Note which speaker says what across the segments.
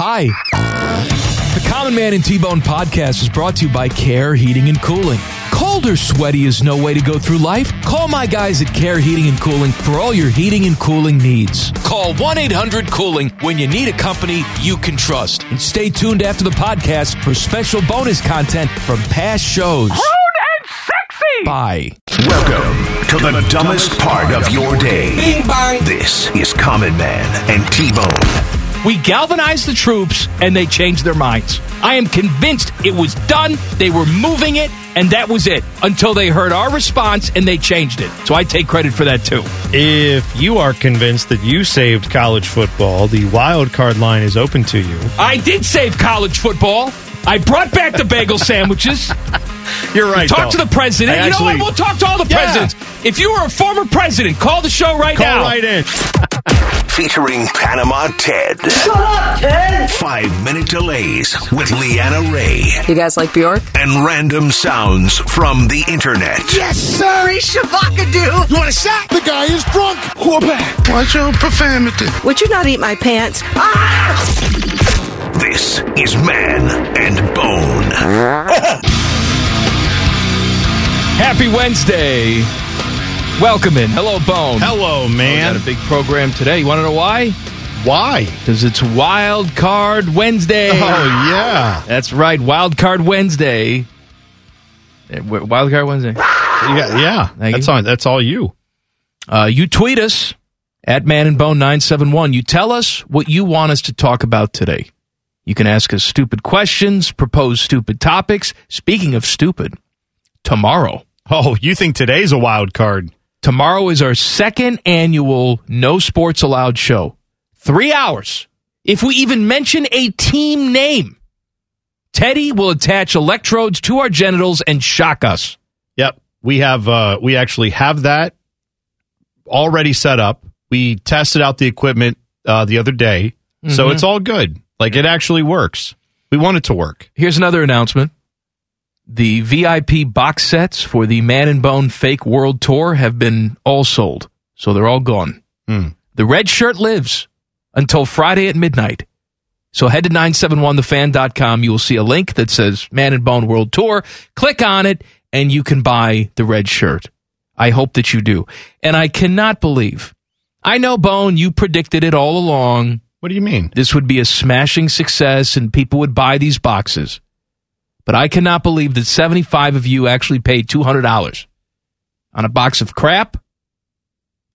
Speaker 1: Hi. The Common Man and T-Bone podcast is brought to you by Care Heating and Cooling. Cold or sweaty is no way to go through life. Call my guys at Care Heating and Cooling for all your heating and cooling needs. Call 1-800-COOLING when you need a company you can trust. And stay tuned after the podcast for special bonus content from past shows.
Speaker 2: and sexy.
Speaker 1: Bye.
Speaker 3: Welcome to the dumbest part of your day.
Speaker 2: Bing bang.
Speaker 3: This is Common Man and T-Bone.
Speaker 1: We galvanized the troops and they changed their minds. I am convinced it was done. They were moving it and that was it until they heard our response and they changed it. So I take credit for that too.
Speaker 4: If you are convinced that you saved college football, the wild card line is open to you.
Speaker 1: I did save college football. I brought back the bagel sandwiches.
Speaker 4: You're right.
Speaker 1: Talk
Speaker 4: though.
Speaker 1: to the president.
Speaker 4: I
Speaker 1: you know what? We'll talk to all the
Speaker 4: Yeah.
Speaker 1: presidents. If you were a former president, call the show right
Speaker 4: Call
Speaker 1: now.
Speaker 4: right in.
Speaker 3: Featuring Panama Ted.
Speaker 2: Shut up, Ted.
Speaker 3: Five minute delays with Leanna Ray.
Speaker 5: You guys like Bjork?
Speaker 3: And random sounds from the internet.
Speaker 6: Yes, sir. He's Shavakadu.
Speaker 7: You want a shot? The guy is drunk. Whoop
Speaker 6: Watch your profanity.
Speaker 5: Would you not eat my pants?
Speaker 3: This is Man and Bone.
Speaker 1: Happy Wednesday. Welcome in. Hello, Bone.
Speaker 4: Hello,
Speaker 1: We
Speaker 4: man.
Speaker 1: got a big program today. You want to know why?
Speaker 4: Why?
Speaker 1: Because it's Wild Card Wednesday.
Speaker 4: Oh, yeah.
Speaker 1: That's right, Wild Card Wednesday. Eh, Wild Card Wednesday.
Speaker 4: Yeah, yeah.
Speaker 1: Thank
Speaker 4: That's
Speaker 1: you.
Speaker 4: all, that's all you.
Speaker 1: Uh, you tweet us at Man and Bone 971. You tell us what you want us to talk about today. You can ask us stupid questions, propose stupid topics. Speaking of stupid, tomorrow.
Speaker 4: Oh, you think today's a wild card?
Speaker 1: Tomorrow is our second annual No Sports Allowed show. Three hours. If we even mention a team name, Teddy will attach electrodes to our genitals and shock us.
Speaker 4: Yep. We have uh we actually have that already set up. We tested out the equipment uh the other day. So
Speaker 1: Mhm.
Speaker 4: it's all good. Like it actually works. We want it to work.
Speaker 1: Here's another announcement. The VIP box sets for the Man and Bone Fake World Tour have been all sold. So they're all gone.
Speaker 4: Hmm.
Speaker 1: The red shirt lives until Friday at midnight. So head to 971thefan.com. You will see a link that says Man and Bone World Tour. Click on it and you can buy the red shirt. I hope that you do. And I cannot believe. I know Bone, you predicted it all along.
Speaker 4: What do you mean?
Speaker 1: This would be a smashing success and people would buy these boxes. But I cannot believe that 75 of you actually paid $200 on a box of crap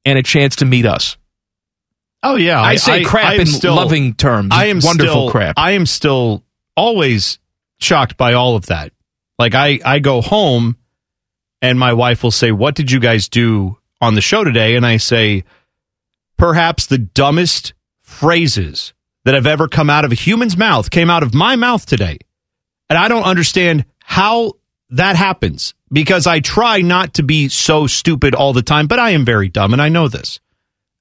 Speaker 1: and a chance to meet us.
Speaker 4: Oh yeah,
Speaker 1: I, say crap
Speaker 4: I
Speaker 1: in
Speaker 4: still-
Speaker 1: loving terms.
Speaker 4: I am
Speaker 1: wonderful
Speaker 4: still,
Speaker 1: crap.
Speaker 4: I am still always shocked by all of that. Like I, I go home and my wife will say, "What did you guys do on the show today?" And I say, "Perhaps the dumbest phrases that have ever come out of a human's mouth came out of my mouth today." And I don't understand how that happens because I try not to be so stupid all the time, but I am very dumb and I know this.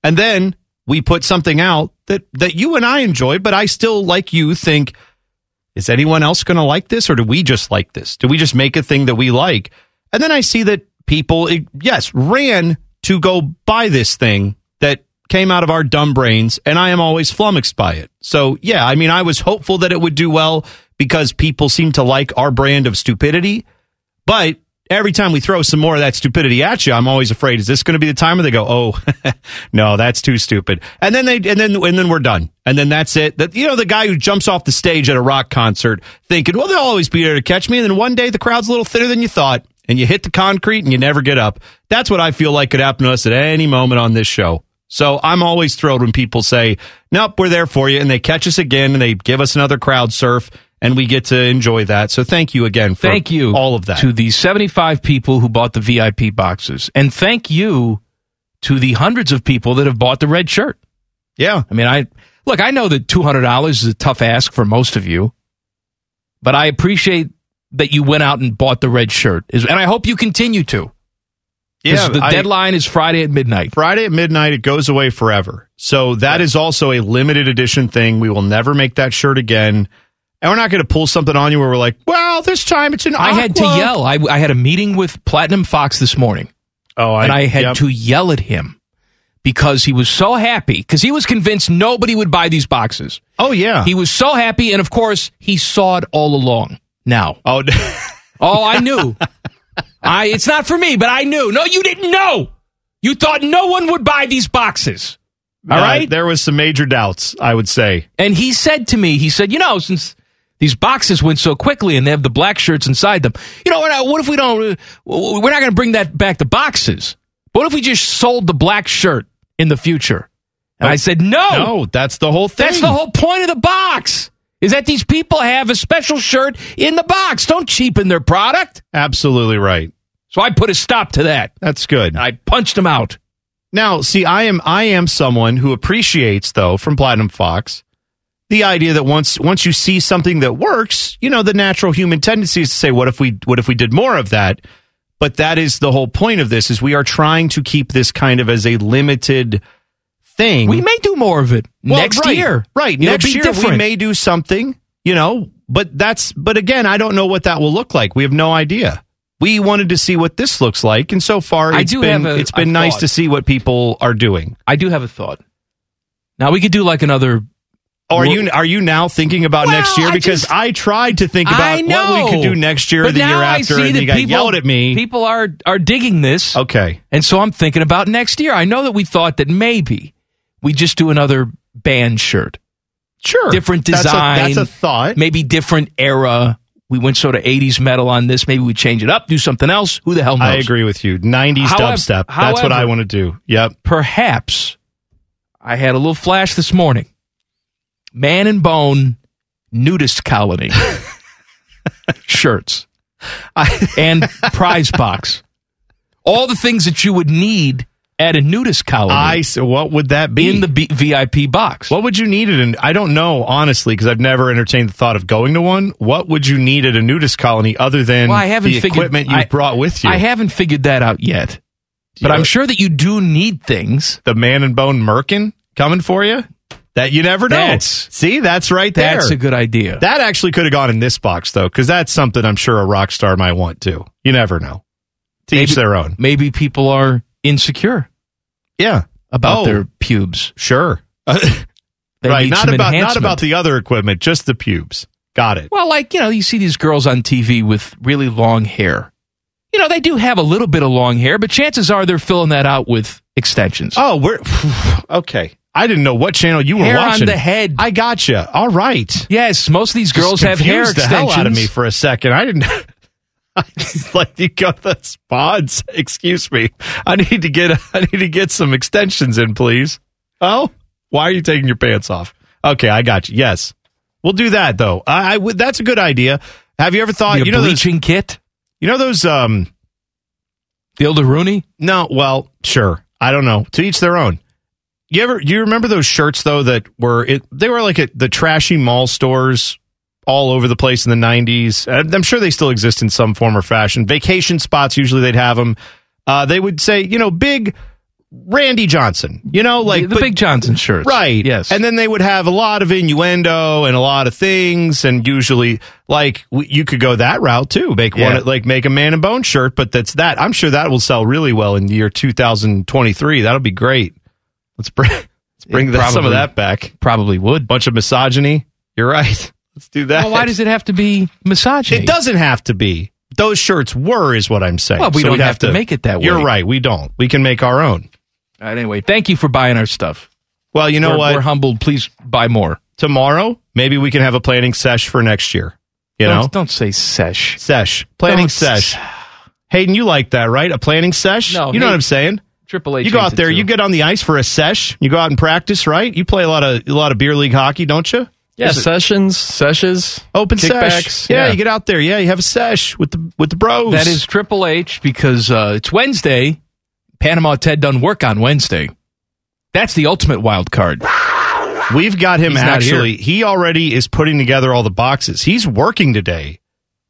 Speaker 4: And then we put something out that that you and I enjoy, but I still like you think is anyone else going to like this or do we just like this? Do we just make a thing that we like? And then I see that people yes, ran to go buy this thing that came out of our dumb brains and I am always flummoxed by it. So, yeah, I mean I was hopeful that it would do well because people seem to like our brand of stupidity, but every time we throw some more of that stupidity at you, I'm always afraid, is this going to be the time where they go, oh, no, that's too stupid. And then they, and then, and then we're done. And then that's it. That, you know, the guy who jumps off the stage at a rock concert thinking, well, they'll always be there to catch me. And then one day the crowd's a little thinner than you thought and you hit the concrete and you never get up. That's what I feel like could happen to us at any moment on this show. So I'm always thrilled when people say, nope, we're there for you. And they catch us again and they give us another crowd surf and we get to enjoy that. So thank you again for
Speaker 1: thank you
Speaker 4: all of that.
Speaker 1: to the 75 people who bought the VIP boxes. And thank you to the hundreds of people that have bought the red shirt.
Speaker 4: Yeah.
Speaker 1: I mean, I look, I know that $200 is a tough ask for most of you, but I appreciate that you went out and bought the red shirt. And I hope you continue to.
Speaker 4: Yeah,
Speaker 1: the
Speaker 4: I-
Speaker 1: deadline is Friday at midnight.
Speaker 4: Friday at midnight, it goes away forever. So that is also a limited edition thing. We will never make that shirt again. And we're not going to pull something on you where we're like, well, this time it's an
Speaker 1: I had to yell. I, I had a meeting with Platinum Fox this morning,
Speaker 4: Oh, I,
Speaker 1: and I had
Speaker 4: yep.
Speaker 1: to yell at him because he was so happy because he was convinced nobody would buy these boxes.
Speaker 4: Oh yeah.
Speaker 1: He was so happy, and of course, he saw it all along. Now,
Speaker 4: oh,
Speaker 1: oh, I knew. I it's not for me, but I knew. No, you didn't know. You thought no one would buy these boxes. All
Speaker 4: Uh,
Speaker 1: right.
Speaker 4: There was some major doubts, I would say.
Speaker 1: And he said to me, he said, you know, since these boxes went so quickly and they have the black shirts inside them, you know, what, what if we don't, uh, we're not going to bring that back The boxes. What if we just sold the black shirt in the future? And I said, no,
Speaker 4: No, that's the whole thing.
Speaker 1: that's the whole point of the box. Is that these people have a special shirt in the box. Don't cheapen their product.
Speaker 4: Absolutely right.
Speaker 1: So I put a stop to that.
Speaker 4: That's good.
Speaker 1: I punched him out.
Speaker 4: Now, see, I am I am someone who appreciates though from Platinum Fox the idea that once once you see something that works, you know, the natural human tendency is to say, what if we what if we did more of that? But that is the whole point of this is we are trying to keep this kind of as a limited thing.
Speaker 1: We may do more of it
Speaker 4: Well,
Speaker 1: next
Speaker 4: right,
Speaker 1: year.
Speaker 4: Right.
Speaker 1: It'll
Speaker 4: next year
Speaker 1: different.
Speaker 4: we may do something, you know, but that's but again, I don't know what that will look like. We have no idea. We wanted to see what this looks like, and so far
Speaker 1: I
Speaker 4: it's
Speaker 1: do
Speaker 4: been
Speaker 1: a-
Speaker 4: it's been nice
Speaker 1: thought.
Speaker 4: to see what people are doing.
Speaker 1: I do have a thought. Now we could do like another.
Speaker 4: Oh, are you are you now thinking about
Speaker 1: Well,
Speaker 4: next year?
Speaker 1: I
Speaker 4: Because
Speaker 1: just-
Speaker 4: I tried to think about what we could do next year or the year after, and you got
Speaker 1: people,
Speaker 4: yelled at me.
Speaker 1: People are are digging this.
Speaker 4: Okay.
Speaker 1: And so I'm thinking about next year. I know that we thought that maybe we just do another band shirt.
Speaker 4: Sure.
Speaker 1: Different
Speaker 4: That's a-
Speaker 1: design.
Speaker 4: that's a thought.
Speaker 1: Maybe different era. We went sort of 80s metal on this. Maybe we change it up, do something else. Who the hell knows?
Speaker 4: I agree with you. 90s
Speaker 1: However-
Speaker 4: dubstep. That's what I want to do. Yep.
Speaker 1: Perhaps I had a little flash this morning. Man and Bone nudist colony shirts and prize box. All the things that you would need at a nudist colony
Speaker 4: I s- what would that be
Speaker 1: in the B- VIP box.
Speaker 4: What would you need it in? I don't know, honestly, because I've never entertained the thought of going to one. What would you need at a nudist colony other than
Speaker 1: Well, I haven't
Speaker 4: the
Speaker 1: figured-
Speaker 4: equipment you
Speaker 1: I-
Speaker 4: brought with you?
Speaker 1: I haven't figured that out yet. But
Speaker 4: Yeah.
Speaker 1: I'm sure that you do need things.
Speaker 4: the man and bone merkin coming for you. That you never know.
Speaker 1: That's-
Speaker 4: See, that's right there.
Speaker 1: That's a good idea.
Speaker 4: that actually could have gone in this box though, because that's something I'm sure a rock star might want too. You never know. To each
Speaker 1: Maybe-
Speaker 4: their own.
Speaker 1: Maybe people are insecure
Speaker 4: Yeah,
Speaker 1: about
Speaker 4: Oh.
Speaker 1: their pubes.
Speaker 4: sure. Right, not about not about the other equipment, just the pubes. Got it.
Speaker 1: Well, like, you know, you see these girls on TV with really long hair. You know, they do have a little bit of long hair, but chances are they're filling that out with extensions.
Speaker 4: Oh, we're okay. I didn't know what channel you were
Speaker 1: hair
Speaker 4: watching.
Speaker 1: on the head.
Speaker 4: I gotcha. All right.
Speaker 1: yes, most of these girls
Speaker 4: Just
Speaker 1: have hair
Speaker 4: confused the
Speaker 1: extensions.
Speaker 4: hell out of me for a second. I didn't. I just like you got the spots. Excuse me. I need to get. I need to get some extensions in, please. Oh, why are you taking your pants off? Okay, I got you. Yes, we'll do that though. I, I would. That's a good idea. Have you ever thought?
Speaker 1: Your
Speaker 4: you know those.
Speaker 1: bleaching kit,
Speaker 4: You know those. Um.
Speaker 1: Gilda Rooney.
Speaker 4: No. Well, sure. I don't know. To each their own. You ever? Do you remember those shirts though that were? It. They were like at the trashy mall stores all over the place in the 90s. Uh, I'm sure they still exist in some form or fashion. Vacation spots, usually they'd have them. Uh, they would say, you know, big Randy Johnson, you know, like
Speaker 1: the, the
Speaker 4: but-
Speaker 1: Big Johnson shirts.
Speaker 4: Right.
Speaker 1: Yes.
Speaker 4: And then they would have a lot of innuendo and a lot of things. And usually, like, w- you could go that route too. Make
Speaker 1: Yeah.
Speaker 4: one, like, make a man and bone shirt, but that's that. I'm sure that will sell really well in the year 2023. That'll be great. Let's bring, let's bring that, some of that back.
Speaker 1: probably would.
Speaker 4: Bunch of misogyny. You're right. Let's do that.
Speaker 1: Well, why does it have to be misogyny?
Speaker 4: It doesn't have to be. Those shirts were, is what I'm saying.
Speaker 1: Well, we
Speaker 4: So
Speaker 1: don't have to make it that way.
Speaker 4: You're right. We don't. We can make our own.
Speaker 1: All right, anyway, thank you for buying our stuff.
Speaker 4: Well, you know
Speaker 1: we're,
Speaker 4: what?
Speaker 1: We're humbled. Please buy more.
Speaker 4: Tomorrow, maybe we can have a planning sesh for next year. You know,
Speaker 1: don't, don't say sesh.
Speaker 4: sesh planning
Speaker 1: Don't
Speaker 4: sesh.
Speaker 1: s-
Speaker 4: Hayden, you like that, right? A planning sesh.
Speaker 1: No,
Speaker 4: you know
Speaker 1: hey-
Speaker 4: what I'm saying.
Speaker 1: Triple H.
Speaker 4: You go out there, you get on the ice for a sesh. You go out and practice, right? You play a lot of a lot of beer league hockey, don't you?
Speaker 8: Yeah,
Speaker 4: Is it
Speaker 8: sessions, seshes,
Speaker 4: open
Speaker 8: kickbacks.
Speaker 4: sesh. Yeah, you get out there. Yeah, you have a sesh with the with the bros.
Speaker 1: That is Triple H because uh, it's Wednesday. Panama Ted doesn't work on Wednesday. That's the ultimate wild card.
Speaker 4: We've got him
Speaker 1: He's
Speaker 4: actually. He already is putting together all the boxes. He's working today.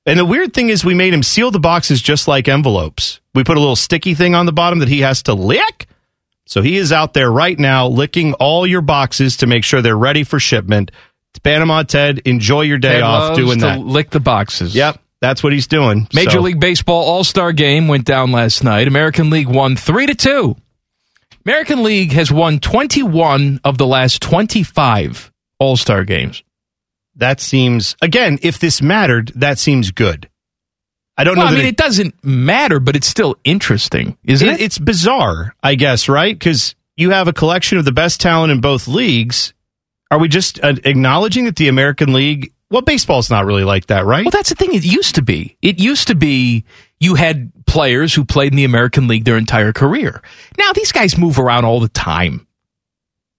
Speaker 4: And the weird thing is, we made him seal the boxes just like envelopes. We put a little sticky thing on the bottom that he has to lick. So he is out there right now licking all your boxes to make sure they're ready for shipment. It's Panama Ted. Enjoy your day
Speaker 1: Ted
Speaker 4: off doing
Speaker 1: to
Speaker 4: that.
Speaker 1: Lick the boxes.
Speaker 4: Yep, that's what he's doing.
Speaker 1: Major
Speaker 4: So-
Speaker 1: League Baseball All Star Game went down last night. American League won three to two. American League has won 21 of the last 25 All Star games.
Speaker 4: That seems again, if this mattered, that seems good. I don't
Speaker 1: Well,
Speaker 4: know.
Speaker 1: I mean, it doesn't matter, but it's still interesting, isn't it?
Speaker 4: It's bizarre, I guess, right? Because you have a collection of the best talent in both leagues. Are we just uh, acknowledging that the American League? Well, baseball's not really like that, right?
Speaker 1: Well, that's the thing. It used to be. It used to be you had players who played in the American League their entire career. Now these guys move around all the time.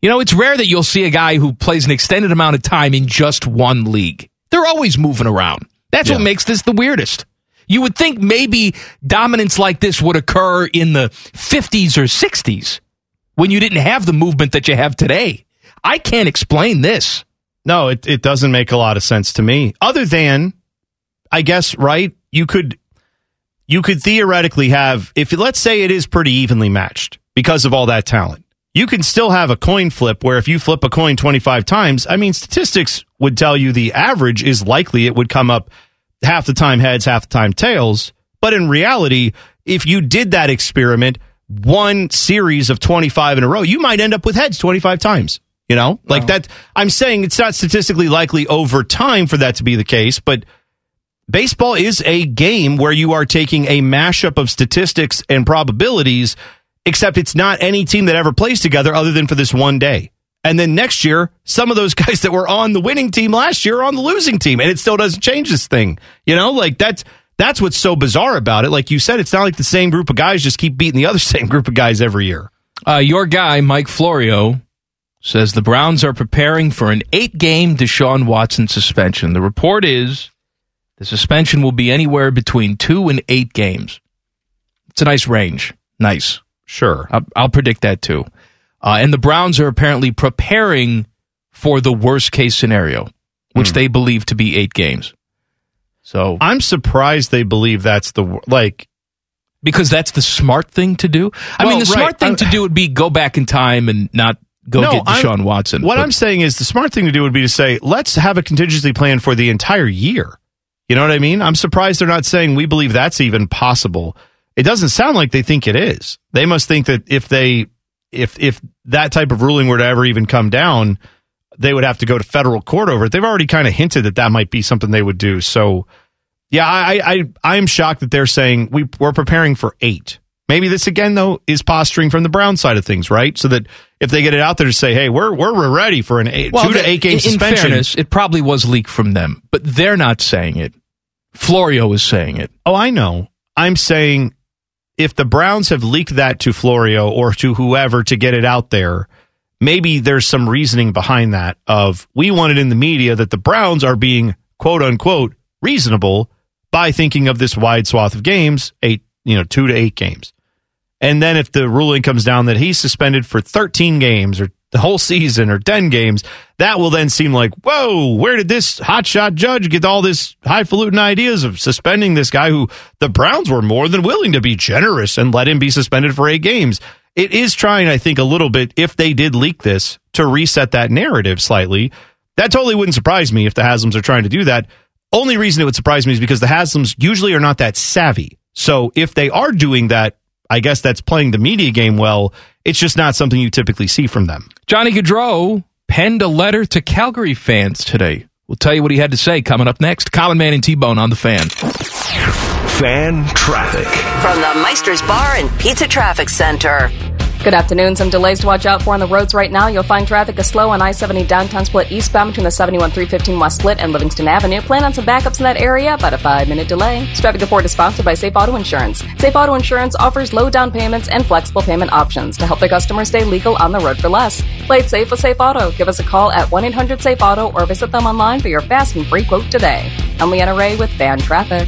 Speaker 1: You know, it's rare that you'll see a guy who plays an extended amount of time in just one league. They're always moving around. That's what makes this the weirdest. You would think maybe dominance like this would occur in the 50s or 60s when you didn't have the movement that you have today. I can't explain this.
Speaker 4: No, it, it doesn't make a lot of sense to me. Other than, I guess, right? You could you could theoretically have if let's say it is pretty evenly matched because of all that talent. You can still have a coin flip where if you flip a coin 25 times, I mean statistics would tell you the average is likely it would come up half the time heads, half the time tails. But in reality, if you did that experiment, one series of 25 in a row, you might end up with heads 25 times. You know, like that. I'm saying it's not statistically likely over time for that to be the case, but baseball is a game where you are taking a mashup of statistics and probabilities, except it's not any team that ever plays together other than for this one day. And then next year, some of those guys that were on the winning team last year are on the losing team, and it still doesn't change this thing. You know, like that's that's what's so bizarre about it. Like you said, it's not like the same group of guys just keep beating the other same group of guys every year.
Speaker 1: Uh, your guy, Mike Florio, says the Browns are preparing for an eight game Deshaun Watson suspension. The report is the suspension will be anywhere between two and eight games. It's a nice range. Nice.
Speaker 4: Sure.
Speaker 1: I'll, I'll predict that too. Uh, and the Browns are apparently preparing for the worst case scenario, which they believe to be eight games. So
Speaker 4: I'm surprised they believe that's the like
Speaker 1: because that's the smart thing to do. I
Speaker 4: Well,
Speaker 1: mean, the
Speaker 4: right.
Speaker 1: smart thing
Speaker 4: I'm-
Speaker 1: to do would be go back in time and not go
Speaker 4: No,
Speaker 1: get
Speaker 4: I'm-
Speaker 1: Deshaun Watson.
Speaker 4: What
Speaker 1: But-
Speaker 4: I'm saying is the smart thing to do would be to say, let's have a contingency plan for the entire year. You know what I mean? I'm surprised they're not saying we believe that's even possible. It doesn't sound like they think it is. They must think that if they if if that type of ruling were to ever even come down, they would have to go to federal court over it. They've already kind of hinted that that might be something they would do. So, yeah, I I I am shocked that they're saying we we're preparing for eight. Maybe this again though is posturing from the Brown side of things, right? So that if they get it out there to say, "Hey, we're we're ready for an eight, two
Speaker 1: the-
Speaker 4: to eight game
Speaker 1: in,
Speaker 4: suspension,"
Speaker 1: In fairness, it probably was leaked from them, but they're not saying it. Florio is saying it.
Speaker 4: Oh, I know. I'm saying if the Browns have leaked that to Florio or to whoever to get it out there, maybe there's some reasoning behind that of we wanted in the media that the Browns are being quote unquote reasonable by thinking of this wide swath of games, eight, you know, two to eight games. And then if the ruling comes down that he's suspended for 13 games or the whole season or 10 games, that will then seem like, whoa, where did this hotshot judge get all this highfalutin ideas of suspending this guy who the Browns were more than willing to be generous and let him be suspended for eight games? It is trying, I think, a little bit, if they did leak this, to reset that narrative slightly. That totally wouldn't surprise me if the Haslams are trying to do that. Only reason it would surprise me is because the Haslams usually are not that savvy. So if they are doing that, I guess that's playing the media game well. It's just not something you typically see from them.
Speaker 1: Johnny Gaudreau penned a letter to Calgary fans today. We'll tell you what he had to say coming up next. Common Man and T Bone on the fan.
Speaker 3: Fan traffic.
Speaker 9: From the Meister's Bar and Pizza Traffic Center.
Speaker 5: Good afternoon. Some delays to watch out for on the roads right now. You'll find traffic is slow on I-70 downtown split eastbound between the 71 315 West Split and Livingston Avenue. Plan on some backups in that area, about a five-minute delay. This traffic report is sponsored by Safe Auto Insurance. Safe Auto Insurance offers low down payments and flexible payment options to help their customers stay legal on the road for less. Play it safe with Safe Auto. Give us a call at 1-800-SAFE-AUTO or visit them online for your fast and free quote today. I'm Leanna Ray with Fan Traffic.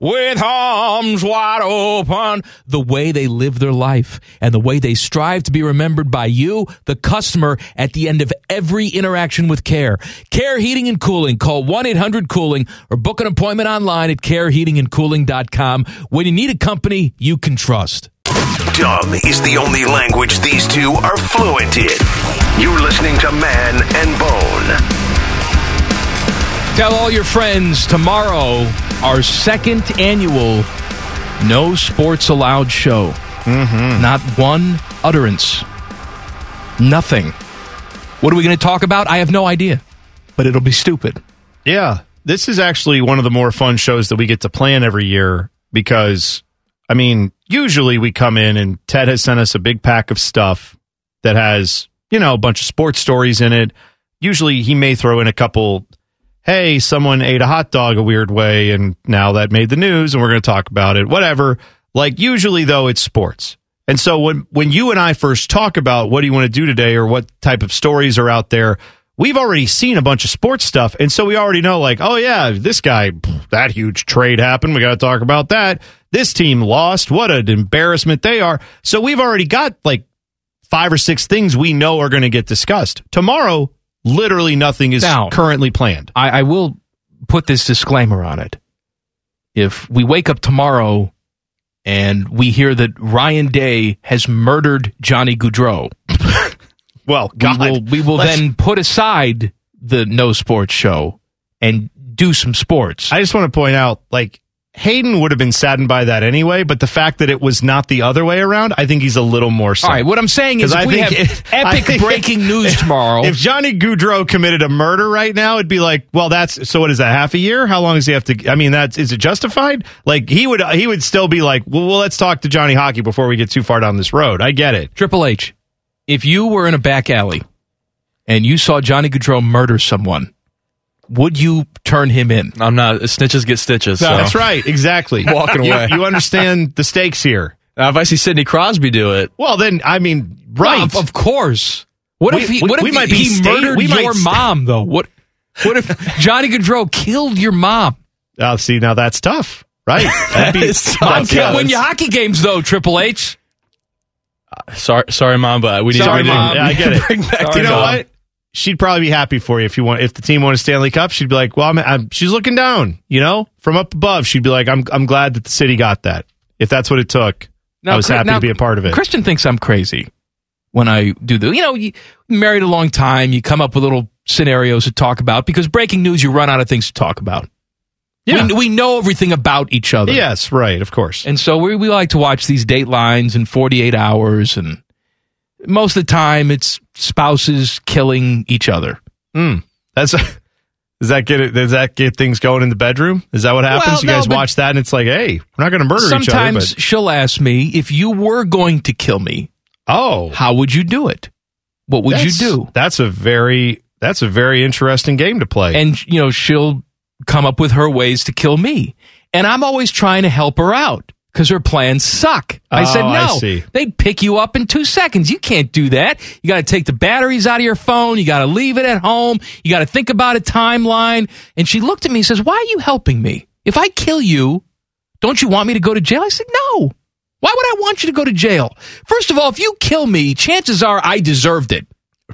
Speaker 1: With arms wide open, the way they live their life and the way they strive to be remembered by you, the customer, at the end of every interaction with Care. Care Heating and Cooling. Call 1-800-COOLING or book an appointment online at careheatingandcooling.com when you need a company you can trust.
Speaker 3: dumb is the only language these two are fluent in. You're listening to Man and Bone.
Speaker 1: Tell all your friends tomorrow, our second annual No Sports Allowed show. Mm-hmm. Not one utterance. Nothing. What are we going to talk about? I have no idea, but it'll be stupid.
Speaker 4: Yeah, this is actually one of the more fun shows that we get to plan every year because, I mean, usually we come in and Ted has sent us a big pack of stuff that has, you know, a bunch of sports stories in it. Usually he may throw in a couple, hey, someone ate a hot dog a weird way and now that made the news and we're going to talk about it, whatever. Like usually though, it's sports. And so when, when you and I first talk about what do you want to do today or what type of stories are out there, we've already seen a bunch of sports stuff. And so we already know, like, oh, yeah, this guy, that huge trade happened. We got to talk about that. This team lost. What an embarrassment they are. So we've already got like five or six things we know are going to get discussed. Tomorrow, literally nothing is
Speaker 1: Now-
Speaker 4: currently planned.
Speaker 1: I, I will put this disclaimer on it. If we wake up tomorrow and we hear that Ryan Day has murdered Johnny Gaudreau,
Speaker 4: Well,
Speaker 1: we will, we will then put aside the No Sports show and do some sports.
Speaker 4: I just want to point out, like, Hayden would have been saddened by that anyway, but the fact that it was not the other way around, I think he's a little more sad.
Speaker 1: All right, what I'm saying is
Speaker 4: I
Speaker 1: we have
Speaker 4: it-
Speaker 1: epic breaking news tomorrow,
Speaker 4: If Johnny Gaudreau committed a murder right now, it'd be like, well, that's so. What is that? Half a year? How long does he have to? I mean, that's is it justified? Like he would, he would still be like, well, well, let's talk to Johnny Hockey before we get too far down this road. I get it.
Speaker 1: Triple H, if you were in a back alley and you saw Johnny Gaudreau murder someone, would you turn him in?
Speaker 8: I'm not. Snitches get stitches. So.
Speaker 4: That's right, exactly.
Speaker 8: Walking away.
Speaker 4: You, understand the stakes here.
Speaker 8: Now, if I see Sidney Crosby do it,
Speaker 4: Well, then I mean, right?
Speaker 1: Of, of course. What
Speaker 4: We-
Speaker 1: if he?
Speaker 4: we-
Speaker 1: What if
Speaker 4: we
Speaker 1: he,
Speaker 4: might be
Speaker 1: he
Speaker 4: state-
Speaker 1: murdered
Speaker 4: we
Speaker 1: your
Speaker 4: st-
Speaker 1: mom though? What? What if Johnny Gaudreau killed your mom?
Speaker 4: Oh, see, now that's tough, right? That'd be
Speaker 8: It's tough.
Speaker 1: Mom
Speaker 4: tough,
Speaker 1: can't
Speaker 4: yeah.
Speaker 1: win you hockey games though. Triple H.
Speaker 8: Uh, sorry, sorry, mom, but we need
Speaker 1: Sorry,
Speaker 8: to
Speaker 1: Mom.
Speaker 4: Yeah, I get it.
Speaker 8: Bring back
Speaker 4: you
Speaker 8: the
Speaker 4: know
Speaker 8: mom.
Speaker 4: what? She'd probably be happy for you if you want. If the team won a Stanley Cup, she'd be like, "Well, I'm, I'm, she's looking down, you know, from up above." She'd be like, "I'm, I'm glad that the city got that. If that's what it took, I was happy
Speaker 1: now,
Speaker 4: to be a part of it."
Speaker 1: Kristen thinks I'm crazy when I do the. You know, you married a long time. You come up with little scenarios to talk about because breaking news, you run out of things to talk about.
Speaker 4: Yeah.
Speaker 1: We, we know everything about each other.
Speaker 4: yes, right, of course.
Speaker 1: And so we, we like to watch these datelines in 48 hours. And most of the time, it's spouses killing each other.
Speaker 4: Mm. That's does that get it? Does that get things going in the bedroom? Is that what happens?
Speaker 1: Well,
Speaker 4: you
Speaker 1: no,
Speaker 4: guys watch that and it's like, hey, we're not going to murder each other.
Speaker 1: Sometimes she'll ask me, if you were going to kill me,
Speaker 4: oh,
Speaker 1: how would you do it? What would you do?
Speaker 4: That's a very that's a very interesting game to play.
Speaker 1: And, you know, she'll come up with her ways to kill me. And I'm always trying to help her out because her plans suck. I said,
Speaker 4: Oh,
Speaker 1: no,
Speaker 4: I see.
Speaker 1: they'd pick you up in two seconds. You can't do that. You got to take the batteries out of your phone. You got to leave it at home. You got to think about a timeline. And she looked at me and says, why are you helping me? If I kill you, don't you want me to go to jail? I said, no. Why would I want you to go to jail? First of all, if you kill me, chances are I deserved it.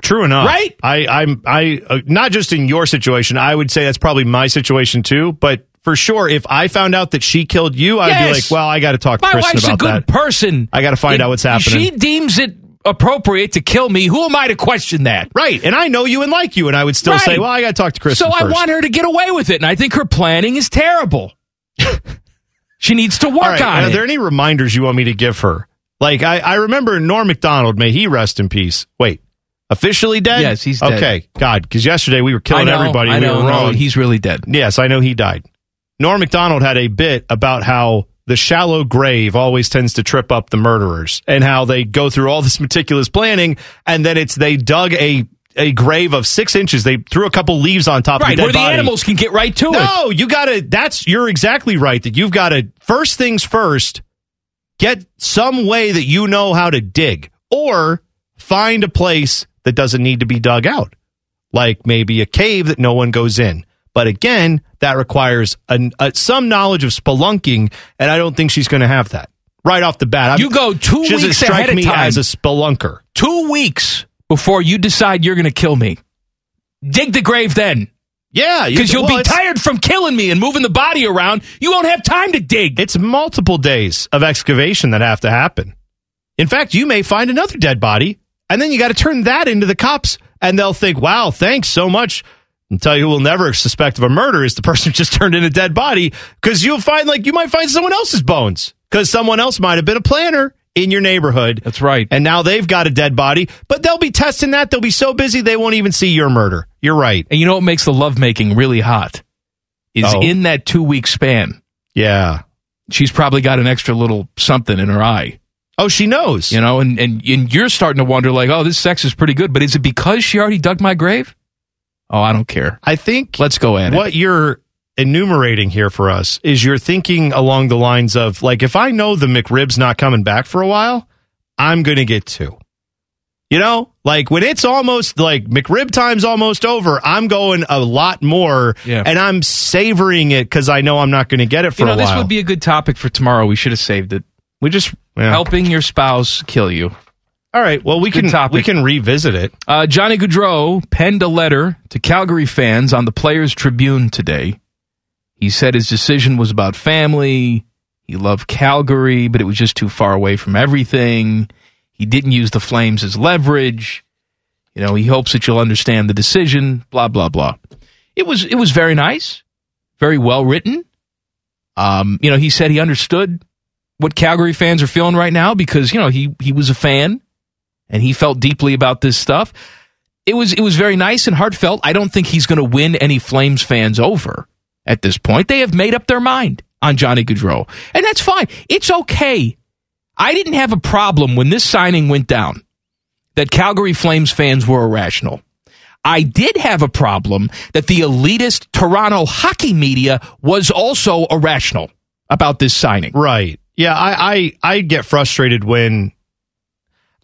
Speaker 4: True enough,
Speaker 1: Right?
Speaker 4: I, I'm, I, uh, not just in your situation. I would say that's probably my situation too. But for sure, if I found out that she killed you, I'd be like, well, I got to talk to
Speaker 1: My
Speaker 4: Kristen
Speaker 1: wife's a
Speaker 4: about
Speaker 1: good
Speaker 4: that.
Speaker 1: person.
Speaker 4: I gotta find out what's happening.
Speaker 1: She deems it appropriate to kill me. Who am I to question that?
Speaker 4: right, and I know you and like you, and I would still
Speaker 1: Right.
Speaker 4: say, well, I got to talk to Kristen.
Speaker 1: So I
Speaker 4: first.
Speaker 1: want her to get away with it, and I think her planning is terrible. she needs to work
Speaker 4: right,
Speaker 1: on
Speaker 4: are
Speaker 1: it.
Speaker 4: Are there any reminders you want me to give her? Like I, I remember Norm Macdonald, may he rest in peace. Wait, officially dead?
Speaker 1: Yes, he's dead.
Speaker 4: Okay, God, because yesterday we were killing
Speaker 1: I know,
Speaker 4: everybody.
Speaker 1: I
Speaker 4: we
Speaker 1: know,
Speaker 4: were
Speaker 1: no,
Speaker 4: wrong.
Speaker 1: he's really dead.
Speaker 4: Yes, I know he died. Norm Macdonald had a bit about how the shallow grave always tends to trip up the murderers and how they go through all this meticulous planning and then it's they dug a a grave of six inches. They threw a couple leaves on top
Speaker 1: Right,
Speaker 4: of the dead
Speaker 1: where the
Speaker 4: body.
Speaker 1: animals can get right to it.
Speaker 4: No, you gotta that's you're exactly right that you've gotta first things first, get some way that you know how to dig. Or find a place that doesn't need to be dug out. Like maybe a cave that no one goes in. But again, that requires an, a, some knowledge of spelunking, and I don't think she's going to have that right off the bat. I'm-
Speaker 1: You go two
Speaker 4: she
Speaker 1: weeks
Speaker 4: strike
Speaker 1: ahead of
Speaker 4: me
Speaker 1: time.
Speaker 4: as a spelunker.
Speaker 1: Two weeks before you decide you're going to kill me. Dig the grave then.
Speaker 4: Yeah,
Speaker 1: Because you'll
Speaker 4: well,
Speaker 1: be tired from killing me and moving the body around. You won't have time to dig.
Speaker 4: It's multiple days of excavation that have to happen. In fact, you may find another dead body, and then you got to turn that into the cops, and they'll think, "Wow, thanks so much." And tell you who will never suspect of a murder is the person who just turned in a dead body because you'll find like you might find someone else's bones because someone else might have been a planner in your neighborhood.
Speaker 1: That's right.
Speaker 4: And now they've got a dead body, but they'll be testing that. They'll be so busy they won't even see your murder. You're right.
Speaker 1: And you know what makes the lovemaking really hot? Is
Speaker 4: Oh.
Speaker 1: in that two week span.
Speaker 4: Yeah.
Speaker 1: She's probably got an extra little something in her eye.
Speaker 4: Oh, she knows.
Speaker 1: You know, and, and, and you're starting to wonder, like, oh, this sex is pretty good, but is it because she already dug my grave? Oh, I don't care.
Speaker 4: I think
Speaker 1: Let's go it.
Speaker 4: what you're enumerating here for us is you're thinking along the lines of like if I know the McRib's not coming back for a while, I'm going to get two. You know, like when it's almost like McRib time's almost over, I'm going a lot more
Speaker 1: Yeah.
Speaker 4: and I'm savoring it cuz I know I'm not going to get it for
Speaker 1: you know, this would be a good topic for tomorrow. We should have saved it.
Speaker 4: we just yeah.
Speaker 1: Helping your spouse kill you.
Speaker 4: All right, well we
Speaker 1: Good
Speaker 4: can
Speaker 1: topic.
Speaker 4: we can revisit it.
Speaker 1: Uh, Johnny Gaudreau penned a letter to Calgary fans on the Players Tribune today. He said his decision was about family. He loved Calgary, but it was just too far away from everything. He didn't use the Flames as leverage. You know, he hopes that you'll understand the decision. Blah blah blah. It was it was very nice, very well written. Um, you know, he said he understood what Calgary fans are feeling right now because you know he he was a fan and he felt deeply about this stuff. It was it was very nice and heartfelt. I don't think he's going to win any Flames fans over at this point. They have made up their mind on Johnny Gaudreau, and that's fine. It's okay. I didn't have a problem when this signing went down that Calgary Flames fans were irrational. I did have a problem that the elitist Toronto hockey media was also irrational about this signing.
Speaker 4: Right. Yeah, I, I I get frustrated when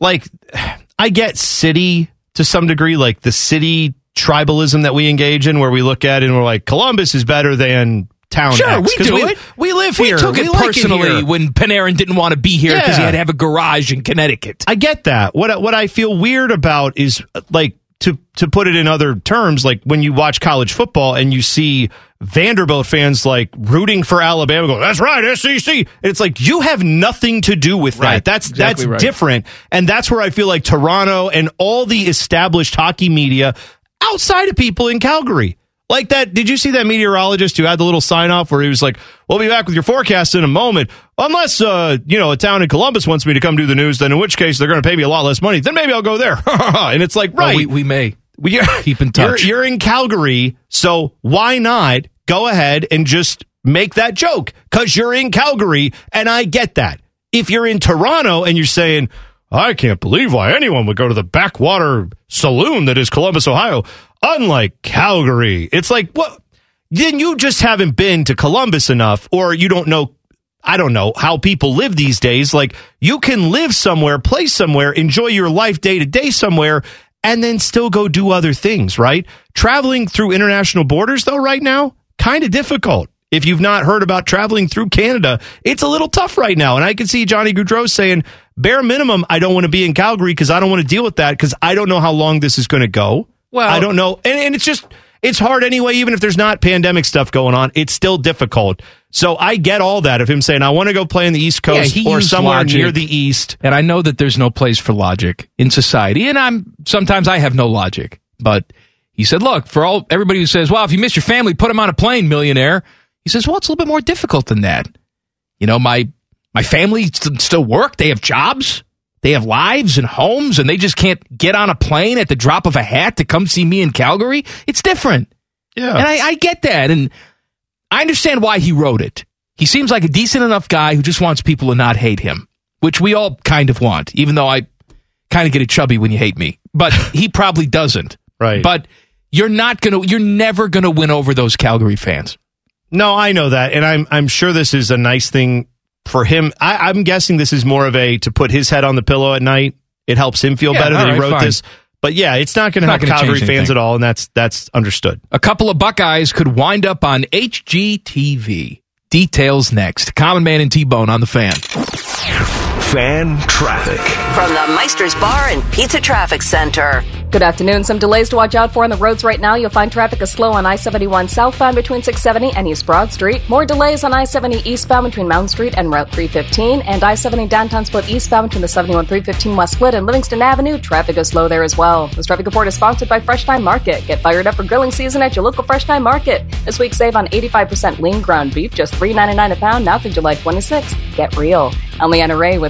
Speaker 4: like I get city to some degree, like the city tribalism that we engage in where we look at it and we're like, Columbus is better than town
Speaker 1: Sure,
Speaker 4: X.
Speaker 1: we do
Speaker 4: we,
Speaker 1: it.
Speaker 4: We live
Speaker 1: We
Speaker 4: here.
Speaker 1: We took it
Speaker 4: We like
Speaker 1: personally
Speaker 4: here.
Speaker 1: when Panarin didn't want to be here because he had to have a garage in Connecticut.
Speaker 4: I get that. What what I feel weird about is like to to put it in other terms, like when you watch college football and you see Vanderbilt fans like rooting for Alabama, go, "That's right, SEC." It's like you have nothing to do with
Speaker 1: Right.
Speaker 4: that. That's
Speaker 1: Exactly
Speaker 4: that's
Speaker 1: right.
Speaker 4: different, and that's where I feel like Toronto and all the established hockey media outside of people in Calgary. Like that, did you see that meteorologist who had the little sign off where he was like, "We'll be back with your forecast in a moment, unless uh, you know a town in Columbus wants me to come do the news. Then in which case they're going to pay me a lot less money. Then maybe I'll go there." and it's like,
Speaker 1: Well,
Speaker 4: right,
Speaker 1: we, we may.
Speaker 4: we,
Speaker 1: Keep in touch.
Speaker 4: You're, you're in Calgary, so why not go ahead and just make that joke? Because you're in Calgary, and I get that. If you're in Toronto and you're saying, I can't believe why anyone would go to the backwater saloon that is Columbus, Ohio, unlike Calgary, it's like, what? Then you just haven't been to Columbus enough, or you don't know I don't know how people live these days. Like you can live somewhere, play somewhere, enjoy your life day to day somewhere, and then still go do other things, right? Traveling through international borders, though, right now, kind of difficult. If you've not heard about traveling through Canada, it's a little tough right now. And I can see Johnny Gaudreau saying, bare minimum, I don't want to be in Calgary because I don't want to deal with that because I don't know how long this is going to go.
Speaker 1: Well-
Speaker 4: I don't know. And, and it's just, it's hard anyway, even if there's not pandemic stuff going on, it's still difficult. So I get all that of him saying, I want to go play in the East Coast
Speaker 1: he
Speaker 4: or somewhere
Speaker 1: logic.
Speaker 4: near the East.
Speaker 1: And I know that there's no place for logic in society, and I'm sometimes I have no logic. But he said, "Look, for all everybody who says, well, if you miss your family, put them on a plane, millionaire." He says, "Well, it's a little bit more difficult than that. You know, my my family st- still work; they have jobs, they have lives and homes, and they just can't get on a plane at the drop of a hat to come see me in Calgary. It's different."
Speaker 4: Yeah.
Speaker 1: And I, I get that. And I understand why he wrote it. He seems like a decent enough guy who just wants people to not hate him, which we all kind of want, even though I kind of get it chubby when you hate me. But he probably doesn't.
Speaker 4: Right.
Speaker 1: But you're not going to, you're never going to win over those Calgary fans.
Speaker 4: No, I know that, and I'm I'm sure this is a nice thing for him. I, I'm guessing this is more of a to put his head on the pillow at night. It helps him feel
Speaker 1: Yeah,
Speaker 4: better that
Speaker 1: all
Speaker 4: he
Speaker 1: right,
Speaker 4: wrote
Speaker 1: fine.
Speaker 4: this. But yeah, it's not going to
Speaker 1: Not
Speaker 4: help
Speaker 1: gonna
Speaker 4: Calgary
Speaker 1: change
Speaker 4: fans
Speaker 1: anything.
Speaker 4: at all, and that's that's understood.
Speaker 1: A couple of Buckeyes could wind up on HGTV. Details next. Common Man and T Bone on the fan.
Speaker 3: Fan Traffic.
Speaker 9: From the Meister's Bar and Pizza Traffic Center.
Speaker 5: Good afternoon. Some delays to watch out for on the roads right now. You'll find traffic is slow on I 71 southbound between 670 and East Broad Street. More delays on I 70 eastbound between Mountain Street and Route 315. And I 70 downtown split eastbound between the 71 315 West Split and Livingston Avenue. Traffic is slow there as well. This traffic report is sponsored by Fresh Thyme Market. Get fired up for grilling season at your local Fresh Thyme Market. This week, save on 85% lean ground beef, just $3.99 a pound, now through July 26th. Get real. I'm Leanna Ray with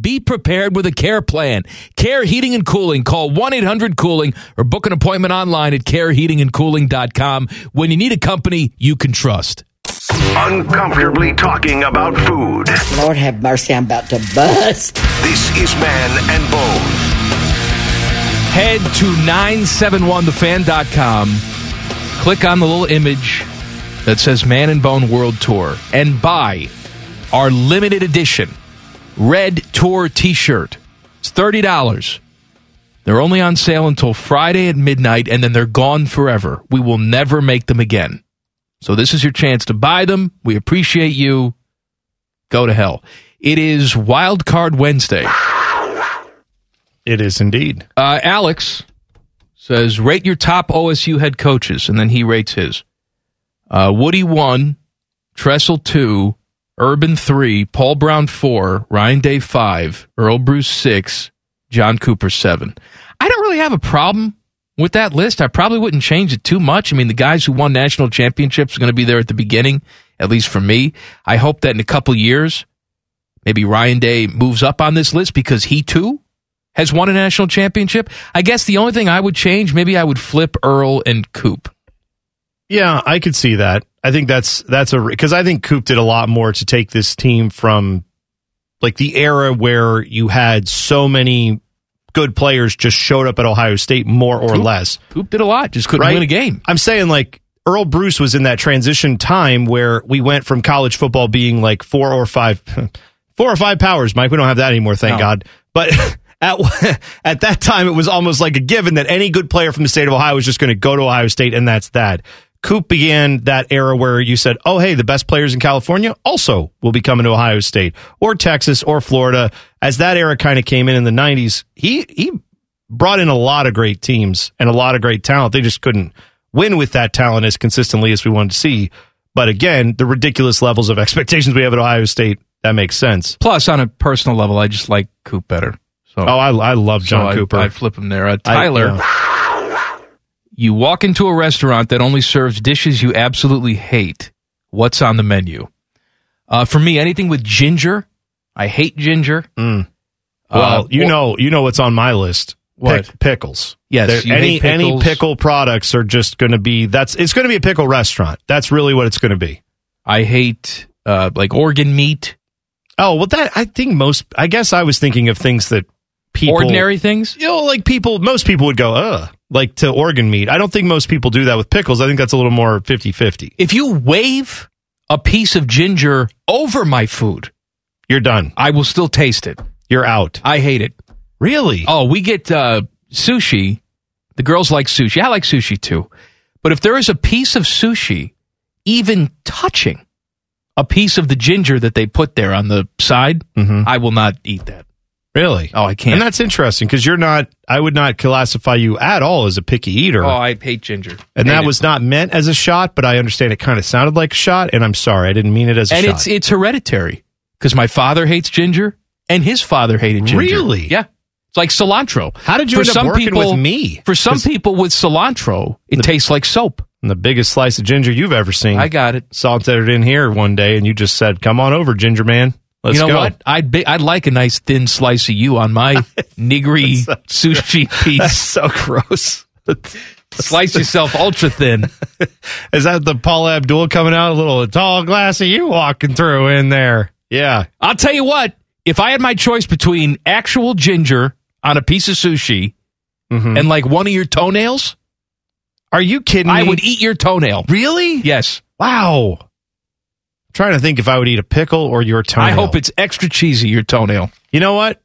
Speaker 1: Be prepared with a care plan. Care Heating and Cooling. Call 1 800 Cooling or book an appointment online at careheatingandcooling.com when you need a company you can trust.
Speaker 3: Uncomfortably talking about food.
Speaker 10: Lord have mercy, I'm about to bust.
Speaker 3: This is Man and Bone.
Speaker 1: Head to 971thefan.com. Click on the little image that says Man and Bone World Tour and buy our limited edition red tour t shirt. It's $30. They're only on sale until Friday at midnight and then they're gone forever. We will never make them again. So this is your chance to buy them. We appreciate you. Go to hell. It is Wild Card Wednesday.
Speaker 4: It is indeed.
Speaker 1: Uh, Alex says, rate your top OSU head coaches, and then he rates his. Uh, Woody one, Tressel two, Urban three, Paul Brown four, Ryan Day five, Earle Bruce six, John Cooper seven. I don't really have a problem with that list. I probably wouldn't change it too much. I mean, the guys who won national championships are going to be there at the beginning, at least for me. I hope that in a couple years, maybe Ryan Day moves up on this list because he too has won a national championship. I guess the only thing I would change, maybe I would flip Earl and Coop.
Speaker 4: Yeah, I could see that. I think that's that's a because I think Coop did a lot more to take this team from like the era where you had so many good players just showed up at Ohio State more or
Speaker 1: Coop-
Speaker 4: less.
Speaker 1: Coop did a lot, just couldn't
Speaker 4: Right?
Speaker 1: win a game.
Speaker 4: I'm saying like Earle Bruce was in that transition time where we went from college football being like four or five, four or five powers. Mike, we don't have that anymore, thank
Speaker 1: No.
Speaker 4: God. But at at that time, it was almost like a given that any good player from the state of Ohio was just going to go to Ohio State, and that's that. Coop began that era where you said, "Oh, hey, the best players in California also will be coming to Ohio State or Texas or Florida." As that era kind of came in in the '90s, he he brought in a lot of great teams and a lot of great talent. They just couldn't win with that talent as consistently as we wanted to see. But again, the ridiculous levels of expectations we have at Ohio State, that makes sense.
Speaker 1: Plus, on a personal level, I just like Coop better. So,
Speaker 4: Oh, I, I love John
Speaker 1: so
Speaker 4: Cooper.
Speaker 1: I'd flip him there. Uh,
Speaker 4: I-
Speaker 1: Tyler,
Speaker 4: yeah.
Speaker 1: You walk into a restaurant that only serves dishes you absolutely hate. What's on the menu? Uh, for me, anything with ginger. I hate ginger.
Speaker 4: Well,
Speaker 1: Uh,
Speaker 4: you
Speaker 1: or-
Speaker 4: know, you know what's on my list.
Speaker 1: What?
Speaker 4: Pick- pickles.
Speaker 1: Yes,
Speaker 4: any any pickle products are just going to be that's it's going to be a pickle restaurant. That's really what it's going to be.
Speaker 1: I hate uh, like organ meat.
Speaker 4: Oh well, that I think most. I guess I was thinking of things that people
Speaker 1: Ordinary things?
Speaker 4: You know, like people. Most people would go, ugh, like to organ meat. I don't think most people do that with pickles. I think that's a little more 50-50.
Speaker 1: If you wave a piece of ginger over my food,
Speaker 4: You're done.
Speaker 1: I will still taste it.
Speaker 4: You're out.
Speaker 1: I hate it.
Speaker 4: Really?
Speaker 1: Oh, we get uh, sushi. The girls like sushi. I like sushi too. But if there is a piece of sushi even touching a piece of the ginger that they put there on the side, I will not eat that.
Speaker 4: Really?
Speaker 1: Oh, I can't.
Speaker 4: And that's interesting because you're not. I would not classify you at all as a picky eater.
Speaker 1: oh, I hate ginger.
Speaker 4: and
Speaker 1: Hate
Speaker 4: that
Speaker 1: it.
Speaker 4: was not meant as a shot, but I understand it kind of sounded like a shot. And I'm sorry, I didn't mean it as a
Speaker 1: and
Speaker 4: shot.
Speaker 1: it's it's hereditary because my father hates ginger and his father hated ginger.
Speaker 4: Really?
Speaker 1: Yeah. It's like cilantro.
Speaker 4: How did you end up working with me?
Speaker 1: For some people with cilantro, it tastes like soap.
Speaker 4: the biggest slice of ginger you've ever seen.
Speaker 1: I got it.
Speaker 4: salted it in here one day, and you just said, "Come on over, Ginger Man. Let's
Speaker 1: you know
Speaker 4: go."
Speaker 1: what? I'd be, I'd like a nice thin slice of you on my nigiri sushi
Speaker 4: That's
Speaker 1: piece.
Speaker 4: so gross.
Speaker 1: Slice yourself ultra thin.
Speaker 4: Is that the Paul Abdul coming out? A little tall glass of you walking through in there. Yeah.
Speaker 1: I'll tell you what. If I had my choice between actual ginger on a piece of sushi
Speaker 4: Mm-hmm.
Speaker 1: and like one of your toenails,
Speaker 4: Are you kidding me?
Speaker 1: I would eat your toenail.
Speaker 4: Really?
Speaker 1: Yes.
Speaker 4: Wow. Trying to think if I would eat a pickle or your toenail.
Speaker 1: I hope it's extra cheesy, your toenail.
Speaker 4: You know what?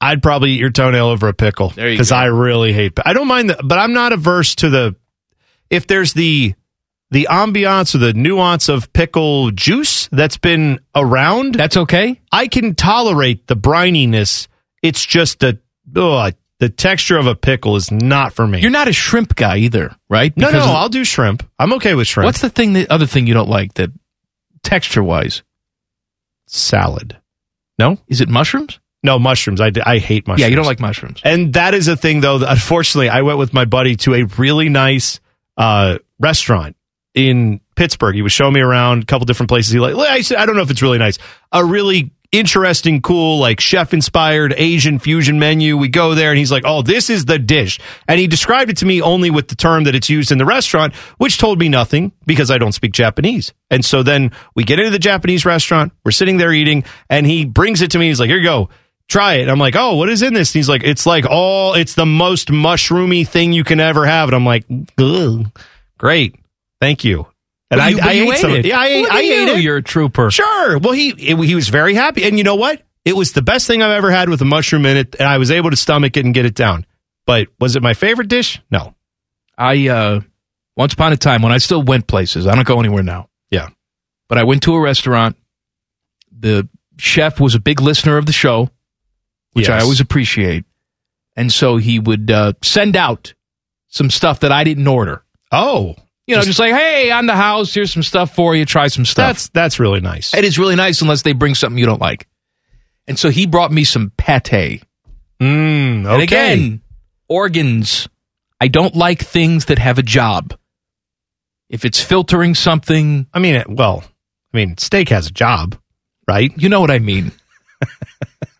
Speaker 4: I'd probably eat your toenail over a pickle because. I really hate. I don't mind the, but I'm not averse to the if there's the the ambiance or the nuance of pickle juice that's been around.
Speaker 1: That's okay.
Speaker 4: I can tolerate the brininess. It's just the the texture of a pickle is not for me.
Speaker 1: You're not a shrimp guy either, right?
Speaker 4: no, no,
Speaker 1: Because
Speaker 4: I'll do shrimp. I'm okay with shrimp.
Speaker 1: What's the thing? The other thing you don't like that texture wise?
Speaker 4: salad? No,
Speaker 1: Is it mushrooms?
Speaker 4: no mushrooms. I, I hate mushrooms.
Speaker 1: Yeah, you don't like mushrooms.
Speaker 4: And that is a thing, though. That unfortunately, I went with my buddy to a really nice uh, restaurant in Pittsburgh. He was showing me around a couple different places. He like, I said, I don't know if it's really nice. A really interesting, cool, like chef inspired Asian fusion menu. We go there, and he's like, "Oh, this is the dish," and he described it to me only with the term that it's used in the restaurant, which told me nothing because I don't speak Japanese. And so then we get into the Japanese restaurant. We're sitting there eating, and he brings it to me. He's like, "Here you go." try it. I'm like, oh, what is in this? And he's like, it's like all, it's the most mushroomy thing you can ever have. And I'm like, great, thank you. And
Speaker 1: But
Speaker 4: I, I
Speaker 1: you
Speaker 4: ate some.
Speaker 1: it.
Speaker 4: Yeah, I ate, I
Speaker 1: at
Speaker 4: ate it.
Speaker 1: You're a trooper.
Speaker 4: Sure. Well, he it, he was very happy, and you know what? It was the best thing I've ever had with a mushroom in it, and I was able to stomach it and get it down. But was it my favorite dish? No.
Speaker 1: I uh once upon a time when I still went places. I don't go anywhere now.
Speaker 4: Yeah.
Speaker 1: But I went to a restaurant. The chef was a big listener of the show, which I always appreciate. And so he would uh, send out some stuff that I didn't order.
Speaker 4: Oh,
Speaker 1: You know, just like, hey, on the house, here's some stuff for you. Try some stuff.
Speaker 4: that's that's really nice.
Speaker 1: It is really nice unless they bring something you don't like. And so he brought me some pate.
Speaker 4: Mm, okay.
Speaker 1: And again, organs. I don't like things that have a job. If it's filtering something,
Speaker 4: I mean, it- well, I mean, steak has a job, right?
Speaker 1: you know what I mean.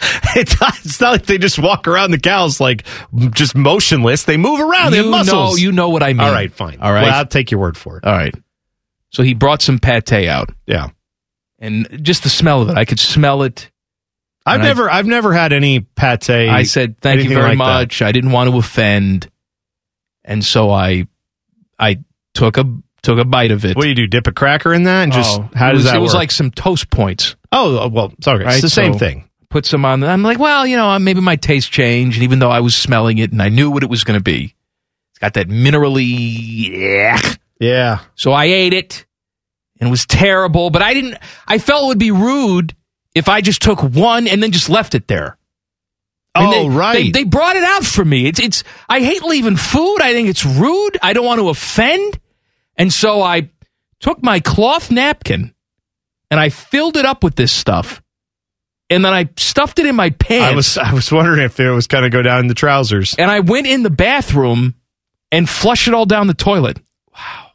Speaker 4: It's not, it's not like they just walk around the cows like just motionless. They move around. they
Speaker 1: you
Speaker 4: have muscles.
Speaker 1: know, you know what I mean.
Speaker 4: All right, fine.
Speaker 1: All right.
Speaker 4: Well, I'll take your word for it.
Speaker 1: All right. So he brought some pate out,
Speaker 4: Yeah.
Speaker 1: and just the smell of it, I could smell it.
Speaker 4: I've
Speaker 1: And I-
Speaker 4: never, I've never had any pate.
Speaker 1: I said, "Thank you very
Speaker 4: like that.
Speaker 1: much." I didn't want to offend, and so I, I took a took a bite of it.
Speaker 4: What do you do? Dip a cracker in that and just
Speaker 1: Oh,
Speaker 4: how
Speaker 1: it
Speaker 4: does
Speaker 1: was,
Speaker 4: that
Speaker 1: It was like some toast points.
Speaker 4: oh, uh, well, sorry,
Speaker 1: Right,
Speaker 4: it's the same thing.
Speaker 1: Put some on. I'm like, well, you know, maybe my taste changed, and even though I was smelling it and I knew what it was going to be, it's got that minerally. Yeah.
Speaker 4: Yeah.
Speaker 1: So I ate it, and it was terrible. But I didn't. I felt it would be rude if I just took one and then just left it there.
Speaker 4: Oh,
Speaker 1: they,
Speaker 4: right.
Speaker 1: They, they brought it out for me. It's it's. I hate leaving food. I think it's rude. I don't want to offend, and so I took my cloth napkin and I filled it up with this stuff, and then I stuffed it in my pants.
Speaker 4: I was, I was wondering if it was going to go down in the trousers.
Speaker 1: and I went in the bathroom and flushed it all down the toilet. Wow.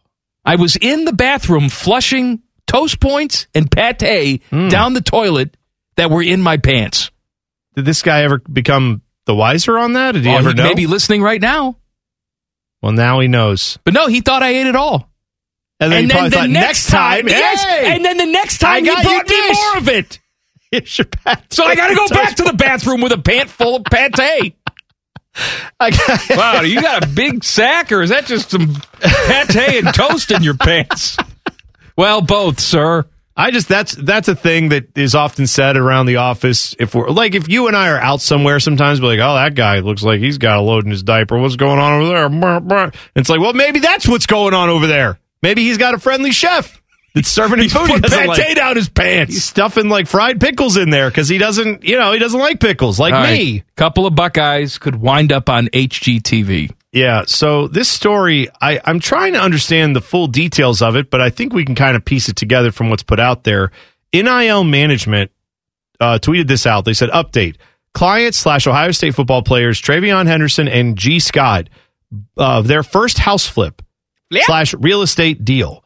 Speaker 1: I was in the bathroom flushing toast points and pate
Speaker 4: Hmm.
Speaker 1: down the toilet that were in my pants.
Speaker 4: Did this guy ever become the wiser on that? Did he
Speaker 1: Oh,
Speaker 4: ever
Speaker 1: he
Speaker 4: know?
Speaker 1: may be listening right now.
Speaker 4: Well, now he knows.
Speaker 1: But no, he thought I ate it all.
Speaker 4: And then,
Speaker 1: and
Speaker 4: he
Speaker 1: then the
Speaker 4: thought,
Speaker 1: next time, yes,
Speaker 4: hey,
Speaker 1: and then the next
Speaker 4: I
Speaker 1: time he
Speaker 4: got
Speaker 1: brought me more of it.
Speaker 4: Here's your pate.
Speaker 1: So I got to go back to the bathroom with a pant full of pate.
Speaker 4: I got-
Speaker 1: Wow, you got a big sack, or is that just some pate and toast in your pants? Well, both, sir.
Speaker 4: I just that's that's a thing that is often said around the office. If we're like if you and I are out somewhere, sometimes we're like, "Oh, that guy looks like he's got a load in his diaper. What's going on over there?" Brr, brr. It's like, well, maybe that's what's going on over there. Maybe he's got a friendly chef that's serving him food. he
Speaker 1: Put
Speaker 4: doesn't
Speaker 1: pate
Speaker 4: like.
Speaker 1: down his pants.
Speaker 4: He's stuffing like fried pickles in there because he doesn't, you know, he doesn't like pickles like
Speaker 1: All right.
Speaker 4: me.
Speaker 1: Couple of Buckeyes could wind up on HGTV.
Speaker 4: Yeah. So this story, I, I'm trying to understand the full details of it, but I think we can kind of piece it together from what's put out there. NIL management uh, tweeted this out. They said, "Update: Client slash Ohio State football players TreVeyon Henderson and Gee Scott, uh, their first house flip slash real estate deal,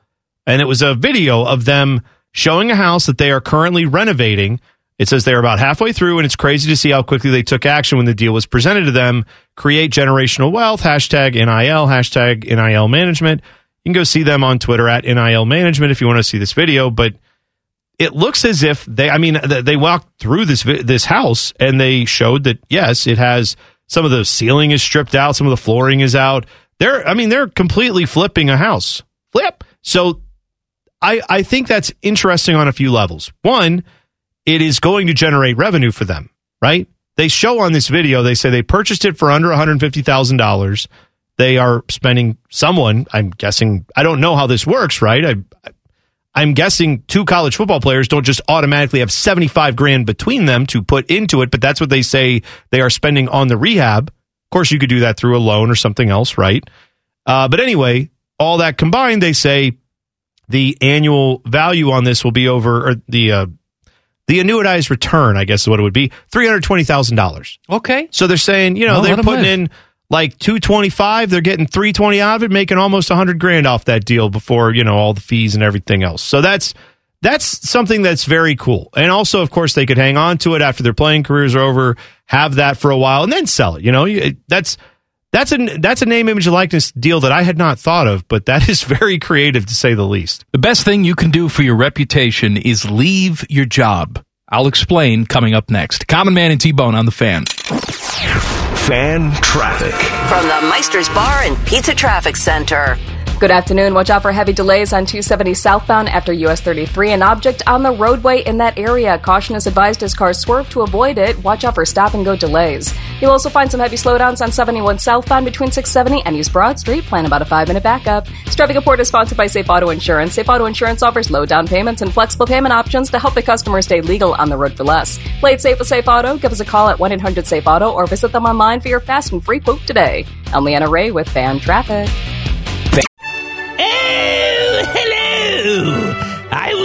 Speaker 4: and it was a video of them showing a house that they are currently renovating." It says they're about halfway through, and it's crazy to see how quickly they took action when the deal was presented to them. Create generational wealth, hashtag NIL, hashtag NIL management. You can go see them on Twitter at NIL management if you want to see this video. But it looks as if they, I mean, they walked through this, this house and they showed that, yes, it has some of the ceiling is stripped out, some of the flooring is out. They're I mean they're completely flipping a house. Flip. So I I think that's interesting on a few levels. One, it is going to generate revenue for them, right? They show on this video they say they purchased it for under $150,000. They are spending someone, I'm guessing, I don't know how this works, right? I I'm guessing two college football players don't just automatically have 75 grand between them to put into it, but that's what they say they are spending on the rehab. Of course, you could do that through a loan or something else, right? Uh, but anyway, all that combined, they say the annual value on this will be over, or the uh, the annuitized return, I guess is what it would be, three hundred twenty thousand dollars.
Speaker 1: Okay.
Speaker 4: So they're saying, you know,
Speaker 1: Well,
Speaker 4: they're putting in like two twenty five. They're getting three twenty out of it, making almost a hundred grand off that deal before you know all the fees and everything else. So that's that's something that's very cool. And also, of course, they could hang on to it after their playing careers are over, have that for a while, and then sell it. You know, that's that's a that's a name, image, and likeness deal that I had not thought of, but that is very creative to say the least.
Speaker 1: The best thing you can do for your reputation is leave your job. I'll explain coming up next. Common Man and T Bone on the fan.
Speaker 3: Fan traffic.
Speaker 9: From the Meister's Bar and Pizza Traffic Center.
Speaker 5: Good afternoon. Watch out for heavy delays on 270 southbound after US 33. An object on the roadway in that area. Caution is advised as cars swerve to avoid it. Watch out for stop and go delays. You'll also find some heavy slowdowns on 71 southbound between 670 and East Broad Street. Plan about a five minute backup. Traffic report is sponsored by Safe Auto Insurance. Safe Auto Insurance offers low down payments and flexible payment options to help the customer stay legal on the road for less. Play it safe with Safe Auto. Give us a call at 1 800 Safe Auto or visit them online for your fast and free quote today. I'm Leanna Ray with Fan Traffic.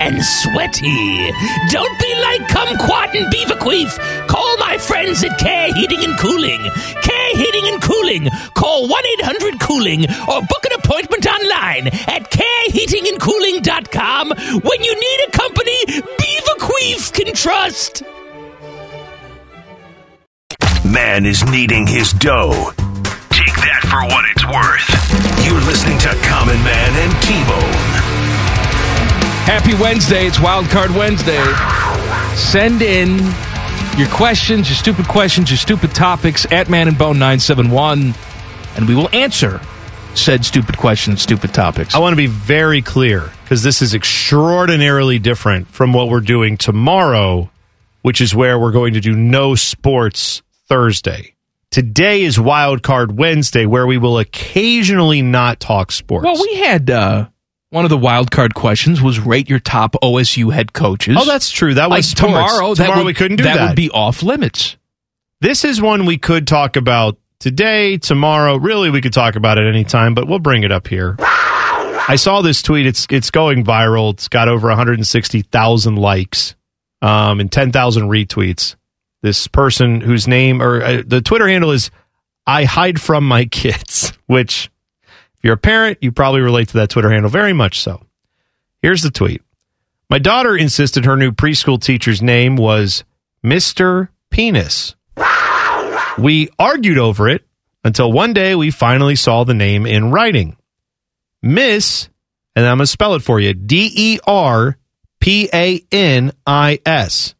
Speaker 11: and sweaty. Don't be like Kumquat and Beaverqueef. Call my friends at Care Heating and Cooling. Care Heating and Cooling. Call 1 800 Cooling or book an appointment online at careheatingandcooling.com when you need a company Beaverqueef can trust.
Speaker 3: Man is kneading his dough. Take that for what it's worth. You're listening to Common Man and T-Bone.
Speaker 1: Happy Wednesday. It's Wild Card Wednesday. Send in your questions, your stupid questions, your stupid topics at Man and Bone 971, and we will answer said stupid questions, stupid topics.
Speaker 4: I want to be very clear because this is extraordinarily different from what we're doing tomorrow, which is where we're going to do no sports Thursday. Today is Wild Card Wednesday, where we will occasionally not talk sports.
Speaker 1: Well, we had uh, one of the wild card questions was rate your top OSU head coaches.
Speaker 4: Oh, that's true. That was
Speaker 1: like tomorrow. that
Speaker 4: Tomorrow
Speaker 1: would,
Speaker 4: we couldn't do
Speaker 1: that.
Speaker 4: that.
Speaker 1: would be off limits.
Speaker 4: This is one we could talk about today, tomorrow. Really, we could talk about it anytime, but we'll bring it up here. I saw this tweet. It's it's going viral. It's got over 160,000 likes um, and 10,000 retweets. This person whose name or uh, the Twitter handle is I hide from my kids, which if you're a parent, you probably relate to that Twitter handle very much so. Here's the tweet. My daughter insisted her new preschool teacher's name was Mr. Penis. We argued over it until one day we finally saw the name in writing. Miss, and I'm going to spell it for you D E R P A N I S.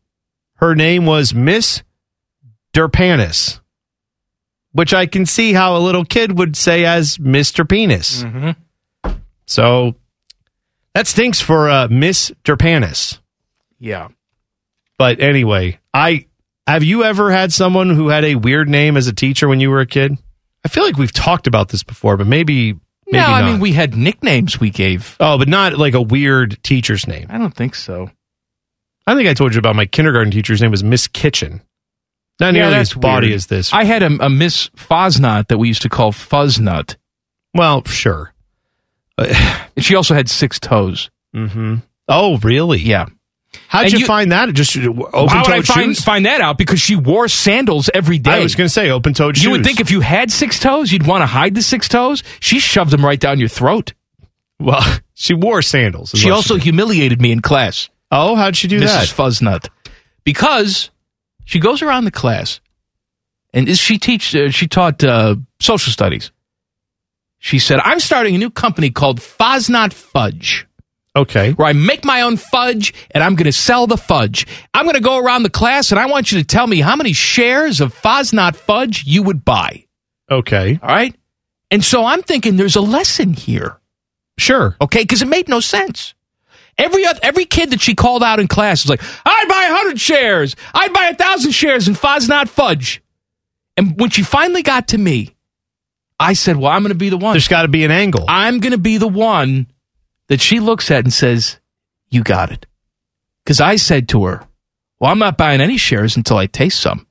Speaker 4: Her name was Miss Derpanis, which I can see how a little kid would say as Mr. Penis. So that stinks for uh, Miss Derpanis.
Speaker 1: Yeah.
Speaker 4: But anyway, I have you ever had someone who had a weird name as a teacher when you were a kid? I feel like we've talked about this before, but maybe maybe
Speaker 1: no, I
Speaker 4: not.
Speaker 1: mean we had nicknames we gave.
Speaker 4: oh, but not like a weird teacher's name.
Speaker 1: I don't think so.
Speaker 4: I think I told you about my kindergarten teacher's name was Miss Kitchen. Not nearly as body
Speaker 1: weird.
Speaker 4: as this.
Speaker 1: I had a, a Miss Fosnut that we used to call Fuzznut.
Speaker 4: well, sure.
Speaker 1: And she also had six toes.
Speaker 4: Mm-hmm. Oh, really?
Speaker 1: Yeah.
Speaker 4: How'd
Speaker 1: And
Speaker 4: you,
Speaker 1: you-
Speaker 4: find that? Just open
Speaker 1: How would I
Speaker 4: toed
Speaker 1: find,
Speaker 4: shoes?
Speaker 1: find that out? Because she wore sandals every day.
Speaker 4: I was going to say open toed shoes.
Speaker 1: You would think if you had six toes, you'd want to hide the six toes. She shoved them right down your throat.
Speaker 4: well, she wore sandals.
Speaker 1: She also
Speaker 4: did.
Speaker 1: humiliated me in class.
Speaker 4: Oh, how'd she do
Speaker 1: Mrs.
Speaker 4: that?
Speaker 1: Fuzznut. because she goes around the class, and is she teach uh, she taught uh, social studies. She said, "I'm starting a new company called Fosnot Fudge."
Speaker 4: Okay.
Speaker 1: Where I make my own fudge and I'm going to sell the fudge. I'm going to go around the class and I want you to tell me how many shares of Fosnot fudge you would buy.
Speaker 4: Okay.
Speaker 1: All right. And so I'm thinking there's a lesson here.
Speaker 4: Sure.
Speaker 1: Okay. Because it made no sense. Every every kid that she called out in class was like, I'd buy 100 shares. I'd buy a 1,000 shares in Fosnot fudge. And when she finally got to me, I said, Well, I'm going to be the one.
Speaker 4: There's got to be an angle.
Speaker 1: I'm going to be the one that she looks at and says, You got it. Because I said to her, Well, I'm not buying any shares until I taste some.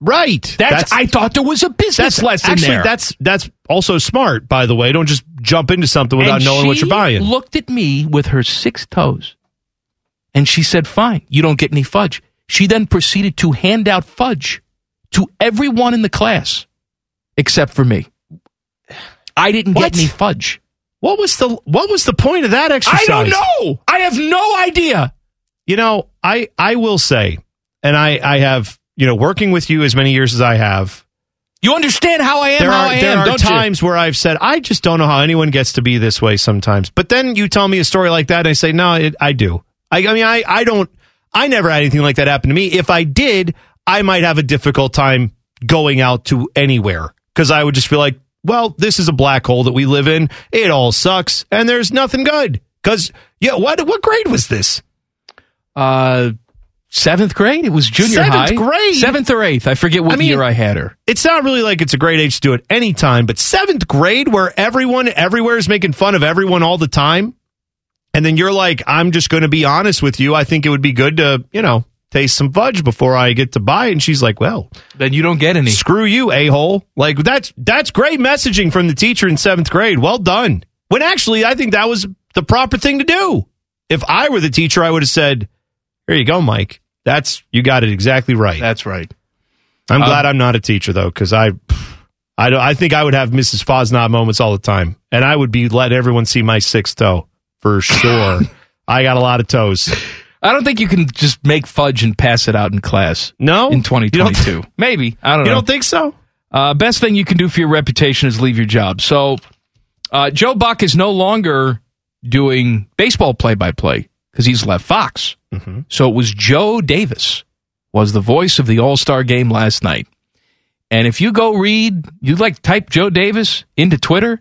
Speaker 4: Right.
Speaker 1: That's, I thought there was a business
Speaker 4: that's
Speaker 1: lesson
Speaker 4: actually
Speaker 1: there.
Speaker 4: that's that's also smart. By the way, don't just jump into something without
Speaker 1: And
Speaker 4: knowing what you're buying.
Speaker 1: Looked at me with her six toes, and she said, "Fine, you don't get any fudge." She then proceeded to hand out fudge to everyone in the class, except for me. I didn't
Speaker 4: What?
Speaker 1: get any fudge.
Speaker 4: What was the what was the point of that exercise?
Speaker 1: I don't know. I have no idea.
Speaker 4: You know, I I will say, and I I have you know working with you as many years as I have.
Speaker 1: You understand how I am,
Speaker 4: There
Speaker 1: how
Speaker 4: are
Speaker 1: I
Speaker 4: there
Speaker 1: am,
Speaker 4: are
Speaker 1: don't you?
Speaker 4: times where I've said I just don't know how anyone gets to be this way sometimes. But then you tell me a story like that, and I say no, it, I do. I, I mean, I I don't. I never had anything like that happen to me. If I did, I might have a difficult time going out to anywhere because I would just feel like, well, this is a black hole that we live in. It all sucks, and there's nothing good. Because yeah, what what grade was this?
Speaker 1: Uh, seventh grade. It was junior
Speaker 4: Seventh
Speaker 1: high.
Speaker 4: grade?
Speaker 1: Seventh or eighth. I forget what
Speaker 4: I mean-
Speaker 1: year I had her.
Speaker 4: It's not really like it's a great age to do it any time, but seventh grade where everyone everywhere is making fun of everyone all the time. And then you're like, I'm just going to be honest with you. I think it would be good to, you know, taste some fudge before I get to buy. it." And she's like, well,
Speaker 1: Then you don't get any.
Speaker 4: screw you, a hole. Like that's that's great messaging from the teacher in seventh grade. Well done. When actually, I think that was the proper thing to do. If I were the teacher, I would have said, "Here you go, Mike. That's you got it exactly right."
Speaker 1: That's right.
Speaker 4: I'm
Speaker 1: Um,
Speaker 4: glad I'm not a teacher though, because I, I don't. I think I would have Mrs. Fosnot moments all the time, and I would be let everyone see my sixth toe for sure. I got a lot of toes.
Speaker 1: I don't think you can just make fudge and pass it out in class.
Speaker 4: No,
Speaker 1: in 2022. Maybe I don't know.
Speaker 4: You
Speaker 1: know.
Speaker 4: don't think so?
Speaker 1: Uh, best thing you can do for your reputation is leave your job. So, uh, Joe Buck is no longer doing baseball play-by-play because he's left Fox.
Speaker 4: Mm-hmm.
Speaker 1: So it was Joe Davis was the voice of the All Star game last night. And if you go read, you like type Joe Davis into Twitter,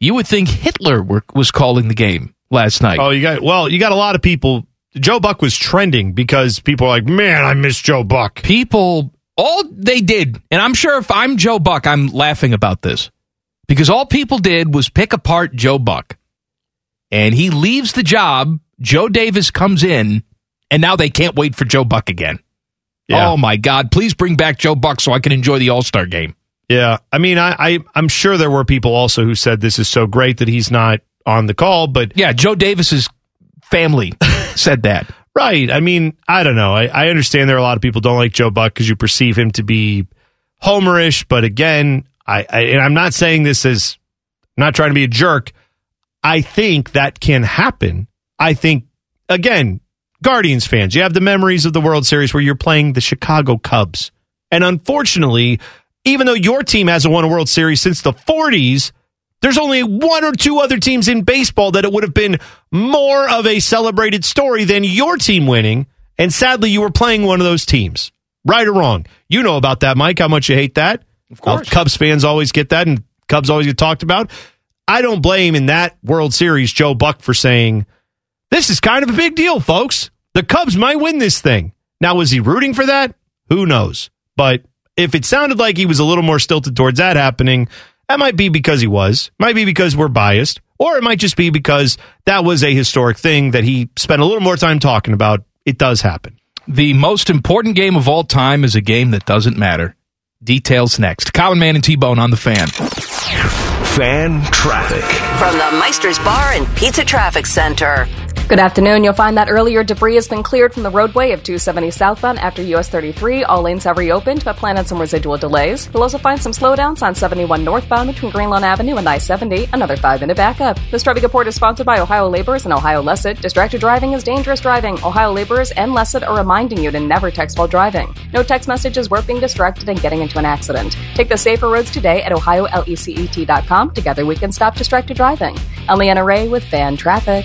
Speaker 1: you would think Hitler were, was calling the game last night.
Speaker 4: Oh, you got well. You got a lot of people. Joe Buck was trending because people are like, "Man, I miss Joe Buck."
Speaker 1: people all they did and i'm sure if i'm joe buck i'm laughing about this because all people did was pick apart joe buck and he leaves the job joe davis comes in and now they can't wait for joe buck again
Speaker 4: Yeah.
Speaker 1: oh my god please bring back joe buck so i can enjoy the all-star game
Speaker 4: Yeah, I mean, I, I I'm sure there were people also who said this is so great that he's not on the call, but
Speaker 1: yeah joe davis's family said that
Speaker 4: Right. I mean, I don't know. I, I understand there are a lot of people don't like Joe Buck because you perceive him to be homerish. But again, I, I and I'm not saying this as I'm not trying to be a jerk. I think that can happen. I think again, Guardians fans, you have the memories of the World Series where you're playing the Chicago Cubs, and unfortunately, even though your team hasn't won a World Series since the 40s. There's only one or two other teams in baseball that it would have been more of a celebrated story than your team winning. And sadly, you were playing one of those teams. Right or wrong. You know about that, Mike, how much you hate that. Of
Speaker 1: course.
Speaker 4: Uh, Cubs fans always get that, and Cubs always get talked about. I don't blame in that World Series Joe Buck for saying, this is kind of a big deal, folks. The Cubs might win this thing. Now, was he rooting for that? Who knows? But if it sounded like he was a little more stilted towards that happening, that might be because he was, might be because we're biased, or it might just be because that was a historic thing that he spent a little more time talking about. It does happen.
Speaker 1: the most important game of all time is a game that doesn't matter details next common man and t-bone on the fan
Speaker 3: Fan Traffic.
Speaker 9: From the Meister's Bar and Pizza Traffic Center.
Speaker 5: Good afternoon. You'll find that earlier debris has been cleared from the roadway of 270 southbound after US 33. All lanes have reopened, but plan on some residual delays. You'll also find some slowdowns on 71 northbound between Greenlawn Avenue and I 70, another five minute backup. This traffic report is sponsored by Ohio Laborers and Ohio LECET. Distracted driving is dangerous driving. Ohio Laborers and LECET are reminding you to never text while driving. No text messages worth being distracted and getting into an accident. Take the safer roads today at ohiolecet.com. Together we can stop distracted driving. I'm Ray with Fan Traffic.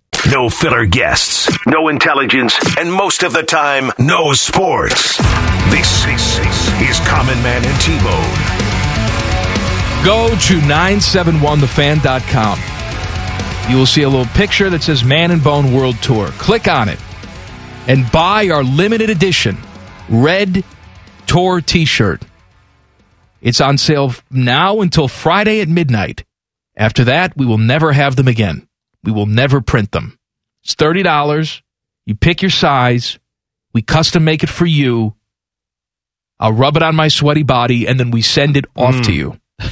Speaker 3: No filler guests, no intelligence, and most of the time, no sports. This is Common Man and T-Bone.
Speaker 12: Go to 971thefan.com. You will see a little picture that says Man and Bone World Tour. Click on it and buy our limited edition red tour t shirt. It's on sale now until Friday at midnight. After that, we will never have them again. We will never print them. It's $30. You pick your size. We custom make it for you. I'll rub it on my sweaty body and then we send it off to hmm. you.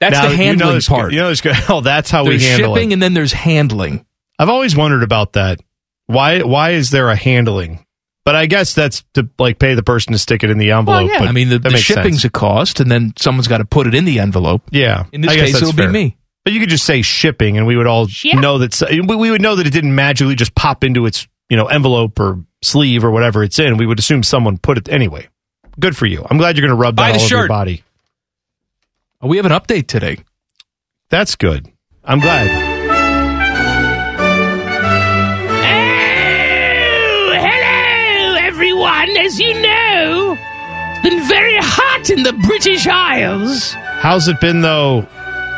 Speaker 12: That's
Speaker 4: Now,
Speaker 12: the handling
Speaker 4: you know
Speaker 12: part.
Speaker 4: You know, oh, that's how
Speaker 12: there's
Speaker 4: we handle
Speaker 12: shipping
Speaker 4: it.
Speaker 12: and then there's handling.
Speaker 4: I've always wondered about that. Why? Why is there a handling? But I guess that's to like pay the person to stick it in the envelope.
Speaker 12: Well, yeah. I mean, the, the shipping's
Speaker 4: sense.
Speaker 12: a cost, and then someone's got to put it in the envelope.
Speaker 4: Yeah.
Speaker 12: In this
Speaker 4: I
Speaker 12: case, it'll
Speaker 4: fair.
Speaker 12: be me.
Speaker 4: But you could just say shipping, and we would all know that. We, we would know that it didn't magically just pop into its you know envelope or sleeve or whatever it's in. We would assume someone put it anyway. Good for you. I'm glad you're going to rub that
Speaker 12: the
Speaker 4: all over your body.
Speaker 12: Oh, we have an update today.
Speaker 4: That's good. I'm glad.
Speaker 1: Oh, hello, everyone. As you know, it's been very hot in the British Isles.
Speaker 4: How's it been though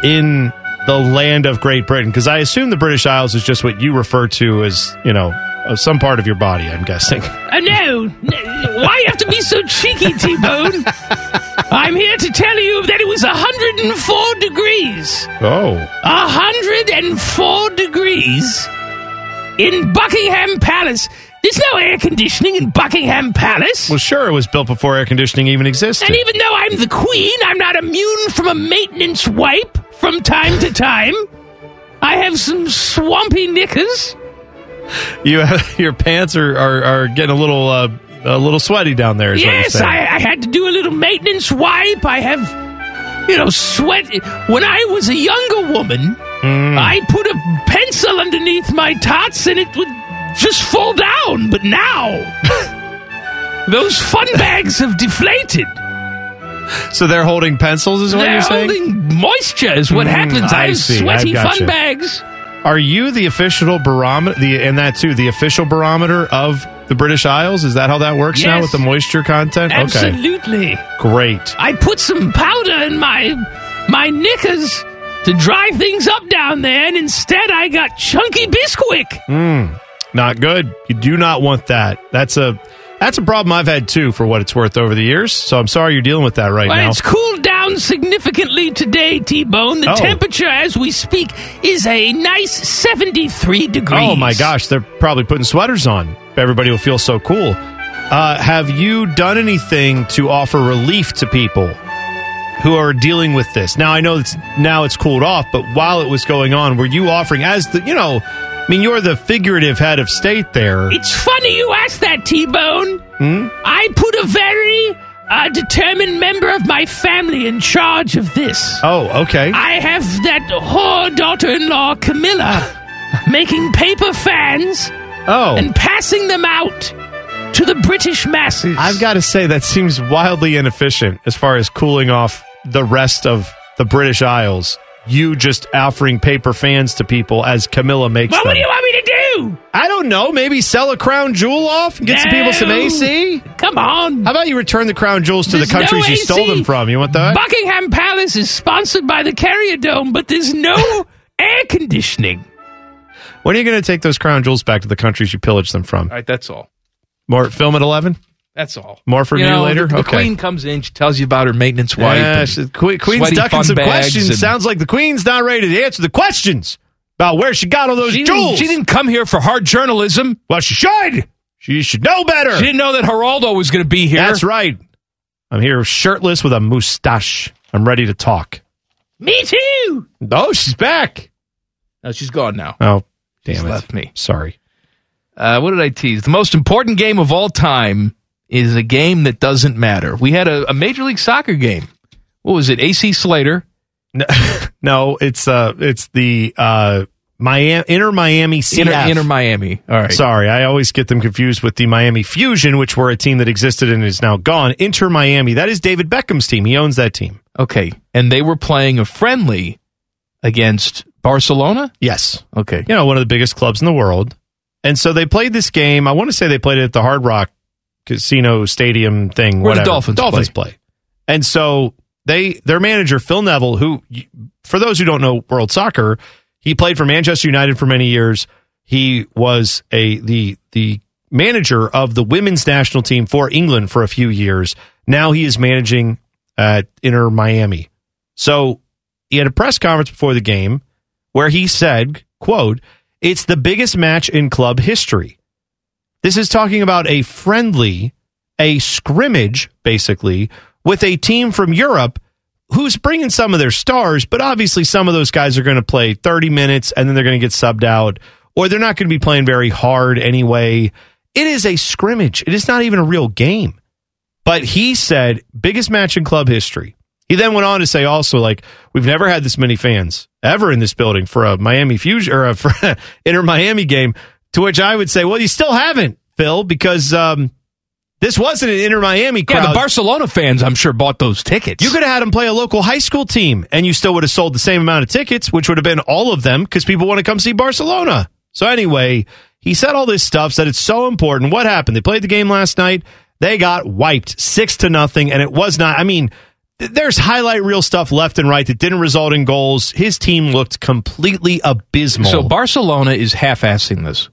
Speaker 4: in the land of Great Britain? Because I assume the British Isles is just what you refer to as you know uh, some part of your body. I'm guessing.
Speaker 1: Oh, no. no. Why you have to be so cheeky, T-Bone? I'm here to tell you that it was 104 degrees.
Speaker 4: Oh.
Speaker 1: 104 degrees in Buckingham Palace. There's no air conditioning in Buckingham Palace.
Speaker 4: Well, sure, it was built before air conditioning even existed.
Speaker 1: And even though I'm the queen, I'm not immune from a maintenance wipe from time to time. I have some swampy knickers.
Speaker 4: you your pants are, are, are getting a little uh, a little sweaty down there. Is what you're
Speaker 1: Yes. I, I had to do a little maintenance wipe. I have, you know, sweat. When I was a younger woman,
Speaker 4: Mm.
Speaker 1: I put a pencil underneath my tots and it would just fall down. But now, those fun bags have deflated.
Speaker 4: So they're holding pencils, is what
Speaker 1: They're
Speaker 4: you're saying?
Speaker 1: holding moisture is what
Speaker 4: Mm,
Speaker 1: happens. I,
Speaker 4: I
Speaker 1: have
Speaker 4: see.
Speaker 1: sweaty
Speaker 4: I've
Speaker 1: fun bags.
Speaker 4: Are you the official barometer? The and that too, the official barometer of the British Isles? Is that how that works now
Speaker 1: Yes.
Speaker 4: with the moisture content? Okay,
Speaker 1: Absolutely.
Speaker 4: great.
Speaker 1: I put some powder in my my knickers to dry things up down there, and instead I got chunky Bisquick.
Speaker 4: Not good. You do not want that. That's a that's a problem I've had too, for what it's worth over the years. So I'm sorry you're dealing with that right
Speaker 1: Well,
Speaker 4: now.
Speaker 1: it's cooled down significantly today, T-Bone. The
Speaker 4: Oh.
Speaker 1: temperature as we speak is a nice 73 degrees.
Speaker 4: Oh my gosh, they're probably putting sweaters on. Everybody will feel so cool. Uh, have you done anything to offer relief to people who are dealing with this? Now I know it's now it's cooled off, but while it was going on, were you offering as the you know? I mean, you're the figurative head of state there.
Speaker 1: It's funny you asked that, T-Bone.
Speaker 4: Hmm?
Speaker 1: I put a very uh, determined member of my family in charge of this.
Speaker 4: Oh, okay.
Speaker 1: I have that whore daughter-in-law, Camilla, making paper fans
Speaker 4: Oh,
Speaker 1: and passing them out to the British masses.
Speaker 4: I've got to say that seems wildly inefficient as far as cooling off the rest of the British Isles. You just offering paper fans to people as Camilla makes
Speaker 1: well,
Speaker 4: them.
Speaker 1: what do you want me to
Speaker 13: do?
Speaker 4: I don't know. Maybe sell a crown jewel off and get some people some AC.
Speaker 13: Come on.
Speaker 4: How about you return the crown jewels to
Speaker 13: There's
Speaker 4: the countries
Speaker 13: no
Speaker 4: you stole them from? You want that?
Speaker 13: Buckingham Palace is sponsored by the Carrier Dome, but there's no air conditioning.
Speaker 4: when are you going to take those crown jewels back to the countries you pillaged them from?
Speaker 1: All right, that's all.
Speaker 4: More film at eleven.
Speaker 1: That's all.
Speaker 4: More from you,
Speaker 1: know,
Speaker 4: later.
Speaker 1: The, the
Speaker 4: okay.
Speaker 1: queen comes in. She tells you about her maintenance wife.
Speaker 4: Yeah, she- Que- Queen's ducking some questions.
Speaker 1: and-
Speaker 4: Sounds like the Queen's not ready to answer the questions about where she got all those
Speaker 13: She
Speaker 4: jewels.
Speaker 13: didn't, she didn't come here for hard journalism.
Speaker 4: well, she should. She should know better.
Speaker 13: She didn't know that Geraldo was going to be here.
Speaker 4: That's right. I'm here shirtless with a mustache. I'm ready to talk.
Speaker 13: Me too.
Speaker 4: Oh, she's back.
Speaker 1: No, she's gone now.
Speaker 4: Oh, damn
Speaker 1: She's
Speaker 4: it.
Speaker 1: left me.
Speaker 4: Sorry.
Speaker 1: Uh, what did I tease? The most important game of all time is a game that doesn't matter. We had a, a Major League Soccer game. What was it? AC Slater.
Speaker 4: No, no it's uh, it's the uh, Miami Inter Miami CF.
Speaker 1: Inter, Inter Miami. All right.
Speaker 4: Sorry, I always get them confused with the Miami Fusion, which were a team that existed and is now gone. Inter Miami, that is David Beckham's team. He owns that team.
Speaker 1: Okay. And they were playing a friendly against Barcelona?
Speaker 4: Yes.
Speaker 1: Okay.
Speaker 4: You know, one of the biggest clubs in the world. And so they played this game. I want to say they played it at the Hard Rock Casino Stadium thing.
Speaker 1: Where the
Speaker 4: whatever.
Speaker 1: Dolphins
Speaker 4: Dolphins play. And so they their manager Phil Neville, who for those who don't know world soccer, he played for Manchester United for many years. He was a the the manager of the women's national team for England for a few years. Now he is managing at Inter Miami. So he had a press conference before the game where he said, quote, it's the biggest match in club history. This is talking about a friendly, a scrimmage, basically, with a team from Europe who's bringing some of their stars, but obviously some of those guys are going to play 30 minutes and then they're going to get subbed out, or they're not going to be playing very hard anyway. It is a scrimmage. It is not even a real game. But he said, biggest match in club history. He then went on to say also, like, we've never had this many fans ever in this building for a Miami Fusion or a Inter Miami game. To which I would say, well, you still haven't, Phil, because um, this wasn't an Inter Miami crowd.
Speaker 13: Yeah, the Barcelona fans, I'm sure, bought those tickets.
Speaker 4: You could have had them play a local high school team, and you still would have sold the same amount of tickets, which would have been all of them because people want to come see Barcelona. So anyway, he said all this stuff, said it's so important. What happened? They played the game last night. They got wiped six to nothing, and it was not. I mean, there's highlight reel stuff left and right that didn't result in goals. His team looked completely abysmal.
Speaker 1: So Barcelona is half-assing this.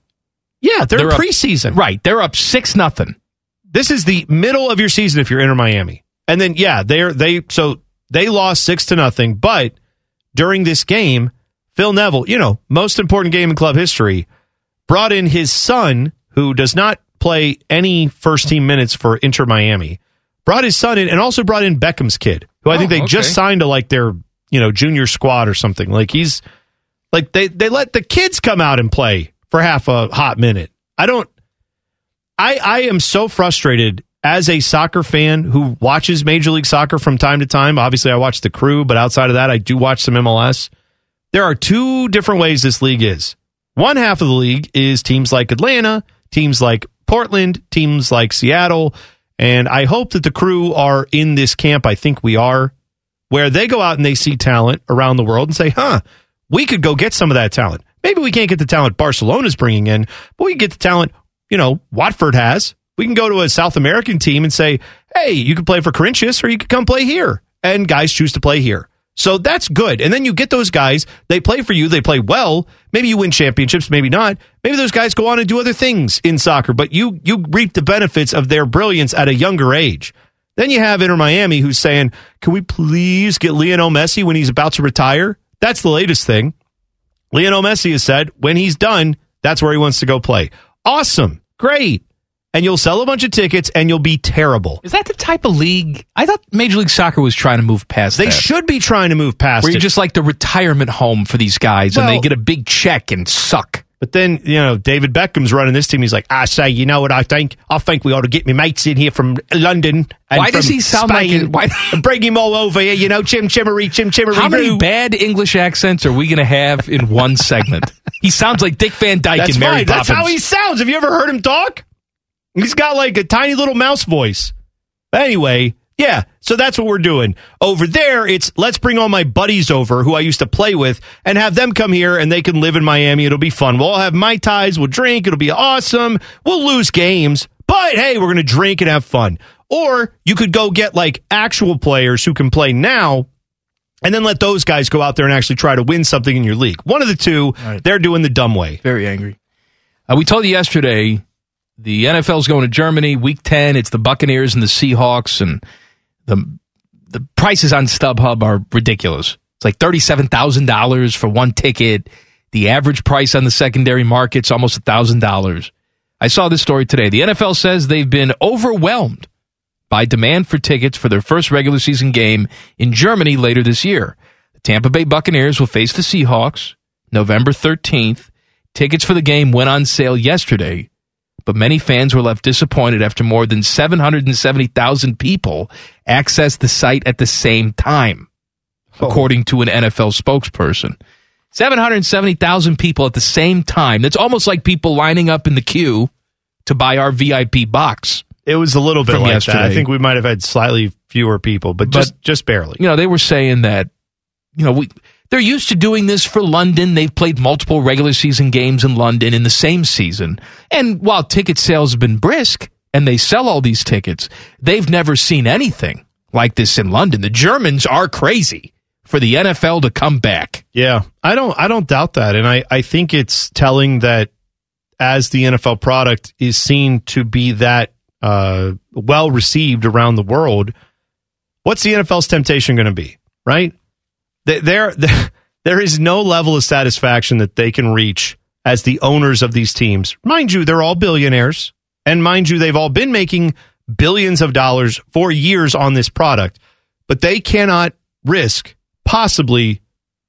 Speaker 4: Yeah, they're,
Speaker 1: they're up-
Speaker 4: preseason.
Speaker 1: Right. They're up 6 nothing.
Speaker 4: this is the middle of your season if you're Inter Miami. And then yeah, they're they so they lost six to nothing, but during this game, Phil Neville, you know, most important game in club history, brought in his son, who does not play any first team minutes for Inter Miami, brought his son in and also brought in Beckham's kid, who I think
Speaker 1: Oh,
Speaker 4: they just signed to like their, you know, junior squad or something. Like he's like they they let the kids come out and play for half a hot minute. I don't I, I am so frustrated as a soccer fan who watches Major League Soccer from time to time. Obviously, I watch the crew, but outside of that, I do watch some MLS. There are two different ways this league is. One half of the league is teams like Atlanta, teams like Portland, teams like Seattle. And I hope that the crew are in this camp. I think we are, where they go out and they see talent around the world and say, huh, we could go get some of that talent. Maybe we can't get the talent Barcelona's bringing in, but we can get the talent, you know, Watford has. We can go to a South American team and say, hey, you can play for Corinthians or you could come play here. And guys choose to play here. So that's good. And then you get those guys, they play for you, they play well. Maybe you win championships, maybe not. Maybe those guys go on and do other things in soccer, but you you reap the benefits of their brilliance at a younger age. Then you have Inter Miami who's saying, "Can we please get Lionel Messi when he's about to retire?" That's the latest thing. Lionel Messi has said when he's done, that's where he wants to go play. Awesome. Great. And you'll sell a bunch of tickets and you'll be terrible.
Speaker 1: Is that the type of league? I thought Major League Soccer was trying to move past
Speaker 4: They
Speaker 1: that.
Speaker 4: should be trying to move past
Speaker 1: Where
Speaker 4: it.
Speaker 1: you're just like the retirement home for these guys and
Speaker 4: Well-
Speaker 1: they get a big check and suck.
Speaker 4: But then, you know, David Beckham's running this team. He's like, I say, you know what I think? I think we ought to get my mates in here from London. And
Speaker 1: Why does he sound like
Speaker 4: Spain
Speaker 1: it- why-
Speaker 4: and bring him all over here, you know, chim chimmery, chim chimmery.
Speaker 1: How many
Speaker 4: boo.
Speaker 1: bad English accents are we going to have in one segment? he sounds like Dick Van Dyke
Speaker 4: That's
Speaker 1: and Mary
Speaker 4: fine. That's how he sounds. Have you ever heard him talk? He's got like a tiny little mouse voice. But anyway, Yeah, so that's what we're doing. Over there, it's let's bring all my buddies over who I used to play with and have them come here and they can live in Miami. It'll be fun. We'll all have Mai Tais, we'll drink, it'll be awesome. We'll lose games, but hey, we're going to drink and have fun. Or you could go get like actual players who can play now and then let those guys go out there and actually try to win something in your league. One of the two, they're doing the dumb way.
Speaker 1: Very angry. Uh, we told you yesterday the NFL's going to Germany, week 10. It's the Buccaneers and the Seahawks, and the the prices on StubHub are ridiculous. It's like $37,000 for one ticket. The average price on the secondary market's almost $1,000. I saw this story today. The NFL says they've been overwhelmed by demand for tickets for their first regular season game in Germany later this year. The Tampa Bay Buccaneers will face the Seahawks November 13th. Tickets for the game went on sale yesterday, but many fans were left disappointed after more than 770,000 people accessed the site at the same time, oh. according to an NFL spokesperson. 770,000 people at the same time. That's almost like people lining up in the queue to buy our VIP box.
Speaker 4: It was a little bit like
Speaker 1: yesterday.
Speaker 4: that. I think we might have had slightly fewer people, but just just barely.
Speaker 1: You know, they were saying that, you know, we they're used to doing this for London. They've played multiple regular season games in London in the same season. And while ticket sales have been brisk and they sell all these tickets, they've never seen anything like this in London. The Germans are crazy for the NFL to come back.
Speaker 4: Yeah, I don't I don't doubt that, and I I think it's telling that as the NFL product is seen to be that uh, well received around the world, what's the NFL's temptation going to be? Right? Th- There, there, there is no level of satisfaction that they can reach as the owners of these teams. Mind you, they're all billionaires, and mind you, they've all been making billions of dollars for years on this product, but they cannot risk possibly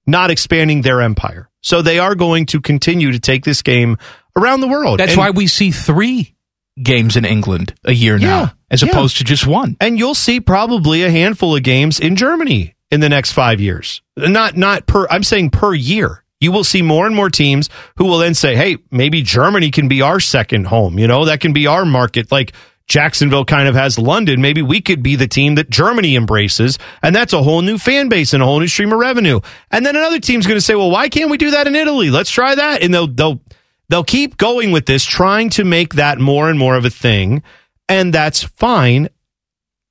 Speaker 4: not expanding their empire. So they are going to continue to take this game around the world.
Speaker 1: That's
Speaker 4: And-
Speaker 1: why we see three games in England a year
Speaker 4: Yeah,
Speaker 1: now, as
Speaker 4: yeah.
Speaker 1: opposed to just one.
Speaker 4: and you'll see probably a handful of games in Germany in the next five years. Not not per. I'm saying per year. You will see more and more teams who will then say, "Hey, maybe Germany can be our second home. You know, that can be our market." Like Jacksonville kind of has London. Maybe we could be the team that Germany embraces, and that's a whole new fan base and a whole new stream of revenue. And then another team's going to say, "Well, why can't we do that in Italy? Let's try that." And they'll they'll they'll keep going with this, trying to make that more and more of a thing, and that's fine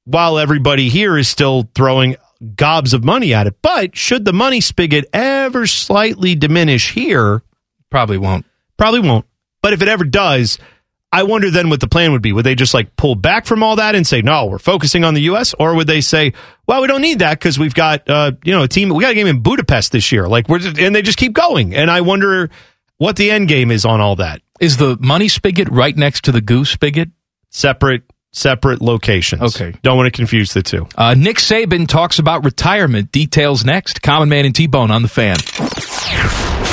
Speaker 4: while everybody here is still throwing gobs of money at it. But should the money spigot ever slightly diminish here,
Speaker 1: Probably won't.
Speaker 4: probably won't. But if it ever does, I wonder then what the plan would be. Would they just like pull back from all that and say, no, we're focusing on the U.S.? Or would they say, well, we don't need that because we've got, uh, you know, a team, we got a game in Budapest this year. Like, we're just, and they just keep going. And I wonder what the end game is on all that.
Speaker 1: Is the money spigot right next to the goose spigot?
Speaker 4: Separate, separate locations.
Speaker 1: Okay.
Speaker 4: Don't want to confuse the two.
Speaker 1: Uh, Nick Saban talks about retirement. Details next. Common Man and T Bone on the fan.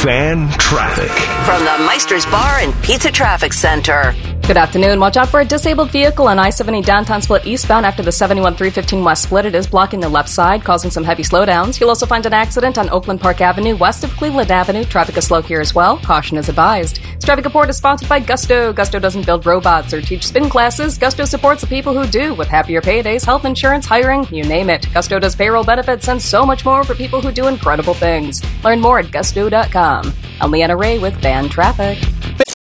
Speaker 3: Fan traffic.
Speaker 9: From the Meister's Bar and Pizza Traffic Center.
Speaker 5: Good afternoon. Watch out for a disabled vehicle on I 70 downtown split eastbound after the 71 315 west split. It is blocking the left side, causing some heavy slowdowns. You'll also find an accident on Oakland Park Avenue west of Cleveland Avenue. Traffic is slow here as well. Caution is advised. This traffic report is sponsored by Gusto. Gusto doesn't build robots or teach spin classes. Gusto supports the people who do with happier paydays, health insurance, hiring, you name it. Gusto does payroll benefits and so much more for people who do incredible things. Learn more at gusto.com. I'm Leanna Ray with Fan Traffic.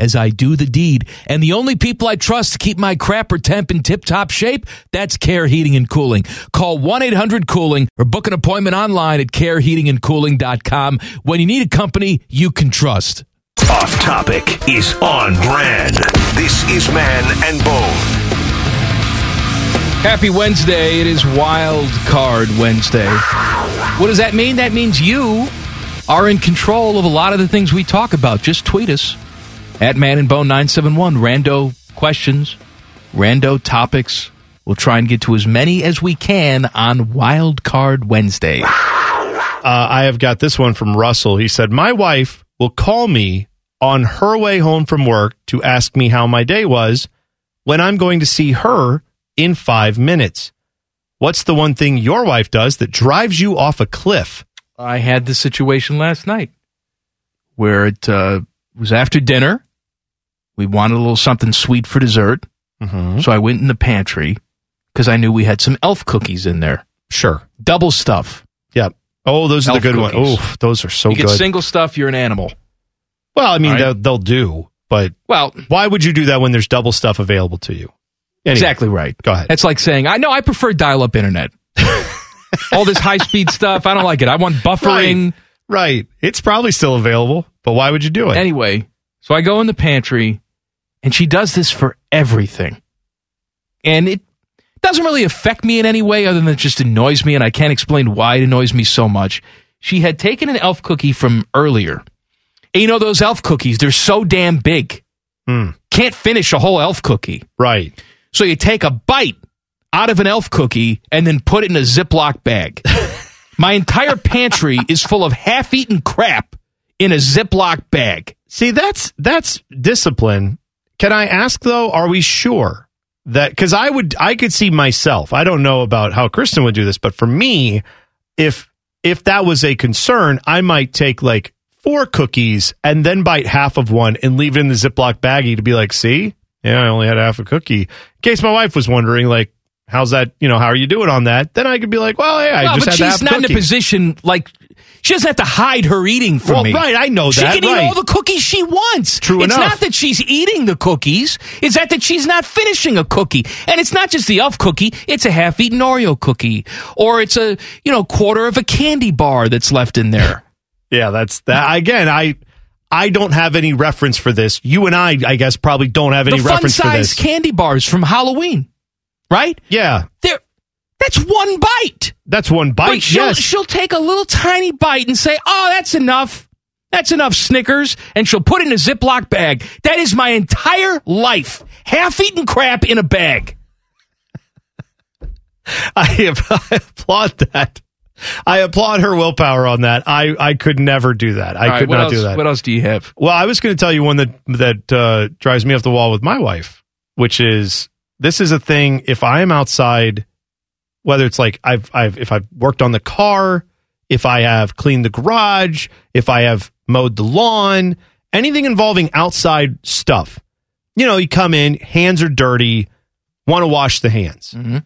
Speaker 14: as I do the deed. And the only people I trust to keep my crapper temp in tip top shape, that's Care Heating and Cooling. Call 1 800 Cooling or book an appointment online at careheatingandcooling.com when you need a company you can trust.
Speaker 3: Off topic is on brand. This is Man and Bone.
Speaker 1: Happy Wednesday. It is Wild Card Wednesday. What does that mean? That means you are in control of a lot of the things we talk about. Just tweet us at Man and Bone 971. Rando questions, rando topics. We'll try and get to as many as we can on Wild Card Wednesday.
Speaker 4: Uh, I have got this one from Russell. He said, My wife will call me on her way home from work to ask me how my day was when I'm going to see her in five minutes. What's the one thing your wife does that drives you off a cliff?
Speaker 1: I had this situation last night where it uh, was after dinner. We wanted a little something sweet for dessert.
Speaker 4: Mm-hmm.
Speaker 1: So I went in the pantry because I knew we had some elf cookies in there.
Speaker 4: Sure.
Speaker 1: Double stuff.
Speaker 4: Yep. Oh, those are
Speaker 1: Elf
Speaker 4: the good ones.
Speaker 1: cookies.
Speaker 4: Oh, those are so good.
Speaker 1: you
Speaker 4: good.
Speaker 1: get single stuff, you're an animal.
Speaker 4: well, I mean,
Speaker 1: right.
Speaker 4: they'll, they'll do, but
Speaker 1: Well,
Speaker 4: why would you do that when there's double stuff available to you? Anyway,
Speaker 1: exactly right.
Speaker 4: Go ahead.
Speaker 1: That's like saying, I know I prefer dial up internet. All this high speed stuff, I don't like it. I want buffering.
Speaker 4: Right. It's probably still available, but why would you do it?
Speaker 1: Anyway, so I go in the pantry and she does this for everything. And it doesn't really affect me in any way other than it just annoys me and I can't explain why it annoys me so much. She had taken an elf cookie from earlier. And you know those elf cookies, they're so damn big.
Speaker 4: Hmm.
Speaker 1: Can't finish a whole elf cookie.
Speaker 4: Right.
Speaker 1: So you take a bite out of an elf cookie and then put it in a Ziploc bag. My entire pantry is full of half-eaten crap in a Ziploc bag.
Speaker 4: See, that's that's discipline. Can I ask though, are we sure that cuz I would I could see myself. I don't know about how Kristen would do this, but for me, if if that was a concern, I might take like four cookies and then bite half of one and leave it in the Ziploc baggie to be like, "See? Yeah, I only had half a cookie." In case my wife was wondering like How's that? You know, how are you doing on that? Then I could be like, well, hey, I
Speaker 1: Well,
Speaker 4: just
Speaker 1: but
Speaker 4: had
Speaker 1: she's
Speaker 4: half a
Speaker 1: not in a position like she doesn't have to hide her eating from
Speaker 4: Well,
Speaker 1: me.
Speaker 4: right, I know
Speaker 1: she
Speaker 4: that, She
Speaker 1: can eat all the cookies she wants.
Speaker 4: True
Speaker 1: it's
Speaker 4: enough.
Speaker 1: not that she's eating the cookies; it's that that she's not finishing a cookie. And it's not just the elf cookie; it's a half-eaten Oreo cookie, or it's a you know quarter of a candy bar that's left in there.
Speaker 4: Yeah, that's that. Again, I I don't have any reference for this. You and I, I guess, probably don't have any
Speaker 1: the
Speaker 4: reference for this.
Speaker 1: candy bars from Halloween, right?
Speaker 4: yeah,
Speaker 1: They're that's one bite.
Speaker 4: that's one
Speaker 1: But
Speaker 4: bite.
Speaker 1: she'll,
Speaker 4: yes,
Speaker 1: she'll take a little tiny bite and say, "Oh, that's enough. That's enough Snickers," and she'll put it in a Ziploc bag. That is my entire life: half-eaten crap in a bag.
Speaker 4: I, I applaud that. I applaud her willpower on that. I I could never do that. I
Speaker 1: All right,
Speaker 4: could
Speaker 1: what
Speaker 4: not
Speaker 1: else,
Speaker 4: do that.
Speaker 1: What else do you have?
Speaker 4: Well, I was going to tell you one that that uh, drives me off the wall with my wife, which is this is a thing. If I am outside, whether it's like I've I've if I've worked on the car, if I have cleaned the garage, if I have mowed the lawn, anything involving outside stuff. You know, you come in, hands are dirty, want to wash the hands. Mm-hmm.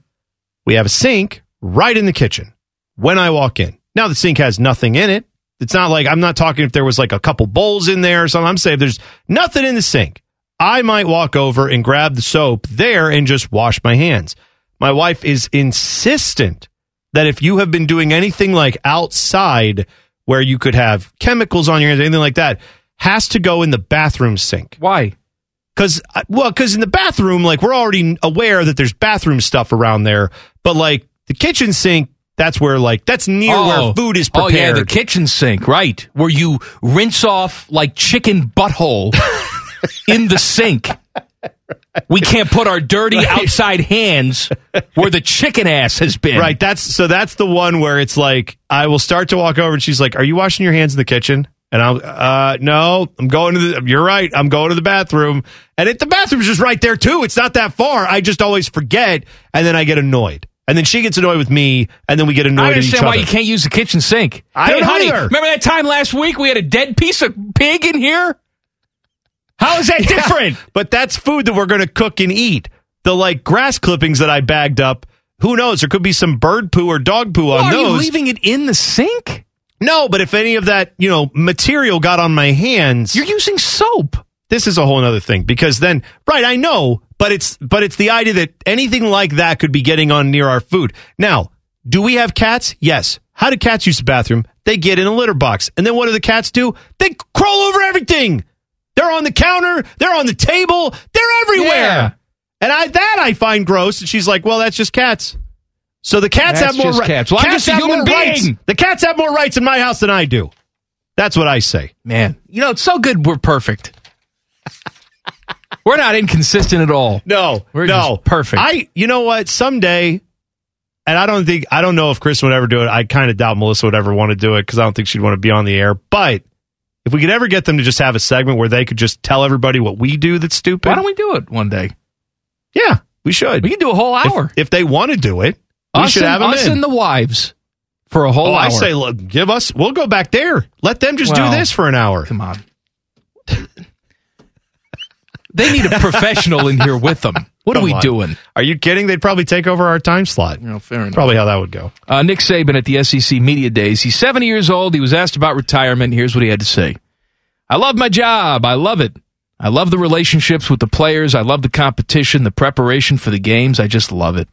Speaker 4: We have a sink right in the kitchen when I walk in. Now the sink has nothing in it. It's not like I'm not talking if there was like a couple bowls in there or something. I'm saying if there's nothing in the sink. I might walk over and grab the soap there and just wash my hands. My wife is insistent that if you have been doing anything like outside where you could have chemicals on your hands, anything like that, has to go in the bathroom sink.
Speaker 1: Why?
Speaker 4: Because, uh, well, because in the bathroom, like we're already aware that there's bathroom stuff around there, but like the kitchen sink, that's where like that's near where oh. food is prepared.
Speaker 1: Oh yeah, the kitchen sink, right? Where you rinse off like chicken butthole in the sink. We can't put our dirty outside hands where the chicken ass has been.
Speaker 4: Right. That's so that's the one where it's like I will start to walk over and she's like, "Are you washing your hands in the kitchen?" And I'll, uh, no, I'm going to the. You're right. I'm going to the bathroom, and it, the bathroom's just right there too. It's not that far. I just always forget, and then I get annoyed, and then she gets annoyed with me, and then we get annoyed
Speaker 1: I
Speaker 4: at each
Speaker 1: understand why you can't use the kitchen sink.
Speaker 4: I
Speaker 1: hey, honey,
Speaker 4: either.
Speaker 1: remember that time last week we had a dead piece of pig in here? How is that
Speaker 4: Yeah,
Speaker 1: different?
Speaker 4: But that's food that we're going to cook and eat. The like grass clippings that I bagged up. Who knows? There could be some bird poo or dog poo on those.
Speaker 1: Are you leaving it in the sink?
Speaker 4: No, but if any of that, you know, material got on my hands,
Speaker 1: You're using soap.
Speaker 4: this is a whole other thing because then, right, I know, but it's but it's the idea that anything like that could be getting on near our food. Now, do we have cats? Yes. How do cats use the bathroom? They get in a litter box, and then what do the cats do? They crawl over everything. They're on the counter. They're on the table. They're everywhere.
Speaker 1: Yeah.
Speaker 4: And I that I find gross. And she's like, "Well, that's just cats." So the cats
Speaker 1: That's
Speaker 4: have more
Speaker 1: just
Speaker 4: ri-
Speaker 1: cats. Well, I'm just a
Speaker 4: have
Speaker 1: human
Speaker 4: more rights. The cats have more rights in my house than I do. That's what I say.
Speaker 1: Man, you know, it's so good we're perfect. we're not inconsistent at all.
Speaker 4: No,
Speaker 1: We're
Speaker 4: no,
Speaker 1: just perfect.
Speaker 4: I, you know what? Someday, and I don't think I don't know if Chris would ever do it. I kind of doubt Melissa would ever want to do it because I don't think she'd want to be on the air. But if we could ever get them to just have a segment where they could just tell everybody what we do that's stupid,
Speaker 1: Why don't we do it one day?
Speaker 4: yeah, we should.
Speaker 1: We can do a whole
Speaker 4: If-
Speaker 1: hour.
Speaker 4: if, they want to do it. We
Speaker 1: us
Speaker 4: should
Speaker 1: and,
Speaker 4: have them
Speaker 1: us
Speaker 4: in.
Speaker 1: and the wives for a whole
Speaker 4: oh,
Speaker 1: hour.
Speaker 4: I say, look, give us. We'll go back there. Let them just
Speaker 1: Well,
Speaker 4: do this for an hour.
Speaker 1: Come on. They need a professional in here with them. What are we
Speaker 4: on.
Speaker 1: doing?
Speaker 4: Are you kidding? They'd probably take over our time slot.
Speaker 1: No, fair enough.
Speaker 4: Probably how that would go.
Speaker 1: Uh, Nick Saban at the SEC Media Days. He's 70 years old. He was asked about retirement. Here's what he had to say I love my job. I love it. I love the relationships with the players. I love the competition, the preparation for the games. I just love it.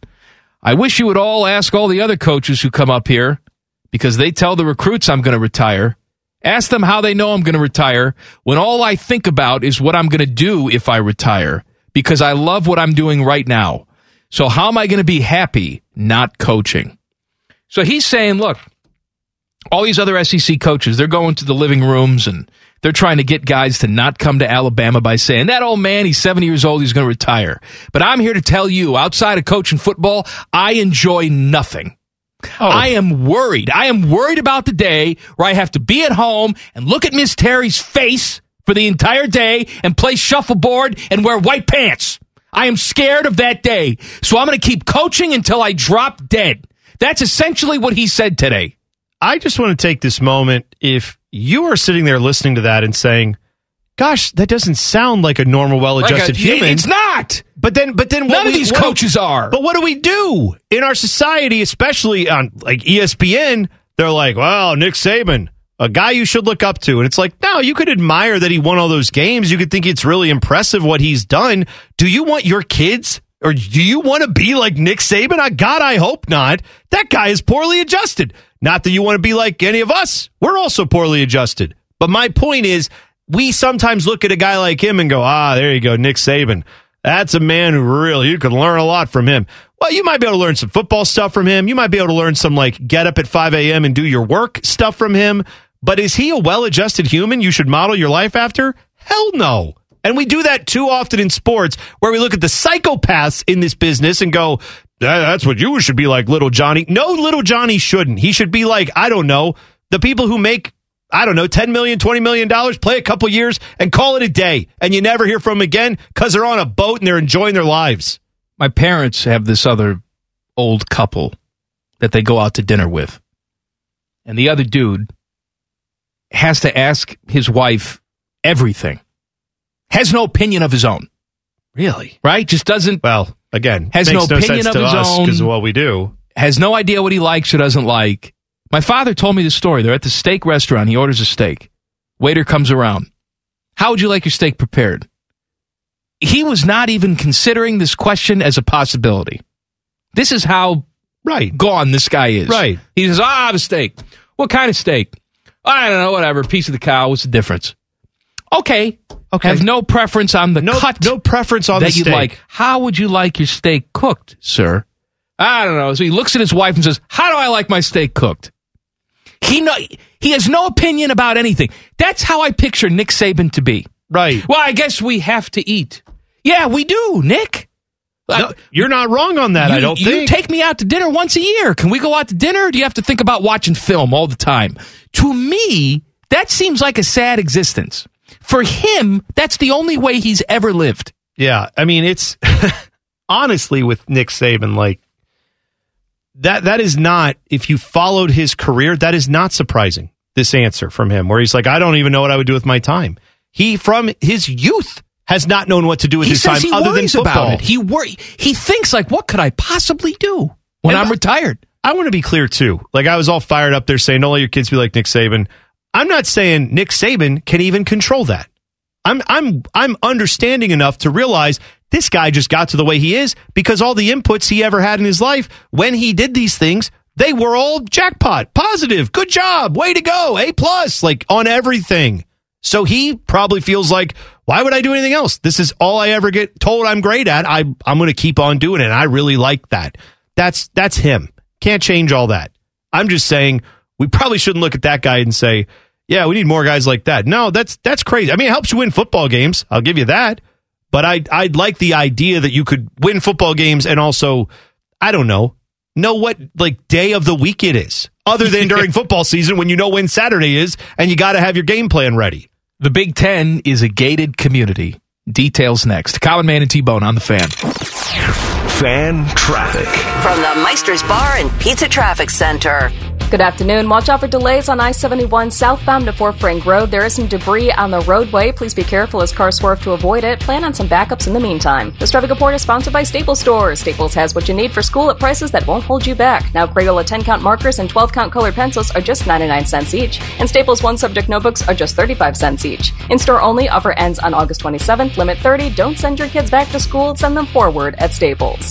Speaker 1: I wish you would all ask all the other coaches who come up here because they tell the recruits I'm going to retire. Ask them how they know I'm going to retire when all I think about is what I'm going to do if I retire because I love what I'm doing right now. So how am I going to be happy not coaching? So he's saying, look, all these other SEC coaches, they're going to the living rooms and they're trying to get guys to not come to Alabama by saying, that old man, he's 70 years old, he's going to retire. But I'm here to tell you, outside of coaching football, I enjoy nothing. Oh. I am worried. I am worried about the day where I have to be at home and look at Miss Terry's face for the entire day and play shuffleboard and wear white pants. I am scared of that day. So I'm going to keep coaching until I drop dead. That's essentially what he said today.
Speaker 4: I just want to take this moment. If you are sitting there listening to that and saying, "Gosh, that doesn't sound like a normal, well-adjusted
Speaker 1: Like a-
Speaker 4: human,"
Speaker 1: It's not.
Speaker 4: But then, but then, what
Speaker 1: None of these coaches are.
Speaker 4: But what do we do in our society, especially on like ESPN? They're like, "Well, Nick Saban, a guy you should look up to," and it's like, no, you could admire that he won all those games. You could think it's really impressive what he's done. Do you want your kids? Or do you want to be like Nick Saban? I God, I hope not. That guy is poorly adjusted. Not that you want to be like any of us. We're also poorly adjusted. But my point is, we sometimes look at a guy like him and go, ah, there you go, Nick Saban. That's a man who really, you could learn a lot from him. Well, you might be able to learn some football stuff from him. You might be able to learn some like get up at 5 a.m. and do your work stuff from him. But is he a well adjusted human you should model your life after? Hell no. And we do that too often in sports where we look at the psychopaths in this business and go, that's what you should be like, little Johnny. No, little Johnny shouldn't. He should be like, I don't know, the people who make I don't know, 10 million, 20 million dollars, play a couple years and call it a day. And you never hear from them again because they're on a boat and they're enjoying their lives.
Speaker 1: My parents have this other old couple that they go out to dinner with. And the other dude has to ask his wife everything. Has no opinion of his own.
Speaker 4: Really?
Speaker 1: Right? Just doesn't
Speaker 4: Well, again,
Speaker 1: has
Speaker 4: makes
Speaker 1: no
Speaker 4: no
Speaker 1: opinion
Speaker 4: sense
Speaker 1: of
Speaker 4: to
Speaker 1: his
Speaker 4: us
Speaker 1: own.
Speaker 4: because of what we do.
Speaker 1: has no idea what he likes or doesn't like. My father told me the story. They're at the steak restaurant. He orders a steak. Waiter comes around. How would you like your steak prepared? He was not even considering this question as a possibility. This is how
Speaker 4: right
Speaker 1: gone this guy is.
Speaker 4: Right.
Speaker 1: He says, "Ah, I have a steak. What kind of steak? I don't know. Whatever. Piece of the cow. What's the difference? Okay.
Speaker 4: Okay.
Speaker 1: Have no preference on the
Speaker 4: No,
Speaker 1: cut.
Speaker 4: no preference on
Speaker 1: that
Speaker 4: the
Speaker 1: you
Speaker 4: steak.
Speaker 1: like. How would you like your steak cooked, sir? I don't know. So he looks at his wife and says, "How do I like my steak cooked?" He know he has no opinion about anything. That's how I picture Nick Saban to be.
Speaker 4: Right.
Speaker 1: Well, I guess we have to eat. Yeah, we do, Nick.
Speaker 4: No, you're not wrong on that,
Speaker 1: you,
Speaker 4: I don't
Speaker 1: you
Speaker 4: think.
Speaker 1: take me out to dinner once a year. Can we go out to dinner? Or do you have to think about watching film all the time? To me, that seems like a sad existence. For him, that's the only way he's ever lived.
Speaker 4: Yeah, I mean it's honestly with Nick Saban like that that is not if you followed his career that is not surprising this answer from him where he's like I don't even know what I would do with my time. He from his youth has not known what to do with
Speaker 1: he
Speaker 4: his time other than football.
Speaker 1: about it. He worry. He thinks like, what could I possibly do when
Speaker 4: And
Speaker 1: I'm
Speaker 4: I-
Speaker 1: retired?
Speaker 4: I want to be clear too. Like I was all fired up there saying, "Don't let your kids be like Nick Saban." I'm not saying Nick Saban can even control that. I'm I'm I'm understanding enough to realize this guy just got to the way he is because all the inputs he ever had in his life when he did these things, they were all jackpot, positive, good job, way to go, A plus, like on everything. So he probably feels like, why would I do anything else? This is all I ever get told I'm great at. I I'm going to keep on doing it. I really like that. That's that's him. Can't change all that. I'm just saying we probably shouldn't look at that guy and say, yeah, we need more guys like that. No, that's that's crazy. I mean, it helps you win football games. I'll give you that. But I I'd like the idea that you could win football games and also, I don't know, know what like day of the week it is, other than during football season when you know when Saturday is and you got to have your game plan ready.
Speaker 1: The Big Ten is a gated community. Details next. Common Man and T Bone on the fan.
Speaker 3: Fan traffic.
Speaker 9: From the Meister's Bar and Pizza Traffic Center.
Speaker 5: Good afternoon. Watch out for delays on I 71 southbound to Fort Frank Road. There is some debris on the roadway. Please be careful as cars swerve to avoid it. Plan on some backups in the meantime. This traffic report is sponsored by Staples Stores. Staples has what you need for school at prices that won't hold you back. Now, Crayola 10 count markers and 12 count colored pencils are just 99 cents each, and Staples 1 subject notebooks are just 35 cents each. In store only, offer ends on August 27th, limit 30. Don't send your kids back to school, send them forward at Staples.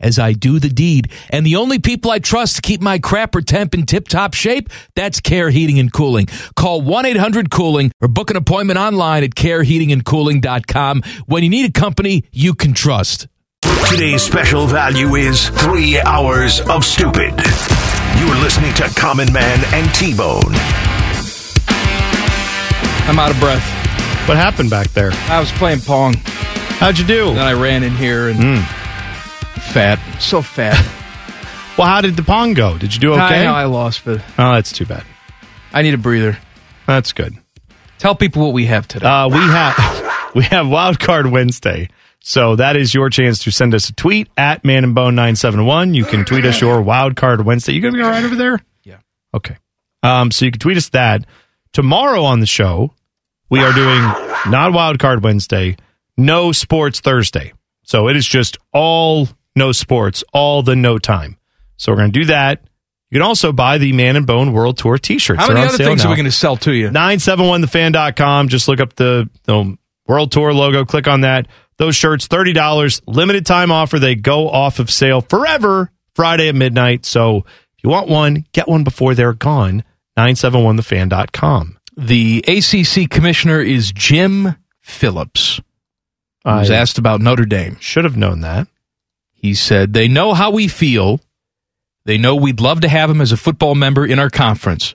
Speaker 14: as I do the deed. And the only people I trust to keep my crapper temp in tip top shape, that's Care Heating and Cooling. Call 1 800 Cooling or book an appointment online at careheatingandcooling.com when you need a company you can trust.
Speaker 3: Today's special value is three hours of stupid. You're listening to Common Man and T Bone.
Speaker 1: I'm out of breath.
Speaker 4: What happened back there?
Speaker 1: I was playing Pong.
Speaker 4: How'd you do?
Speaker 1: Then I ran in here and hmm. Fat. So fat.
Speaker 4: Well, how did the pong go? Did you do okay?
Speaker 1: I know I lost, but
Speaker 4: Oh, that's too bad.
Speaker 1: I need a breather.
Speaker 4: That's good.
Speaker 1: Tell people what we have today.
Speaker 4: Uh, we have we have Wild Card Wednesday. So that is your chance to send us a tweet at Man and Bone nine seven one. You can tweet us your Wild Card Wednesday. You gonna be all right over there?
Speaker 1: Yeah.
Speaker 4: Okay. Um, so you can tweet us that tomorrow on the show. We are doing not Wild Card Wednesday, no Sports Thursday. So it is just all no sports, all the no time. So we're going to do that. You can also buy the Man and Bone World Tour T-shirts.
Speaker 1: How many
Speaker 4: on
Speaker 1: other things are we going to sell to you?
Speaker 4: 971thefan.com. Just look up the, the World Tour logo, click on that. Those shirts, $30, limited time offer. They go off of sale forever Friday at midnight. So if you want one, get one before they're gone. 971thefan.com.
Speaker 1: The ACC commissioner is Jim Phillips. He was asked about Notre Dame.
Speaker 4: should have known that.
Speaker 1: He said, They know how we feel. They know we'd love to have him as a football member in our conference.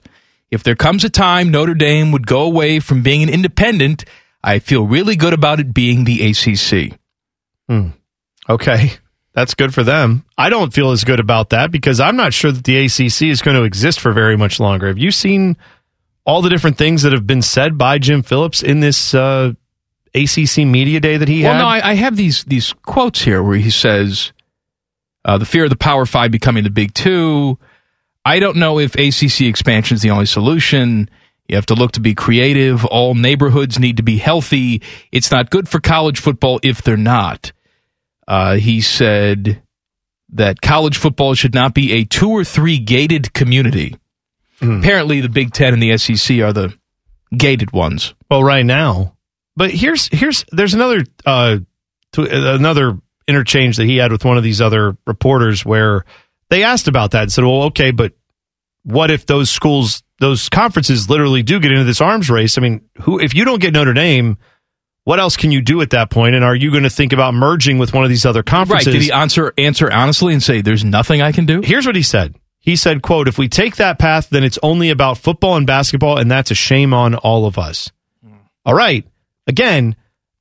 Speaker 1: If there comes a time Notre Dame would go away from being an independent, I feel really good about it being the ACC.
Speaker 4: Okay. That's good for them. I don't feel as good about that because I'm not sure that the ACC is going to exist for very much longer. Have you seen all the different things that have been said by Jim Phillips in this uh, ACC media day that he
Speaker 1: well,
Speaker 4: had?
Speaker 1: Well, no, I, I have these these quotes here where he says, uh, "The fear of the Power Five becoming the Big Two. I don't know if ACC expansion is the only solution. You have to look to be creative. All neighborhoods need to be healthy. It's not good for college football if they're not." Uh, he said that college football should not be a two or three gated community. Apparently, the Big Ten and the SEC are the gated ones.
Speaker 4: Well, right now. But here's here's there's another uh to, another interchange that he had with one of these other reporters where they asked about that and said, "Well, okay, but what if those schools, those conferences, literally do get into this arms race? I mean, who if you don't get Notre Dame, what else can you do at that point? And are you going to think about merging with one of these other
Speaker 1: Right?
Speaker 4: conferences?
Speaker 1: Did he answer answer honestly and say there's nothing I can do?
Speaker 4: Here's what he said. He said, quote, if we take that path, then it's only about football and basketball, and that's a shame on all of us. Hmm. All right. Again,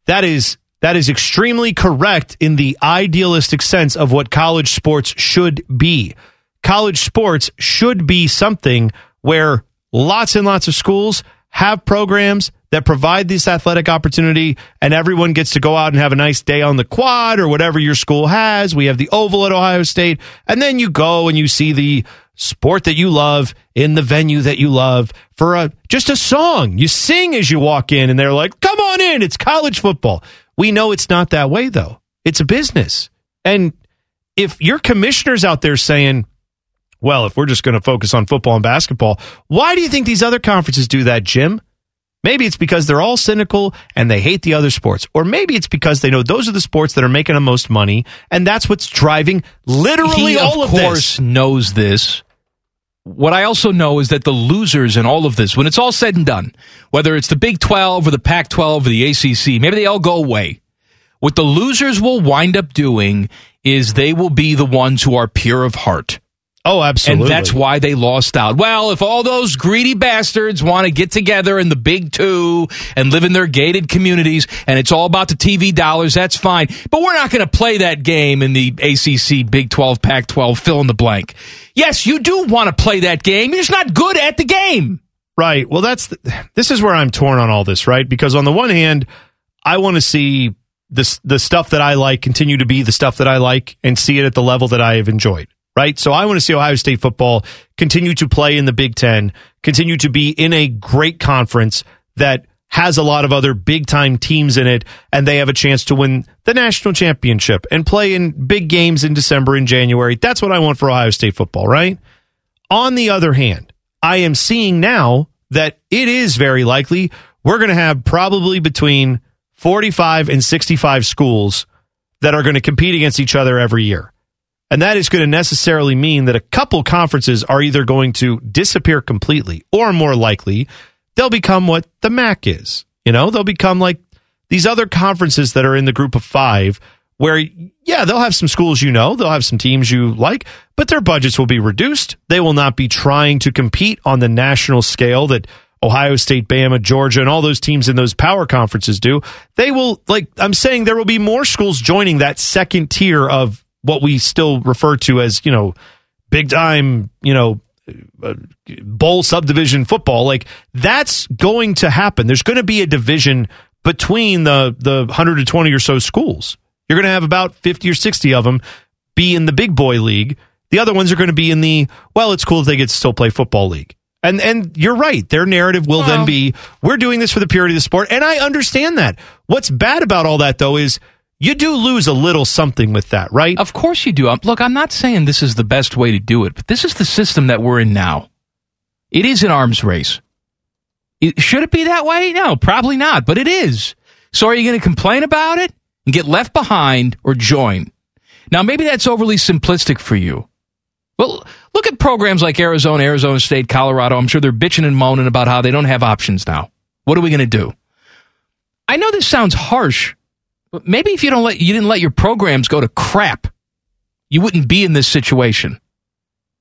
Speaker 4: that is that is extremely correct in the idealistic sense of what college sports should be. College sports should be something where lots and lots of schools have programs that provide this athletic opportunity and everyone gets to go out and have a nice day on the quad or whatever your school has. We have the oval at Ohio State and then you go and you see the sport that you love in the venue that you love for a just a song. You sing as you walk in and they're like, "Come on in, it's college football." We know it's not that way though. It's a business. And if your commissioners out there saying, well, if we're just going to focus on football and basketball, why do you think these other conferences do that, Jim? Maybe it's because they're all cynical and they hate the other sports. Or maybe it's because they know those are the sports that are making the most money and that's what's driving literally
Speaker 1: he,
Speaker 4: all
Speaker 1: of
Speaker 4: of
Speaker 1: course,
Speaker 4: this.
Speaker 1: knows this. What I also know is that the losers in all of this, when it's all said and done, whether it's the Big 12 or the Pac 12 or the ACC, maybe they all go away. What the losers will wind up doing is they will be the ones who are pure of heart.
Speaker 4: Oh, absolutely.
Speaker 1: And that's why they lost out. Well, if all those greedy bastards want to get together in the big two and live in their gated communities and it's all about the TV dollars, that's fine. But we're not going to play that game in the ACC, Big 12, Pac 12, fill in the blank. Yes, you do want to play that game. You're just not good at the game.
Speaker 4: Right. Well, that's the, this is where I'm torn on all this, right? Because on the one hand, I want to see this the stuff that I like continue to be the stuff that I like and see it at the level that I have enjoyed. Right. So I want to see Ohio State football continue to play in the Big Ten, continue to be in a great conference that has a lot of other big time teams in it, and they have a chance to win the national championship and play in big games in December and January. That's what I want for Ohio State football, right? On the other hand, I am seeing now that it is very likely we're going to have probably between 45 and 65 schools that are going to compete against each other every year. And that is going to necessarily mean that a couple conferences are either going to disappear completely or more likely they'll become what the MAC is. You know, they'll become like these other conferences that are in the group of five where, yeah, they'll have some schools you know, they'll have some teams you like, but their budgets will be reduced. They will not be trying to compete on the national scale that Ohio State, Bama, Georgia, and all those teams in those power conferences do. They will, like, I'm saying there will be more schools joining that second tier of what we still refer to as, you know, big time, you know, uh, bowl subdivision football. Like that's going to happen. There's going to be a division between the the 120 or so schools. You're going to have about 50 or 60 of them be in the big boy league. The other ones are going to be in the well, it's cool if they get to still play football league. And and you're right. Their narrative will then be we're doing this for the purity of the sport. And I understand that. What's bad about all that though is you do lose a little something with that, right?
Speaker 1: Of course you do. Um, Look, I'm not saying this is the best way to do it, but this is the system that we're in now. It is an arms race. It, should it be that way? No, probably not, but it is. So are you going to complain about it and get left behind or join? Now, maybe that's overly simplistic for you. Well, look at programs like Arizona, Arizona State, Colorado. I'm sure they're bitching and moaning about how they don't have options now. What are we going to do? I know this sounds harsh, maybe if you don't let you didn't let your programs go to crap, you wouldn't be in this situation.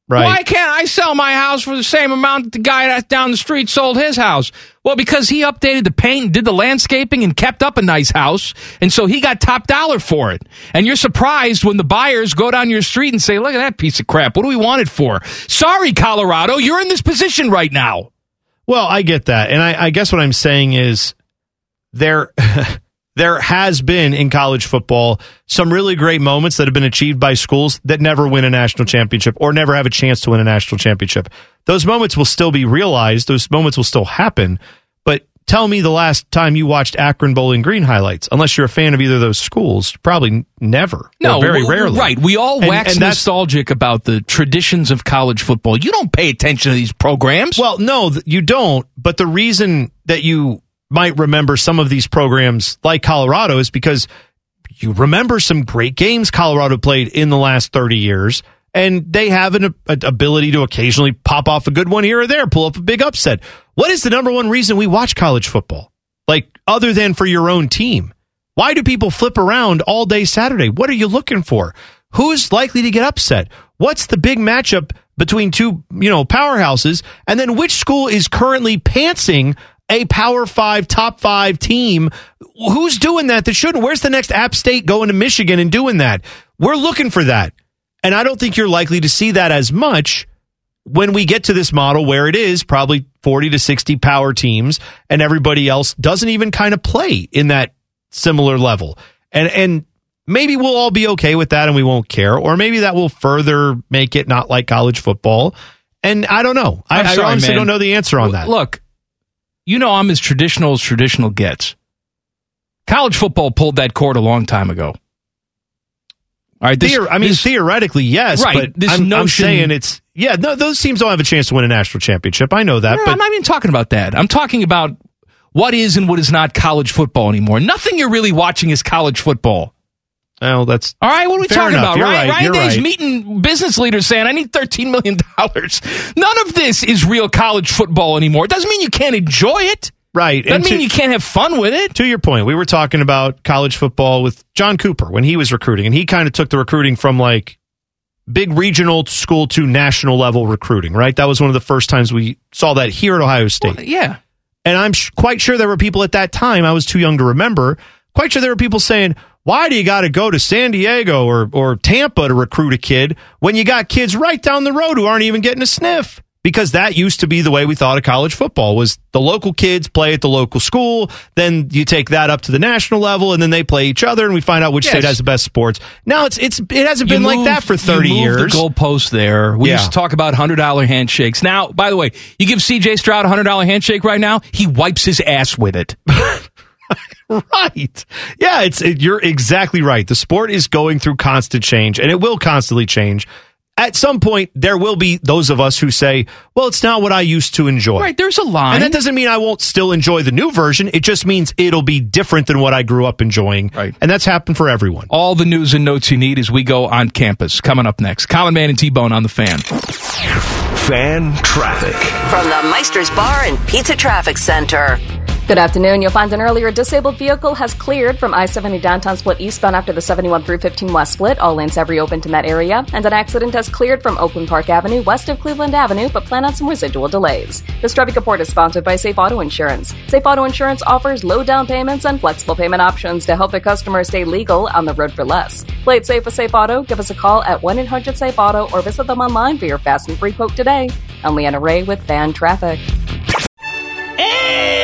Speaker 4: Right.
Speaker 1: Why can't I sell my house for the same amount that the guy down the street sold his house? Well, because he updated the paint, and did the landscaping, and kept up a nice house, and so he got top dollar for it. And you're surprised when the buyers go down your street and say, "Look at that piece of crap. What do we want it for?" Sorry, Colorado, you're in this position right now.
Speaker 4: Well, I get that, and I, I guess what I'm saying is there. there has been in college football some really great moments that have been achieved by schools that never win a national championship or never have a chance to win a national championship. Those moments will still be realized. Those moments will still happen. But tell me the last time you watched Akron Bowling Green highlights, unless you're a fan of either of those schools, probably never.
Speaker 1: No,
Speaker 4: very rarely.
Speaker 1: Right. We all
Speaker 4: And-
Speaker 1: wax
Speaker 4: and
Speaker 1: nostalgic about the traditions of college football. You don't pay attention to these programs.
Speaker 4: Well, no, you don't. But the reason that you might remember some of these programs like Colorado is because you remember some great games Colorado played in the last 30 years. And they have an, ability to occasionally pop off a good one here or there, pull up a big upset. What is the number one reason we watch college football? Like, other than for your own team? Why do people flip around all day Saturday? What are you looking for? Who's likely to get upset? What's the big matchup between two, you know, powerhouses? And then which school is currently pantsing a power five, top five team? Who's doing that that shouldn't? Where's the next App State going to Michigan and doing that? We're looking for that. And I don't think you're likely to see that as much when we get to this model where it is probably 40 to 60 power teams and everybody else doesn't even kind of play in that similar level. And and maybe we'll all be okay with that and we won't care or maybe that will further make it not like college football. And I don't know. I,
Speaker 1: I'm
Speaker 4: I honestly
Speaker 1: man.
Speaker 4: don't know the answer on that.
Speaker 1: Look, you know I'm as traditional as traditional gets. College football pulled that cord a long time ago. All right, this,
Speaker 4: Theor- I mean,
Speaker 1: this-
Speaker 4: theoretically, yes,
Speaker 1: Right,
Speaker 4: but
Speaker 1: this
Speaker 4: I'm, I'm
Speaker 1: notion-
Speaker 4: saying it's yeah. No, those teams don't have a chance to win a national championship. I know that,
Speaker 1: No,
Speaker 4: but
Speaker 1: I'm not even talking about that. I'm talking about what is and what is not college football anymore. Nothing you're really watching is college football.
Speaker 4: Well, that's
Speaker 1: All right, what are we talking
Speaker 4: enough.
Speaker 1: about?
Speaker 4: You're
Speaker 1: Ryan,
Speaker 4: right.
Speaker 1: Ryan Day's
Speaker 4: right.
Speaker 1: meeting business leaders saying, I need $13 million. None of this is real college football anymore. It doesn't mean you can't enjoy it.
Speaker 4: right.
Speaker 1: Doesn't
Speaker 4: And
Speaker 1: mean
Speaker 4: to-
Speaker 1: you can't have fun with it.
Speaker 4: to your point, we were talking about college football with John Cooper when he was recruiting, and he kind of took the recruiting from like big regional school to national level recruiting, right? That was one of the first times we saw that here at Ohio State.
Speaker 1: Yeah.
Speaker 4: And I'm sh- quite sure there were people at that time, I was too young to remember, quite sure there were people saying, why do you got to go to San Diego or, or Tampa to recruit a kid when you got kids right down the road who aren't even getting a sniff? Because that used to be the way we thought of college football was the local kids play at the local school, then you take that up to the national level, and then they play each other, and we find out which
Speaker 1: Yes.
Speaker 4: state has the best sports. Now it's it's it hasn't
Speaker 1: You
Speaker 4: been like that for thirty
Speaker 1: you
Speaker 4: years.
Speaker 1: The goalpost there. We
Speaker 4: Yeah.
Speaker 1: used to talk about hundred dollar handshakes. Now, by the way, you give C.J. Stroud a hundred dollar handshake right now, he wipes his ass with it.
Speaker 4: Right. Yeah, it's it, you're exactly right. The sport is going through constant change and it will constantly change. At some point there will be those of us who say, "Well, it's not what I used to enjoy."
Speaker 1: Right? There's a line.
Speaker 4: And that doesn't mean I won't still enjoy the new version. It just means it'll be different than what I grew up enjoying.
Speaker 1: Right.
Speaker 4: And that's happened for everyone.
Speaker 1: All the news and notes you need as we go on campus. Coming up next, Common Man and T Bone on the fan.
Speaker 3: Fan traffic.
Speaker 9: From the Meister's Bar and Pizza Traffic Center.
Speaker 5: Good afternoon. You'll find an earlier disabled vehicle has cleared from I 70 downtown split eastbound after the 71 through 15 west split. All lanes have reopened in that area. And an accident has cleared from Oakland Park Avenue west of Cleveland Avenue, but plan on some residual delays. This traffic report is sponsored by Safe Auto Insurance. Safe Auto Insurance offers low down payments and flexible payment options to help their customers stay legal on the road for less. Play it safe with Safe Auto. Give us a call at 1 800 Safe Auto or visit them online for your fast and free quote today. I'm Leanna Ray with Fan Traffic.
Speaker 13: Oh,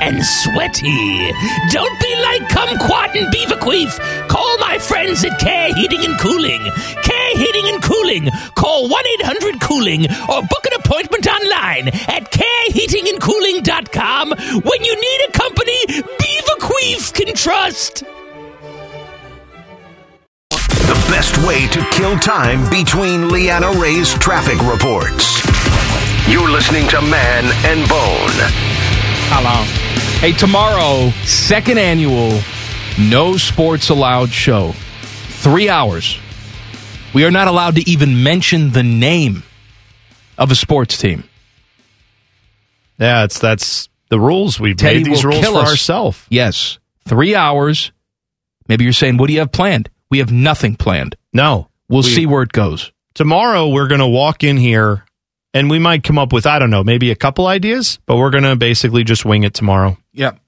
Speaker 13: and sweaty. Don't be like Kumquat and Beaverqueef. Call my friends at Care Heating and Cooling. Care Heating and Cooling. Call 1 800 Cooling or book an appointment online at careheatingandcooling.com when you need a company Beaverqueef can trust.
Speaker 3: The best way to kill time between Leanna Ray's traffic reports. You're listening to Man and Bone.
Speaker 1: How long? Hey, tomorrow, second annual No Sports Allowed show. Three hours. We are not allowed to even mention the name of a sports team.
Speaker 4: Yeah, it's that's the rules. We've
Speaker 1: Teddy
Speaker 4: made these rules for
Speaker 1: us.
Speaker 4: ourselves.
Speaker 1: Yes. Three hours. Maybe you're saying, what do you have planned? We have nothing planned.
Speaker 4: No.
Speaker 1: We'll
Speaker 4: We-
Speaker 1: see where it goes.
Speaker 4: tomorrow we're going to walk in here and we might come up with i don't know maybe a couple ideas but we're going to basically just wing it tomorrow
Speaker 1: Yep.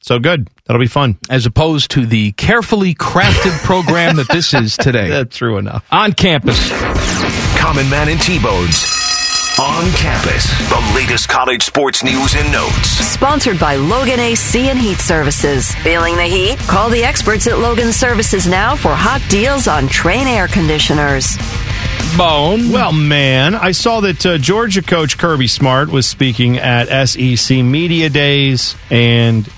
Speaker 4: so good that'll be fun
Speaker 1: As opposed to the carefully crafted program that this is today.
Speaker 4: that's true enough
Speaker 1: On campus.
Speaker 3: Common Man and T-Bones. On campus. The latest college sports news and notes.
Speaker 9: Sponsored by Logan AC and Heat Services. Feeling the heat? Call the experts at Logan Services now for hot deals on Trane air conditioners.
Speaker 1: Bone.
Speaker 4: well man i saw that uh, georgia coach kirby smart was speaking at sec media days and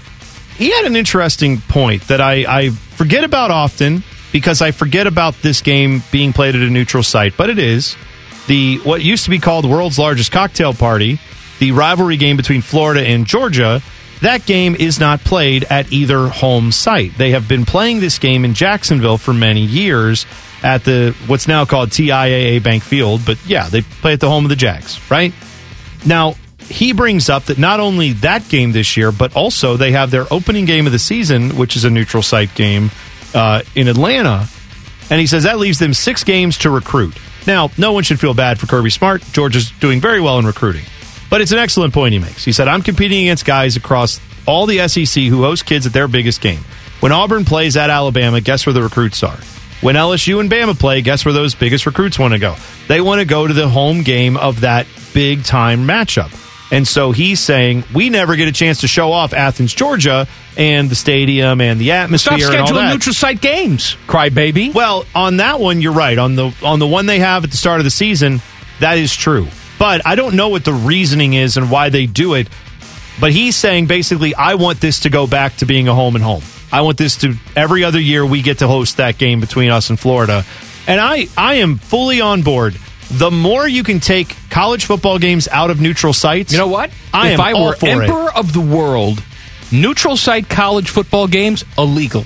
Speaker 4: he had an interesting point that I, I forget about often because I forget about this game being played at a neutral site, but it is the what used to be called the world's largest cocktail party, the rivalry game between Florida and Georgia. That game is not played at either home site. They have been playing this game in Jacksonville for many years at the what's now called TIAA Bank Field, but yeah, they play at the home of the Jags, right? Now, he brings up that not only that game this year, but also they have their opening game of the season, which is a neutral site game uh, in Atlanta. And he says that leaves them six games to recruit. Now, no one should feel bad for Kirby Smart. Georgia's doing very well in recruiting. But it's an excellent point he makes. He said, I'm competing against guys across all the SEC who host kids at their biggest game. When Auburn plays at Alabama, guess where the recruits are? When LSU and Bama play, guess where those biggest recruits want to go? They want to go to the home game of that big time matchup. And so he's saying we never get a chance to show off Athens, Georgia, and the stadium and the atmosphere
Speaker 1: Stop
Speaker 4: and all
Speaker 1: scheduling
Speaker 4: that.
Speaker 1: neutral site games, crybaby.
Speaker 4: Well, on that one, you're right. On the on the one they have at the start of the season, that is true. But I don't know what the reasoning is and why they do it. But he's saying basically, I want this to go back to being a home and home. I want this to every other year we get to host that game between us and Florida. And I, I am fully on board. The more you can take college football games out of neutral sites,
Speaker 1: You know what?
Speaker 4: I
Speaker 1: if
Speaker 4: am
Speaker 1: I
Speaker 4: all
Speaker 1: were
Speaker 4: for it.
Speaker 1: emperor of the world, neutral site college football games illegal.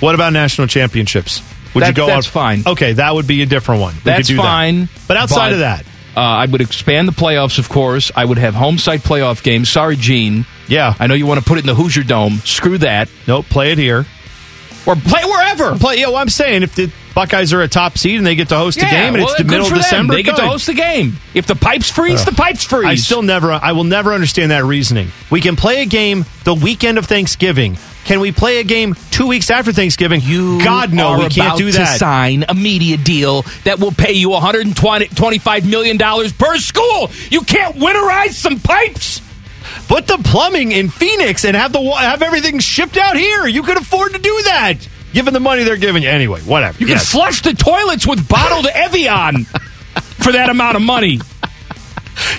Speaker 4: What about national championships? Would you
Speaker 1: That-
Speaker 4: go?
Speaker 1: that's
Speaker 4: on-
Speaker 1: fine.
Speaker 4: Okay, that would be a different one. We
Speaker 1: That's
Speaker 4: do that.
Speaker 1: fine.
Speaker 4: But outside of that,
Speaker 1: uh, I would expand the playoffs. Of course, I would have home site playoff games. Sorry, Gene.
Speaker 4: Yeah,
Speaker 1: I know you want to put it in the Hoosier Dome. Screw that.
Speaker 4: Nope, play it here.
Speaker 1: Or play wherever.
Speaker 4: Play. Yeah, well, I'm saying if the Buckeyes are a top seed and they get to host a game and
Speaker 1: well,
Speaker 4: it's the middle of
Speaker 1: them.
Speaker 4: December,
Speaker 1: They get to host the game. If the pipes freeze, the pipes freeze.
Speaker 4: I still never, I will never understand that reasoning. We can play a game the weekend of Thanksgiving. Can we play a game two weeks after Thanksgiving?
Speaker 1: You
Speaker 4: God no, we can't do
Speaker 1: to
Speaker 4: that.
Speaker 1: sign a media deal that will pay you 125 million dollars per school. You can't winterize some pipes.
Speaker 4: Put the plumbing in Phoenix and have the have everything shipped out here. You could afford to do that, given the money they're giving you. Anyway, whatever.
Speaker 1: You
Speaker 4: Yes.
Speaker 1: can flush the toilets with bottled Evian for that amount of money.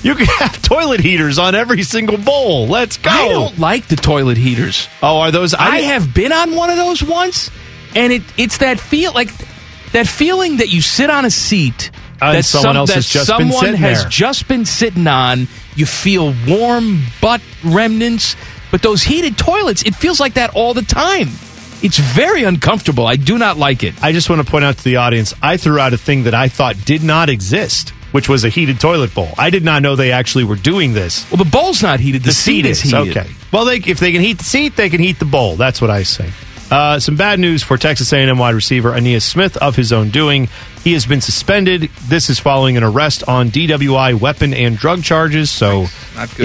Speaker 4: You can have toilet heaters on every single bowl. Let's go.
Speaker 1: I don't like the toilet heaters.
Speaker 4: Oh, are those?
Speaker 1: I,
Speaker 4: didn't-
Speaker 1: have been on one of those once, and it it's that feel like that feeling that you sit on a seat uh,
Speaker 4: And
Speaker 1: that
Speaker 4: someone else
Speaker 1: that
Speaker 4: has just been sitting
Speaker 1: has
Speaker 4: there.
Speaker 1: just been sitting on. You feel warm butt remnants, but those heated toilets, it feels like that all the time. It's very uncomfortable. I do not like it.
Speaker 4: I just want to point out to the audience, I threw out a thing that I thought did not exist, which was a heated toilet bowl. I did not know they actually were doing this.
Speaker 1: Well, the bowl's not heated. The, seat, is heated.
Speaker 4: Okay. Well, they, if they can heat the seat, they can heat the bowl. That's what I say. Uh, some bad news for Texas A&M wide receiver Ainias Smith of his own doing. He has been suspended. This is following an arrest on DWI weapon and drug charges. So,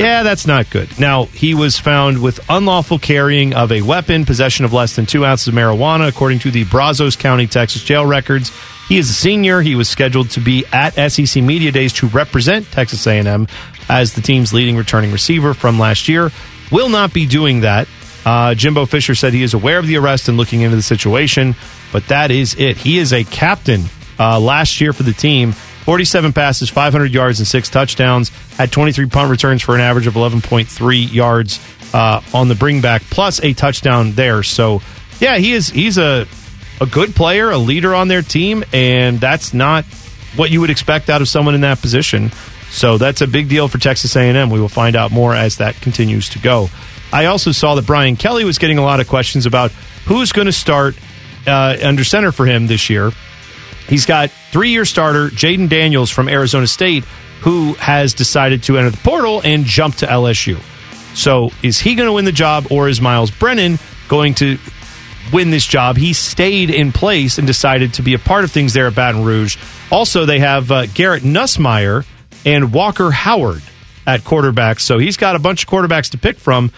Speaker 4: yeah, that's not good. Now, he was found with unlawful carrying of a weapon, possession of less than two ounces of marijuana, according to the Brazos County, Texas jail records. He is a senior. He was scheduled to be at SEC Media Days to represent Texas A&M as the team's leading returning receiver from last year. Will not be doing that. Uh, Jimbo Fisher said he is aware of the arrest and looking into the situation, but that is it. He is a captain uh, last year for the team. 47 passes, 500 yards, and six touchdowns. Had 23 punt returns for an average of 11.3 yards uh, on the bringback, plus a touchdown there. So, yeah, he is. He's a a good player, a leader on their team, and that's not what you would expect out of someone in that position. So that's a big deal for Texas A&M. We will find out more as that continues to go. I also saw that Brian Kelly was getting a lot of questions about who's going to start uh, under center for him this year. He's got three-year starter Jayden Daniels from Arizona State, who has decided to enter the portal and jump to LSU. So is he going to win the job, or is Myles Brennan going to win this job? He stayed in place and decided to be a part of things there at Baton Rouge. Also, they have uh, Garrett Nussmeier and Walker Howard at quarterback. So he's got a bunch of quarterbacks to pick from.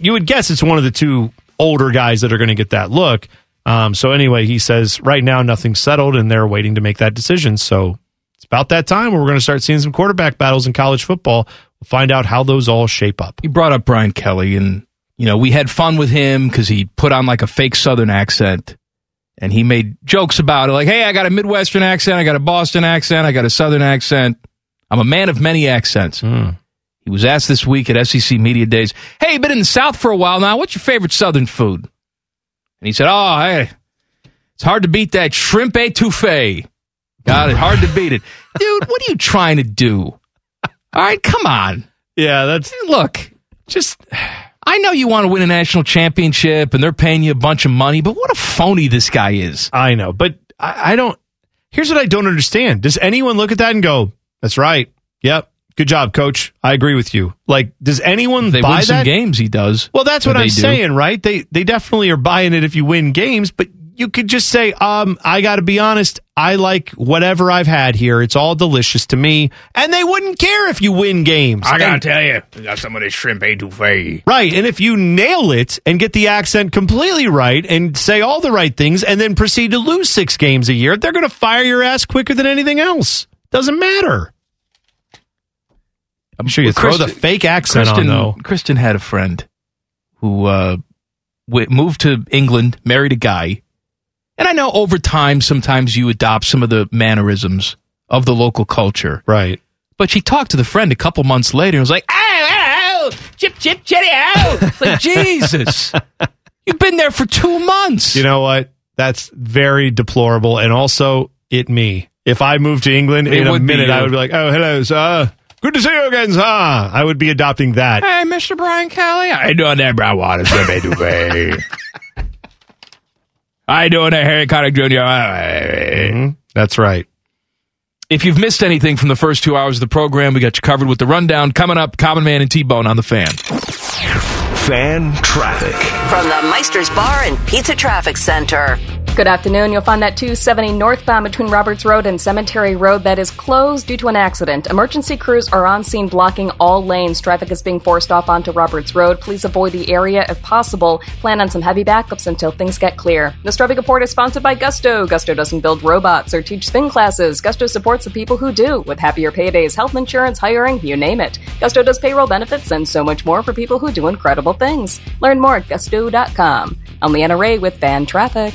Speaker 4: You would guess it's one of the two older guys that are going to get that look. Um, so anyway, he says right now nothing's settled and they're waiting to make that decision. So it's about that time where we're going to start seeing some quarterback battles in college football. We'll find out how those all shape up.
Speaker 1: You brought up Brian Kelly, and you know we had fun with him because he put on like a fake Southern accent, and he made jokes about it, like, "Hey, I got a Midwestern accent, I got a Boston accent, I got a Southern accent. I'm a man of many accents." He was asked this week at SEC Media Days, "Hey, been in the South for a while now. What's your favorite Southern food?" And he said, "Oh, hey, it's hard to beat that shrimp etouffee. Got it, hard to beat it, dude. What are you trying to do? All right, come on."
Speaker 4: Yeah, that's
Speaker 1: look. Just, I know you want to win a national championship, and they're paying you a bunch of money, but what a phony this guy is.
Speaker 4: I know, but I, I don't. Here's what I don't understand. Does anyone look at that and go, "That's right. Yep, good job, coach. I agree with you." Like, does anyone
Speaker 1: They
Speaker 4: buy
Speaker 1: win some
Speaker 4: that?
Speaker 1: games. He does.
Speaker 4: Well, that's what I'm
Speaker 1: do.
Speaker 4: saying, right? They they definitely are buying it if you win games, but you could just say, um, I got to be honest. I like whatever I've had here. It's all delicious to me, and they wouldn't care if you win games. I gotta and-
Speaker 1: tell you, I got some of this shrimp etouffee.
Speaker 4: Right. And if you nail it and get the accent completely right and say all the right things and then proceed to lose six games a year, they're going to fire your ass quicker than anything else. Doesn't matter. I'm sure you
Speaker 1: Well,
Speaker 4: throw
Speaker 1: Kristen-
Speaker 4: the fake accent
Speaker 1: Kristen,
Speaker 4: on, though.
Speaker 1: Kristen had a friend who uh, w- moved to England, married a guy. And I know over time, sometimes you adopt some of the mannerisms of the local culture.
Speaker 4: Right.
Speaker 1: But she talked to the friend a couple months later and was like, "Ow, ow, chip, chip, chitty, oh!" Like Jesus, you've been there for two months.
Speaker 4: You know what? That's very deplorable, and also it me. If I moved to England
Speaker 1: It
Speaker 4: in a minute, I would be like, "Oh, hello, sir. Good to see you again, sir." I would be adopting that.
Speaker 1: Hey, Mr. Brian Kelly. I doing that brown water I doing that Harry Connick Jr.
Speaker 4: Mm-hmm. That's right.
Speaker 1: If you've missed anything from the first two hours of the program, we got you covered with the rundown. Coming up, Common Man and T Bone on the fan.
Speaker 3: Fan traffic.
Speaker 9: From the Meister's Bar and Pizza Traffic Center.
Speaker 5: Good afternoon. You'll find that 270 northbound between Roberts Road and Cemetery Road that is closed due to an accident. Emergency crews are on scene blocking all lanes. Traffic is being forced off onto Roberts Road. Please avoid the area if possible. Plan on some heavy backups until things get clear. This traffic report is sponsored by Gusto. Gusto doesn't build robots or teach spin classes. Gusto supports the people who do with happier paydays, health insurance, hiring, you name it. Gusto does payroll benefits and so much more for people who do incredible things. Learn more at gusto.com. I'm Leanna Ray with Fan Traffic.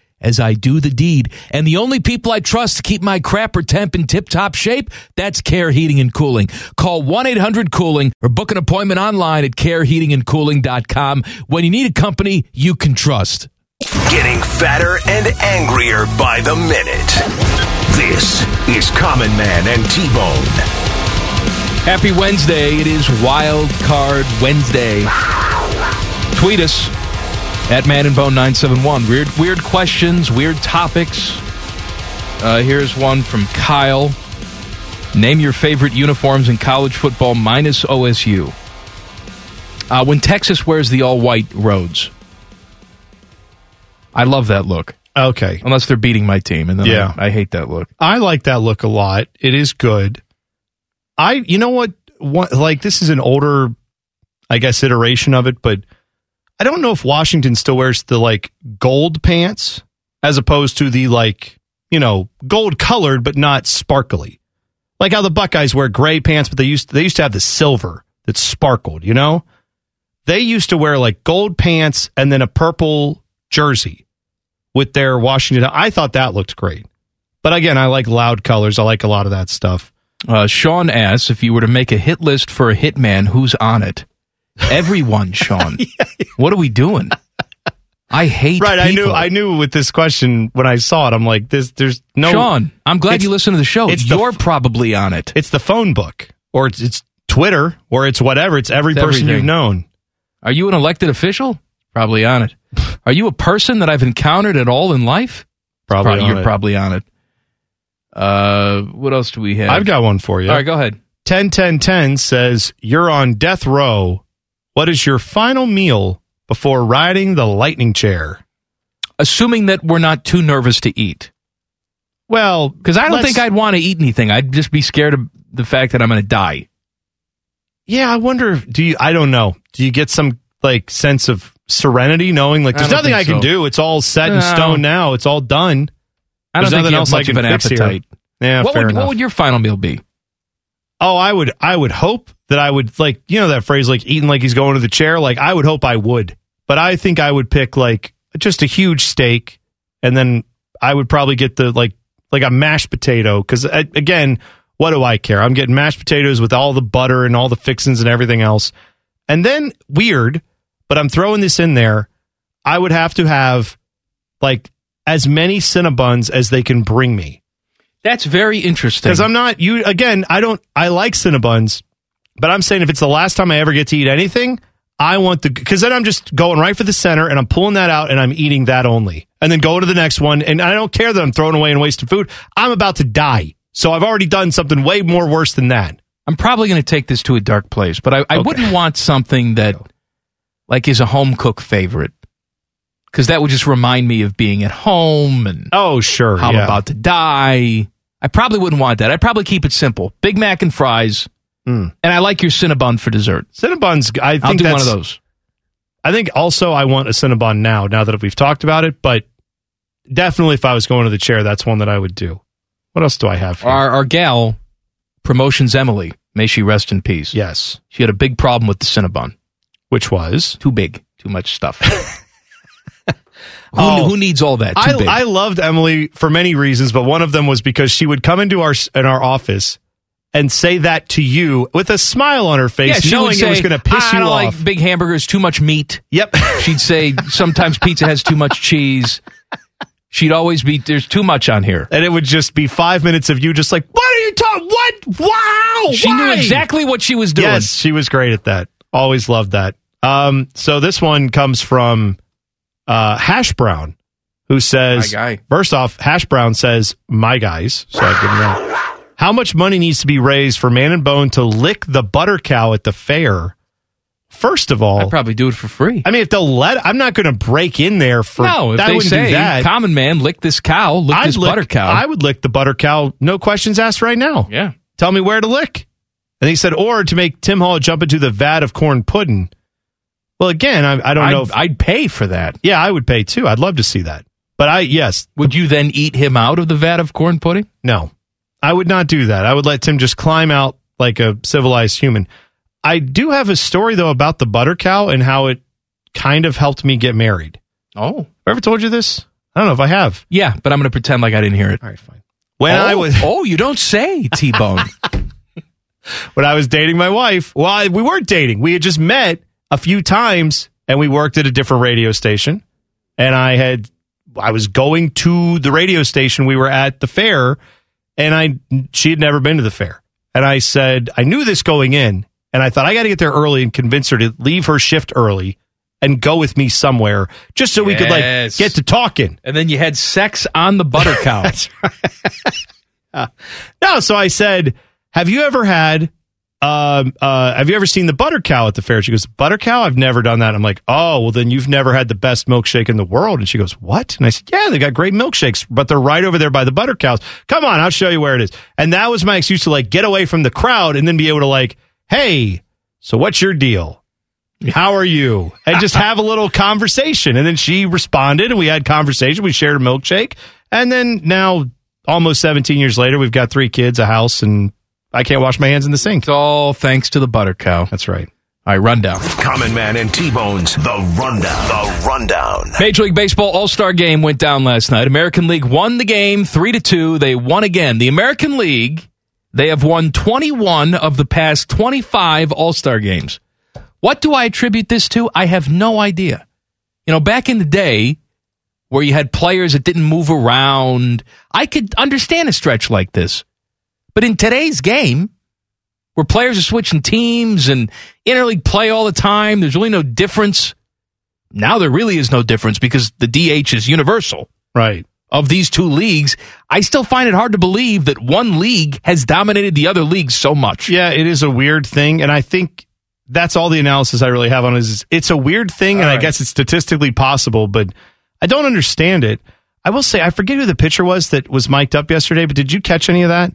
Speaker 14: as I do the deed. And the only people I trust to keep my crapper temp in tip top shape, that's Care Heating and Cooling. Call 1 800 Cooling or book an appointment online at careheatingandcooling.com when you need a company you can trust.
Speaker 3: Getting fatter and angrier by the minute. This is Common Man and T Bone.
Speaker 1: Happy Wednesday. It is Wild Card Wednesday. Tweet us at Man and Bone 971. Weird, weird questions, weird topics. Uh, here's one from Kyle. Name your favorite uniforms in college football minus OSU. Uh, when Texas wears the all white roads, I love that look.
Speaker 4: Okay.
Speaker 1: Unless they're beating my team, and then
Speaker 4: Yeah.
Speaker 1: I, I hate that look.
Speaker 4: I like that look a lot. It is good. I, you know what, what, like this is an older, I guess, iteration of it, but I don't know if Washington still wears the like gold pants as opposed to the like, you know, gold colored but not sparkly. Like how the Buckeyes wear gray pants, but they used they used to have the silver that sparkled. You know, they used to wear like gold pants and then a purple jersey with their Washington. I thought that looked great. But again, I like loud colors. I like a lot of that stuff.
Speaker 1: Uh, Sean asks if you were to make a hit list for a hitman, who's on it? Everyone, Sean. What are we doing? I hate
Speaker 4: Right, I knew. I knew with this question when I saw it. I'm like, this. There's no.
Speaker 1: Sean, I'm glad you listen to the show.
Speaker 4: it's
Speaker 1: You're probably on it.
Speaker 4: It's the phone book, or it's it's Twitter, or it's whatever. It's every
Speaker 1: It's
Speaker 4: person you've known.
Speaker 1: Are you an elected official? Probably on it. Are you a person that I've encountered at all in life?
Speaker 4: Probably on
Speaker 1: you're
Speaker 4: it.
Speaker 1: probably on it. Uh, what else do we have?
Speaker 4: I've got one for you.
Speaker 1: All right, go ahead.
Speaker 4: Ten ten ten says you're on death row. What is your final meal before riding the lightning chair?
Speaker 1: Assuming that we're not too nervous to eat.
Speaker 4: Well,
Speaker 1: Because I don't think I'd want to eat anything. I'd just be scared of the fact that I'm going to die.
Speaker 4: Yeah, I wonder. Do you? I don't know. Do you get some like sense of serenity, knowing like there's
Speaker 1: don't
Speaker 4: nothing I can
Speaker 1: so.
Speaker 4: do. It's all set in stone now. It's all done.
Speaker 1: I don't
Speaker 4: There's
Speaker 1: think
Speaker 4: nothing
Speaker 1: you have
Speaker 4: else I
Speaker 1: much
Speaker 4: can
Speaker 1: of an
Speaker 4: fix here.
Speaker 1: appetite.
Speaker 4: Yeah,
Speaker 1: what
Speaker 4: fair
Speaker 1: would,
Speaker 4: enough.
Speaker 1: what would your final meal be?
Speaker 4: Oh, I would I would hope that I would like you know that phrase like eating like he's going to the chair. Like I would hope I would, but I think I would pick like just a huge steak, and then I would probably get the like like a mashed potato because again, what do I care? I'm getting mashed potatoes with all the butter and all the fixings and everything else, and then weird, but I'm throwing this in there. I would have to have like as many Cinnabons as they can bring me
Speaker 1: That's very interesting.
Speaker 4: because I'm not you again. I don't. I like Cinnabons, but I'm saying if it's the last time I ever get to eat anything, I want the because then I'm just going right for the center and I'm pulling that out and I'm eating that only, and then going to the next one. And I don't care that I'm throwing away and wasting food. I'm about to die, so I've already done something way more worse than that.
Speaker 1: I'm probably going to take this to a dark place, but I, I wouldn't want something that like is a home cook favorite because that would just remind me of being at home and
Speaker 4: Oh sure, yeah.
Speaker 1: I'm about to die. I probably wouldn't want that. I'd probably keep it simple: Big Mac and fries,
Speaker 4: Mm.
Speaker 1: and I like your Cinnabon for dessert.
Speaker 4: Cinnabons. I think
Speaker 1: I'll do one of those.
Speaker 4: I think also I want a Cinnabon now, now that we've talked about it, but definitely if I was going to the chair, that's one that I would do. What else do I have? Here?
Speaker 1: Our, our gal, Promotions Emily, may she rest in peace.
Speaker 4: Yes.
Speaker 1: She had a big problem with the Cinnabon.
Speaker 4: Which was?
Speaker 1: Too big, too much stuff. who,
Speaker 4: Oh.
Speaker 1: who needs all that?
Speaker 4: I. I loved Emily for many reasons, but one of them was because she would come into our in our office and say that to you with a smile on her face,
Speaker 1: yeah, she
Speaker 4: knowing
Speaker 1: say,
Speaker 4: it was going to piss
Speaker 1: I
Speaker 4: you
Speaker 1: don't
Speaker 4: off.
Speaker 1: like big hamburgers, too much meat.
Speaker 4: Yep.
Speaker 1: She'd say sometimes pizza has too much cheese. She'd always be there's too much on here.
Speaker 4: and it would just be five minutes of you just like, what are you talking? What? Wow!
Speaker 1: She knew exactly what she was doing.
Speaker 4: Yes, she was great at that. Always loved that. Um, so this one comes from uh, Hash Brown, who says, first off, Hash Brown says, my guys. So I give him that. How much money needs to be raised for Man and Bone to lick the butter cow at the fair? First of all,
Speaker 1: I'd probably do it for free.
Speaker 4: I mean, if they'll let, I'm not going to break in there for.
Speaker 1: no, if
Speaker 4: I
Speaker 1: they
Speaker 4: wouldn't
Speaker 1: say,
Speaker 4: do that.
Speaker 1: common man, lick this cow, lick
Speaker 4: I'd
Speaker 1: this
Speaker 4: lick-
Speaker 1: butter cow.
Speaker 4: I would lick the butter cow, no questions asked right now.
Speaker 1: yeah.
Speaker 4: Tell me where to lick. And he said, or to make Tim Hall jump into the vat of corn pudding. Well, again, I, I don't
Speaker 1: I'd,
Speaker 4: know. If,
Speaker 1: I'd pay for that.
Speaker 4: yeah, I would pay too. I'd love to see that. But I, yes,
Speaker 1: Would you then eat him out of the vat of corn pudding?
Speaker 4: no, I would not do that. I would let Tim just climb out like a civilized human. I do have a story though about the butter cow and how it kind of helped me get married.
Speaker 1: Oh.
Speaker 4: Have I ever told you this? I don't know if I have.
Speaker 1: Yeah, but I'm going to pretend like I didn't hear it.
Speaker 4: All right, fine. When
Speaker 1: oh,
Speaker 4: I was
Speaker 1: oh, you don't say, T Bone.
Speaker 4: when I was dating my wife. Well, I, we weren't dating. We had just met a few times and we worked at a different radio station. And I had, I was going to the radio station. We were at the fair and I, she had never been to the fair. And I said, I knew this going in. And I thought I got to get there early and convince her to leave her shift early and go with me somewhere just so we could like get to talking.
Speaker 1: and then you had sex on the butter cow.
Speaker 4: No, so I said, "Have you ever had? Um, uh, have you ever seen the butter cow at the fair?" She goes, "Butter cow? I've never done that." I'm like, "Oh, well, then you've never had the best milkshake in the world." And she goes, "What?" And I said, "Yeah, they got great milkshakes, but they're right over there by the butter cows. Come on, I'll show you where it is." And that was my excuse to like get away from the crowd and then be able to like, "Hey, so what's your deal?" How are you? And just have a little conversation. And then she responded and we had conversation. We shared a milkshake. And then now, almost 17 years later, we've got three kids, a house, and I can't wash my hands in the sink.
Speaker 1: It's all thanks to the butter cow.
Speaker 4: That's right.
Speaker 1: All right, rundown.
Speaker 3: Common Man and T-Bone's The Rundown. The Rundown.
Speaker 1: Major League Baseball All Star Game went down last night. American League won the game three to two. They won again. The American League they have won 21 of the past 25 All Star games. What do I attribute this to? I have no idea. You know, back in the day where you had players that didn't move around, I could understand a stretch like this. But in today's game, where players are switching teams and interleague play all the time, there's really no difference. Now there really is no difference because the DH is universal
Speaker 4: Right.
Speaker 1: of these two leagues. I still find it hard to believe that one league has dominated the other league so much.
Speaker 4: Yeah, it is a weird thing. And I think that's all the analysis I really have on it is it's a weird thing. and
Speaker 1: All
Speaker 4: I guess it's statistically possible, but I don't understand it. I will say, I forget who the pitcher was that was mic'd up yesterday, but did you catch any of that?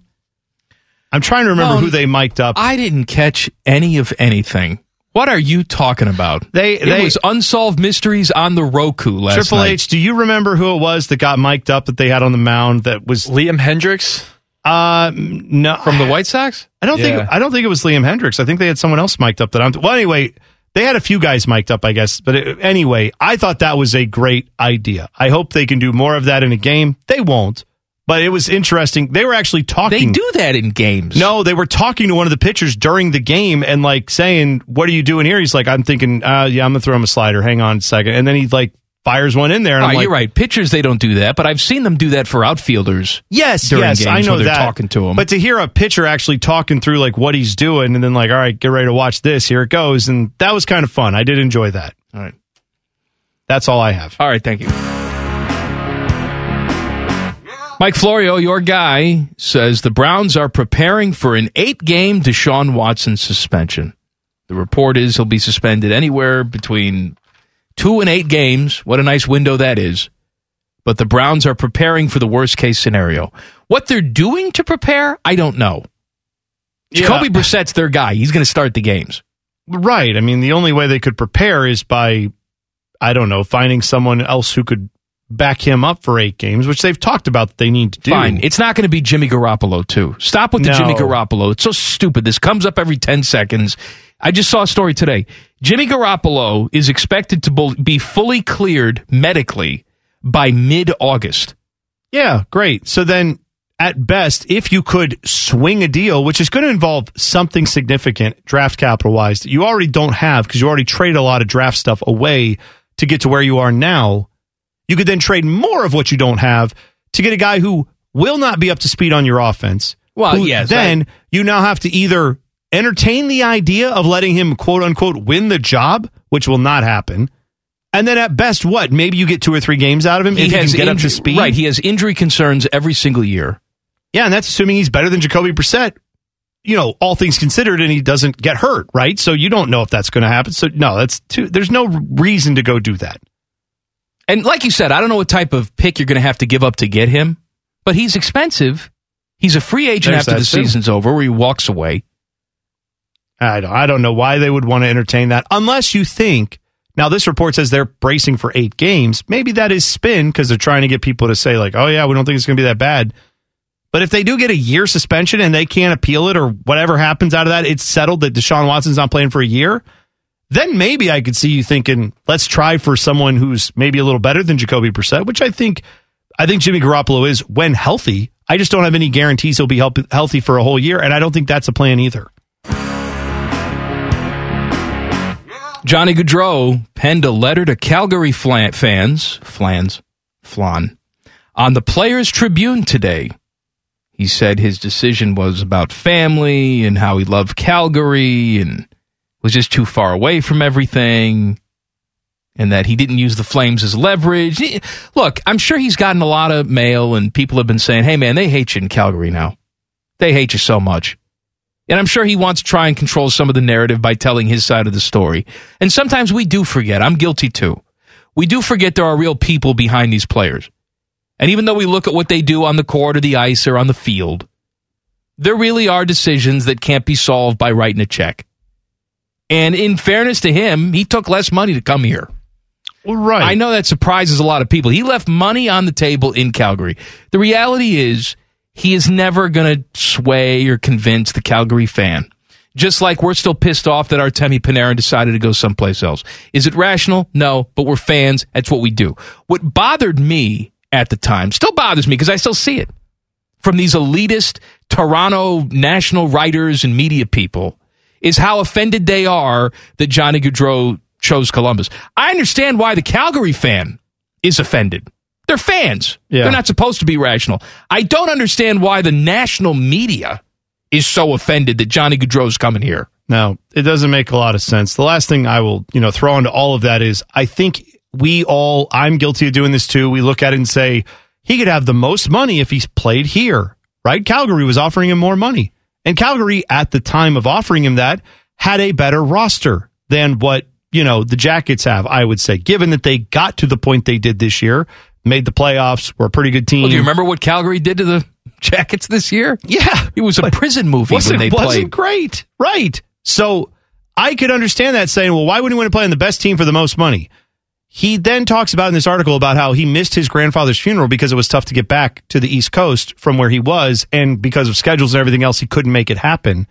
Speaker 4: I'm trying to remember
Speaker 1: No,
Speaker 4: who they mic'd up.
Speaker 1: I didn't catch any of anything. What are you talking about?
Speaker 4: They-
Speaker 1: it was unsolved mysteries on the Roku last night.
Speaker 4: Triple
Speaker 1: night.
Speaker 4: H, do you remember who it was that got mic'd up that they had on the mound that was
Speaker 8: Liam Hendriks
Speaker 4: uh no
Speaker 1: from the White Sox.
Speaker 4: I don't
Speaker 8: Yeah.
Speaker 4: think I don't think it was Liam Hendriks. I think they had someone else mic'd up that I'm well anyway, they had a few guys mic'd up, I guess. But it, anyway, I thought that was a great idea. I hope they can do more of that in a game. They won't. But it was interesting. They were actually talking.
Speaker 1: They do that in games.
Speaker 4: No, they were talking to one of the pitchers during the game and like saying, "What are you doing here?" He's like, "I'm thinking, uh, yeah, I'm gonna throw him a slider. Hang on a second. And then he like fires one in there, and
Speaker 1: Oh,
Speaker 4: I'm like,
Speaker 1: you're right. Pitchers, they don't do that, but I've seen them do that for outfielders.
Speaker 4: Yes,
Speaker 1: during
Speaker 4: yes,
Speaker 1: games
Speaker 4: I know
Speaker 1: they're
Speaker 4: that.
Speaker 1: talking to him.
Speaker 4: But to hear a pitcher actually talking through like what he's doing, and then like, all right, get ready to watch this. Here it goes, and that was kind of fun. I did enjoy that.
Speaker 1: All right.
Speaker 4: That's all I have.
Speaker 1: All right, thank you. Mike Florio, your guy, says the Browns are preparing for an eight game Deshaun Watson suspension. The report is he'll be suspended anywhere between two and eight games. What a nice window that is. But the Browns are preparing for the worst case scenario. What they're doing to prepare, I don't know. Jacoby Brissett's their guy. He's going to start the games.
Speaker 4: Right. I mean, the only way they could prepare is by, I don't know, finding someone else who could back him up for eight games, which they've talked about that they need to do.
Speaker 1: Fine. It's not going to be Jimmy Garoppolo, too. Stop with the
Speaker 4: No.
Speaker 1: Jimmy Garoppolo. It's so stupid. This comes up every 10 seconds. I just saw a story today. Jimmy Garoppolo is expected to be fully cleared medically by mid August.
Speaker 4: Yeah, great. So then, at best, if you could swing a deal, which is going to involve something significant draft capital wise that you already don't have because you already traded a lot of draft stuff away to get to where you are now, you could then trade more of what you don't have to get a guy who will not be up to speed on your offense.
Speaker 1: Well, yes,
Speaker 4: Then you now have to either entertain the idea of letting him quote unquote win the job, which will not happen. And then at best, what? Maybe you get two or three games out of him if he can get up to speed.
Speaker 1: Right. He has injury concerns every single year.
Speaker 4: Yeah, and that's assuming he's better than Jacoby Brissett. You know, all things considered, and he doesn't get hurt, right? So you don't know if that's going to happen. So no, that's too. There's no reason to go do that.
Speaker 1: And like you said, I don't know what type of pick you're going to have to give up to get him, but he's expensive. He's a free agent
Speaker 4: There's
Speaker 1: after the
Speaker 4: too.
Speaker 1: season's over, where he walks away.
Speaker 4: I don't. I don't know why they would want to entertain that unless you think. Now this report says they're bracing for eight games. Maybe that is spin because they're trying to get people to say like, "Oh yeah, we don't think it's going to be that bad." But if they do get a year suspension and they can't appeal it or whatever happens out of that, it's settled that Deshaun Watson's not playing for a year. Then maybe I could see you thinking, let's try for someone who's maybe a little better than Jacoby Brissett, which I think, I think Jimmy Garoppolo is when healthy. I just don't have any guarantees he'll be help, healthy for a whole year, and I don't think that's a plan either.
Speaker 1: Johnny Gaudreau penned a letter to Calgary flan- fans, flans, flan, on the Players Tribune today. He said his decision was about family and how he loved Calgary and was just too far away from everything and that he didn't use the Flames as leverage. Look, I'm sure he's gotten a lot of mail and people have been saying, hey man, they hate you in Calgary now. They hate you so much. And I'm sure he wants to try and control some of the narrative by telling his side of the story. And sometimes we do forget. I'm guilty too. We do forget there are real people behind these players. And even though we look at what they do on the court or the ice or on the field, there really are decisions that can't be solved by writing a check. And in fairness to him, he took less money to come here.
Speaker 4: Well, right.
Speaker 1: I know that surprises a lot of people. He left money on the table in Calgary. The reality is, he is never going to sway or convince the Calgary fan. Just like we're still pissed off that Artemi Panarin decided to go someplace else. Is it rational? No, but we're fans. That's what we do. What bothered me at the time still bothers me because I still see it from these elitist Toronto national writers and media people is how offended they are that Johnny Gaudreau chose Columbus. I understand why the Calgary fan is offended. They're fans.
Speaker 4: Yeah.
Speaker 1: They're not supposed to be rational. I don't understand why the national media is so offended that Johnny Gaudreau's coming here.
Speaker 4: No, it doesn't make a lot of sense. The last thing I will, you know, throw into all of that is I think we all, I'm guilty of doing this too. We look at it and say, he could have the most money if he's played here, right? Calgary was offering him more money. And Calgary, at the time of offering him that, had a better roster than what, you know, the Jackets have, I would say, given that they got to the point they did this year, made the playoffs, were a pretty good team.
Speaker 1: Well, do you remember what Calgary did to the Jackets this year?
Speaker 4: Yeah.
Speaker 1: It was a prison movie
Speaker 4: wasn't,
Speaker 1: when they
Speaker 4: wasn't
Speaker 1: played.
Speaker 4: great. Right. So I could understand that saying, well, why wouldn't he want to play on the best team for the most money? He then talks about in this article about how he missed his grandfather's funeral because it was tough to get back to the East Coast from where he was. And because of schedules and everything else, he couldn't make it happen.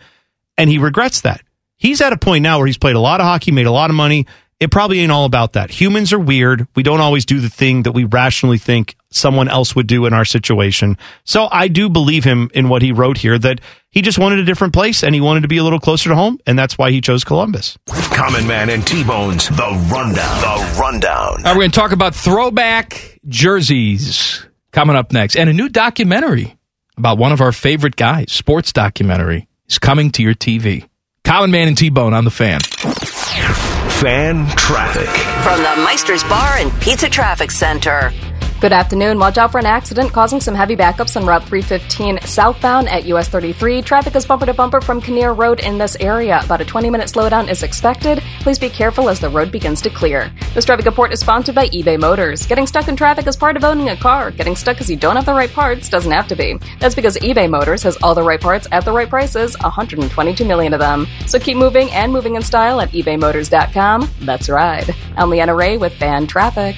Speaker 4: And he regrets that. He's at a point now where he's played a lot of hockey, made a lot of money. It probably ain't all about that. Humans are weird. We don't always do the thing that we rationally think someone else would do in our situation. So I do believe him in what he wrote here that he just wanted a different place and he wanted to be a little closer to home. And that's why he chose Columbus.
Speaker 3: Common Man and T-Bone's The Rundown. The Rundown.
Speaker 1: All right, we're going to talk about throwback jerseys coming up next. And a new documentary about one of our favorite guys, sports documentary, is coming to your TV. Common Man and T-Bone on the fan.
Speaker 3: Fan traffic.
Speaker 9: From the Meister's Bar and Pizza Traffic Center.
Speaker 5: Good afternoon. Watch out for an accident causing some heavy backups on Route 315 southbound at US 33. Traffic is bumper to bumper from Kinnear Road in this area. About a 20 minute slowdown is expected. Please be careful as the road begins to clear. This traffic report is sponsored by eBay Motors. Getting stuck in traffic is part of owning a car. Getting stuck because you don't have the right parts doesn't have to be. That's because eBay Motors has all the right parts at the right prices, 122 million of them. So keep moving and moving in style at ebaymotors.com. Let's ride. I'm Leanna Ray with Fan Traffic.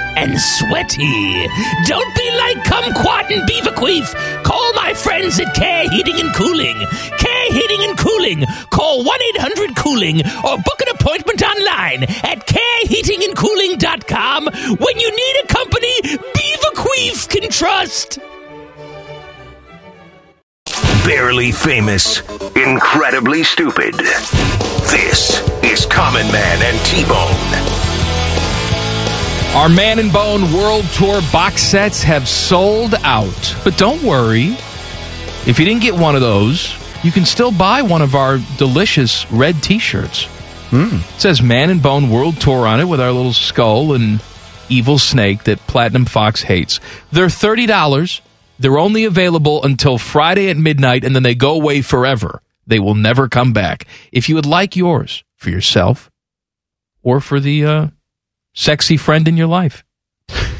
Speaker 13: and sweaty. Don't be like Kumquat and Beaverqueef. Call my friends at Care Heating and Cooling. Care Heating and Cooling. Call 1 800 Cooling or book an appointment online at careheatingandcooling.com when you need a company Beaverqueef can trust.
Speaker 3: Barely famous, incredibly stupid. This is Common Man and T Bone.
Speaker 1: Our Man and Bone World Tour box sets have sold out. But don't worry. If you didn't get one of those, you can still buy one of our delicious red t shirts. It says Man and Bone World Tour on it with our little skull and evil snake that Platinum Fox hates. They're $30. They're only available until Friday at midnight and then they go away forever. They will never come back. If you would like yours for yourself or for the uh, sexy friend in your life,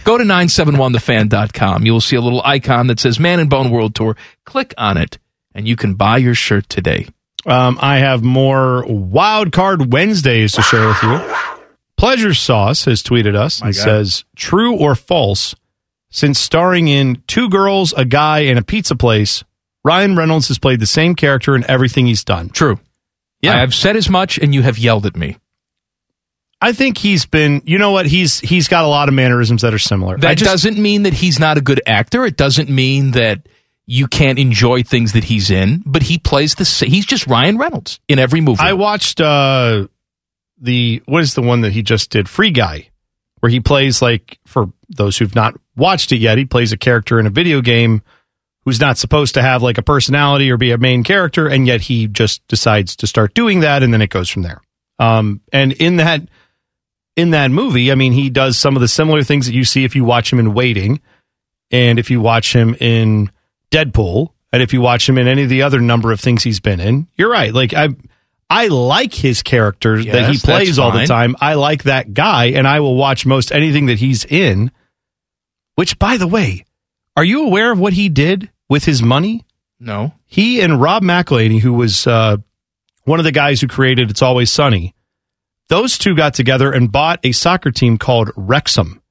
Speaker 1: go to 971thefan.com. You will see a little icon that says Man and Bone World Tour. Click on it and you can buy your shirt today.
Speaker 4: Um, I have more Wild Card Wednesdays to share with you. Pleasure Sauce has tweeted us and
Speaker 1: God.
Speaker 4: says, "True or false? Since starring in Two Girls, a Guy, and a Pizza Place, Ryan Reynolds has played the same character in everything he's done."
Speaker 1: True.
Speaker 4: Yeah.
Speaker 1: I have said as much and you have yelled at me.
Speaker 4: I think he's been. You know what? He's he's got a lot of mannerisms that are similar.
Speaker 1: That
Speaker 4: just-
Speaker 1: doesn't mean that he's not a good actor. It doesn't mean that you can't enjoy things that he's in, but he plays the he's just Ryan Reynolds in every movie.
Speaker 4: I watched uh the what is the one that he just did Free Guy where he plays like for those who've not watched it yet he plays a character in a video game who's not supposed to have like a personality or be a main character and yet he just decides to start doing that and then it goes from there. Um and in that in that movie, I mean he does some of the similar things that you see if you watch him in Waiting and if you watch him in Deadpool and if you watch him in any of the other number of things he's been in. You're right. Like I I like his character that he plays all the time. I like that guy and I will watch most anything that he's in. Which by the way, are you aware of what he did with his money?
Speaker 1: no.
Speaker 4: He and Rob McElhenney, who was uh, one of the guys who created It's Always Sunny, those two got together and bought a soccer team called Wrexham.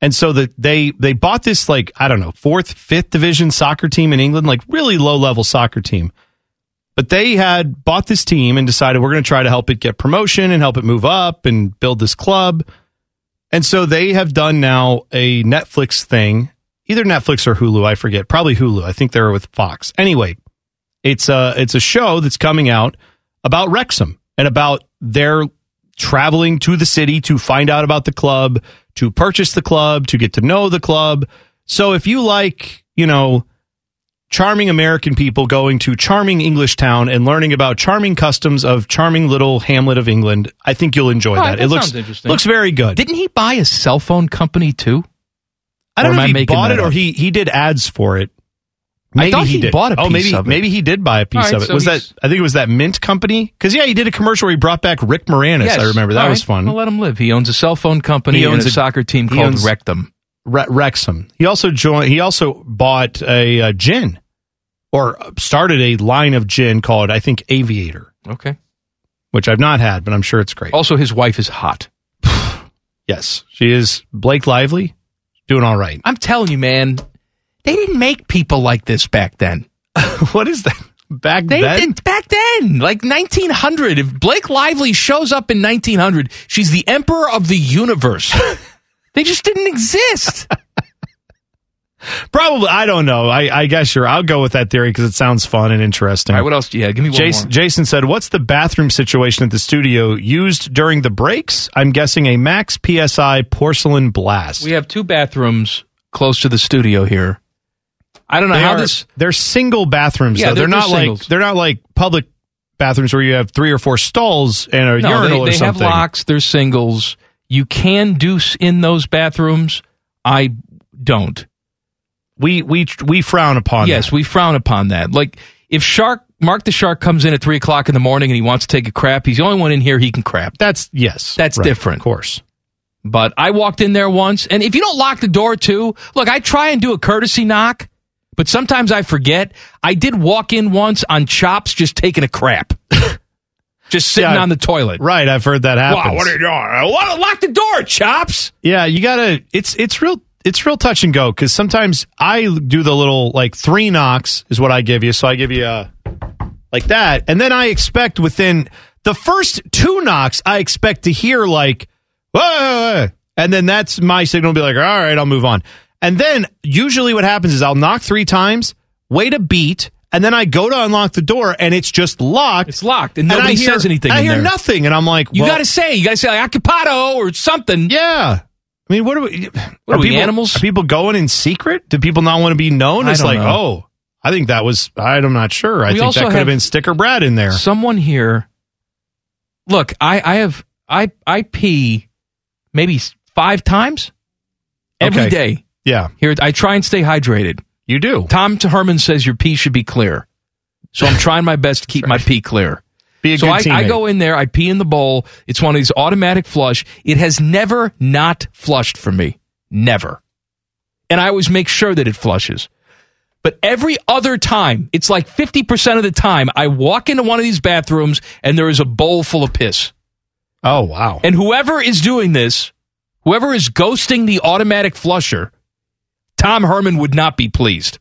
Speaker 4: And so that they they bought this like I don't know fourth fifth division soccer team in England, like really low level soccer team. But they had bought this team and decided we're going to try to help it get promotion and help it move up and build this club. And so they have done now a Netflix thing, either Netflix or Hulu, I forget, probably Hulu. I think they're with Fox. Anyway, it's a it's a show that's coming out about Wrexham and about their traveling to the city to find out about the club, to purchase the club, to get to know the club. So if you like, you know, charming American people going to charming English town and learning about charming customs of charming little hamlet of England, I think you'll enjoy
Speaker 1: All right,
Speaker 4: that.
Speaker 1: that
Speaker 4: It looks
Speaker 1: interesting.
Speaker 4: looks very good.
Speaker 1: Didn't he buy a cell phone company too?
Speaker 4: I don't
Speaker 1: Or
Speaker 4: know if he bought
Speaker 1: that
Speaker 4: it or he he did ads for it.
Speaker 1: I thought he
Speaker 4: did.
Speaker 1: bought a
Speaker 4: Oh,
Speaker 1: piece
Speaker 4: maybe
Speaker 1: of it.
Speaker 4: maybe he did buy a piece
Speaker 1: All right,
Speaker 4: of it.
Speaker 1: so
Speaker 4: was that I think it was that Mint company? Because yeah, he did a commercial where he brought back Rick Moranis.
Speaker 1: Yes.
Speaker 4: I remember that
Speaker 1: All
Speaker 4: was
Speaker 1: right.
Speaker 4: fun.
Speaker 1: Well, let him live. He owns a cell phone company
Speaker 4: He
Speaker 1: and
Speaker 4: owns
Speaker 1: a,
Speaker 4: a-
Speaker 1: soccer team called
Speaker 4: owns-
Speaker 1: Rectum.
Speaker 4: Re- Wrexham. He also joined. He also bought a, uh gin, or started a line of gin called I think Aviator,
Speaker 1: Okay.
Speaker 4: which I've not had, but I'm sure it's great.
Speaker 1: Also, his wife is hot.
Speaker 4: Yes, she is Blake Lively, doing all right.
Speaker 1: I'm telling you, man, they didn't make people like this back then.
Speaker 4: what is that? Back
Speaker 1: They
Speaker 4: then,
Speaker 1: did back then, like 1900. If Blake Lively shows up in 1900, she's the emperor of the universe. they just didn't exist.
Speaker 4: Probably, I don't know. I, I guess you're. I'll go with that theory because it sounds fun and interesting.
Speaker 1: All right, what else? Yeah, give me one
Speaker 4: Jason,
Speaker 1: more.
Speaker 4: Jason said, "What's the bathroom situation at the studio used during the breaks?" I'm guessing a Max PSI porcelain blast.
Speaker 1: We have two bathrooms close to the studio here. I don't know
Speaker 4: They
Speaker 1: how
Speaker 4: are-
Speaker 1: this.
Speaker 4: They're single bathrooms.
Speaker 1: Yeah,
Speaker 4: though.
Speaker 1: they're-
Speaker 4: they're, not
Speaker 1: they're
Speaker 4: like they're not like public bathrooms where you have three or four stalls and a
Speaker 1: No,
Speaker 4: urinal
Speaker 1: they,
Speaker 4: or something.
Speaker 1: they have locks. They're singles. You can deuce in those bathrooms. I don't.
Speaker 4: We we we frown upon.
Speaker 1: yes, we frown upon that. Like if Shark Mark the Shark comes in at three o'clock in the morning and he wants to take a crap, he's the only one in here he can crap.
Speaker 4: That's yes,
Speaker 1: that's
Speaker 4: right,
Speaker 1: different,
Speaker 4: of course.
Speaker 1: But I walked in there once, and if you don't lock the door too, look, I try and do a courtesy knock, but sometimes I forget. I did walk in once on chops, just taking a crap, just sitting
Speaker 4: Yeah,
Speaker 1: on the toilet.
Speaker 4: Right, I've heard that happen.
Speaker 1: Wow, what are you doing? Uh, I want to lock the door, chops.
Speaker 4: Yeah, you gotta. It's it's real. It's real touch and go because sometimes I do the little like three knocks is what I give you. So I give you a like that, and then I expect within the first two knocks, I expect to hear like, "Whoa," whoa, whoa," and then that's my signal to be like, all right, I'll move on. And then usually what happens is I'll knock three times, wait a beat, and then I go to unlock the door, and it's just locked.
Speaker 1: It's locked, and nobody
Speaker 4: hear-
Speaker 1: says anything
Speaker 4: I hear
Speaker 1: there.
Speaker 4: nothing, and I'm like,
Speaker 1: You got to say, you got to say like occupado or something.
Speaker 4: Yeah. I mean, what are we?
Speaker 1: What are we,
Speaker 4: people,
Speaker 1: animals?
Speaker 4: Are people going in secret? Do people not want to be known? It's like,
Speaker 1: know.
Speaker 4: oh, I think that was. I'm not sure. I
Speaker 1: We
Speaker 4: think that could have
Speaker 1: have
Speaker 4: been Sticker Brad in there.
Speaker 1: Someone here. Look, I, I have I I pee maybe five times every day.
Speaker 4: Yeah,
Speaker 1: Here, I try and stay hydrated.
Speaker 4: you do.
Speaker 1: Tom Herman says your pee should be clear, so I'm trying my best to keep my pee clear.
Speaker 4: Be a
Speaker 1: so
Speaker 4: good
Speaker 1: I, I go in there, I pee in the bowl. It's one of these automatic flush. It has never not flushed for me, never. And I always make sure that it flushes. But every other time, it's like 50% of the time, I walk into one of these bathrooms and there is a bowl full of piss.
Speaker 4: Oh wow!
Speaker 1: And whoever is doing this, whoever is ghosting the automatic flusher, Tom Herman would not be pleased.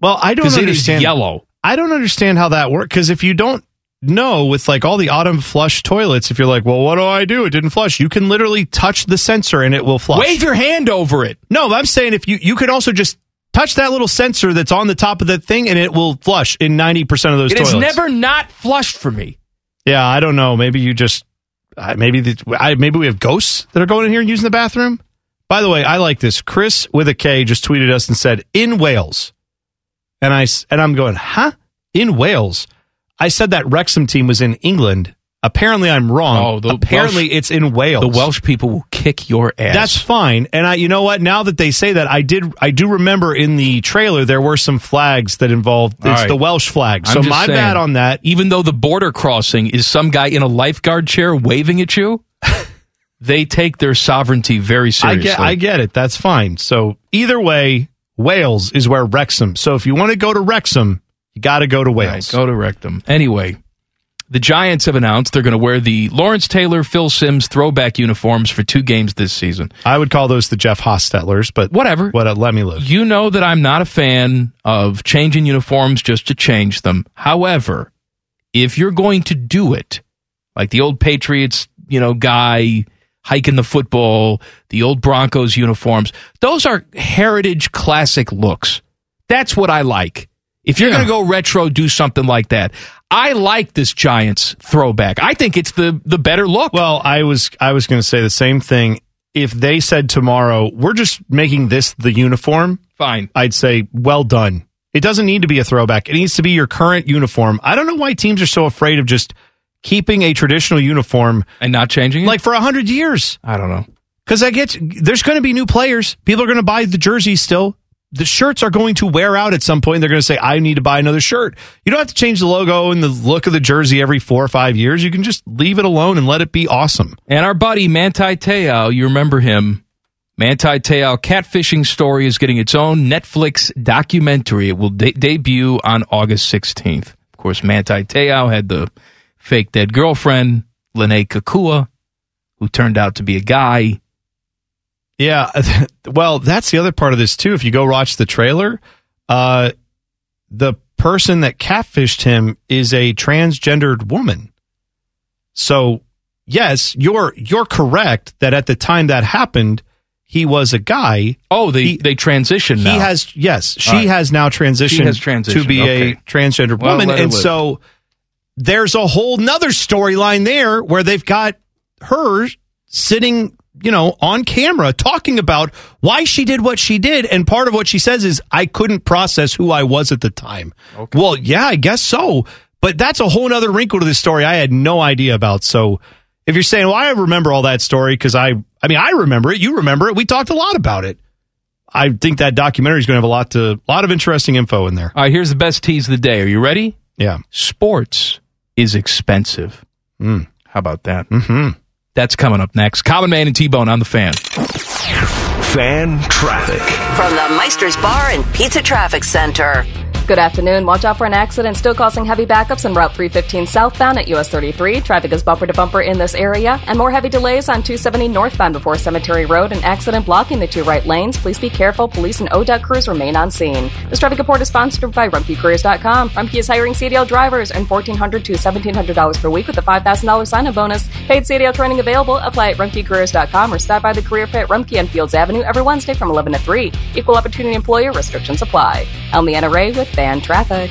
Speaker 4: Well, I don't
Speaker 1: Because it is
Speaker 4: understand.
Speaker 1: yellow.
Speaker 4: I don't understand how that works because if you don't know with like all the autumn flush toilets, if you're like, well, what do I do? It didn't flush. You can literally touch the sensor and it will flush.
Speaker 1: Wave your hand over it.
Speaker 4: No, I'm saying if you you could also just touch that little sensor that's on the top of that thing and it will flush in 90% of those
Speaker 1: It
Speaker 4: toilets.
Speaker 1: never not flushed for me.
Speaker 4: Yeah, I don't know. Maybe you just uh, maybe the, I, maybe we have ghosts that are going in here and using the bathroom. By the way, I like this. Chris with a K just tweeted us and said in Wales, and I and I'm going, huh? In Wales? I said that Wrexham team was in England. Apparently, I'm wrong.
Speaker 1: Oh, the
Speaker 4: apparently
Speaker 1: Welsh-
Speaker 4: it's in Wales.
Speaker 1: The Welsh people will kick your ass.
Speaker 4: That's fine. And I, you know what? Now that they say that, I did, I do remember in the trailer there were some flags that involved. It's
Speaker 1: right.
Speaker 4: the Welsh flag.
Speaker 1: I'm
Speaker 4: So my
Speaker 1: saying,
Speaker 4: bad on that.
Speaker 1: Even though the border crossing is some guy in a lifeguard chair waving at you, they take their sovereignty very
Speaker 4: I
Speaker 1: seriously.
Speaker 4: get, I get it. That's fine. So either way, Wales is where Wrexham. So if you want to go to Wrexham, you got to go to
Speaker 1: All right,
Speaker 4: Wales.
Speaker 1: go to Wrexham. Anyway, the Giants have announced they're going to wear the Lawrence Taylor, Phil Simms throwback uniforms for two games this season.
Speaker 4: I would call those the Jeff Hostetlers, but
Speaker 1: Whatever.
Speaker 4: what? Let me live.
Speaker 1: You know that I'm not a fan of changing uniforms just to change them. However, if you're going to do it, like the old Patriots, you know, guy hiking the football, the old Broncos uniforms, those are heritage classic looks. That's what I like. If you're
Speaker 4: Yeah.
Speaker 1: going to go retro, do something like that. I like this Giants throwback. I think it's the the better look.
Speaker 4: Well, I was I was going to say the same thing. If they said tomorrow, we're just making this the uniform,
Speaker 1: Fine.
Speaker 4: I'd say, well done. It doesn't need to be a throwback. It needs to be your current uniform. I don't know why teams are so afraid of just keeping a traditional uniform
Speaker 1: And not changing it?
Speaker 4: like for a hundred years.
Speaker 1: I don't know.
Speaker 4: Because I get there's going to be new players. People are going to buy the jerseys still. The shirts are going to wear out at some point. They're going to say, "I need to buy another shirt." You don't have to change the logo and the look of the jersey every four or five years. You can just leave it alone and let it be awesome.
Speaker 1: And our buddy Manti Te'o, you remember him. Manti Te'o catfishing story is getting its own Netflix documentary. It will de- debut on August 16th. Of course, Manti Te'o had the fake dead girlfriend, Lennay Kekua, who turned out to be a guy.
Speaker 4: Yeah. Well, that's the other part of this too. If you go watch the trailer, uh, the person that catfished him is a transgendered woman. So yes, you're you're correct that at the time that happened, he was a guy.
Speaker 1: Oh, they they transitioned.
Speaker 4: He
Speaker 1: now.
Speaker 4: has yes, she
Speaker 1: right.
Speaker 4: has now transitioned,
Speaker 1: She has transitioned,
Speaker 4: to be
Speaker 1: okay.
Speaker 4: a transgender
Speaker 1: Well,
Speaker 4: woman, and
Speaker 1: live.
Speaker 4: so there's a whole nother storyline there where they've got her sitting, you know, on camera talking about why she did what she did, and part of what she says is, "I couldn't process who I was at the time." Well, yeah, I guess so, but that's a whole other wrinkle to this story I had no idea about. So. If you're saying, "Well, I remember all that story," because I, I mean, I remember it. You remember it. We talked a lot about it. I think that documentary is going to have a lot to, a lot of interesting info in there.
Speaker 1: All right, here's the best tease of the day. Are you ready?
Speaker 4: Yeah.
Speaker 1: Sports is expensive.
Speaker 4: Mm.
Speaker 1: How about that?
Speaker 4: Mm-hmm.
Speaker 1: That's coming up next. Common Man and T Bone on the fan.
Speaker 3: Fan traffic.
Speaker 9: From the Meister's Bar and Pizza Traffic Center.
Speaker 5: Good afternoon. Watch out for an accident still causing heavy backups on Route 315 southbound at US 33. Traffic is bumper to bumper in this area, and more heavy delays on 270 northbound before Cemetery Road. An accident blocking the two right lanes. Please be careful. Police and ODOT crews remain on scene. This traffic report is sponsored by RumpkeCareers.com. Rumpke is hiring CDL drivers and $1,400 to $1,700 per week with a $5,000 sign-up bonus. Paid CDL training available. Apply at RumpkeCareers.com or stop by the Career Fit Rumpke on Fields Avenue every Wednesday from 11 to 3. Equal opportunity employer restrictions apply. Elmiana Ray with Fan Traffic.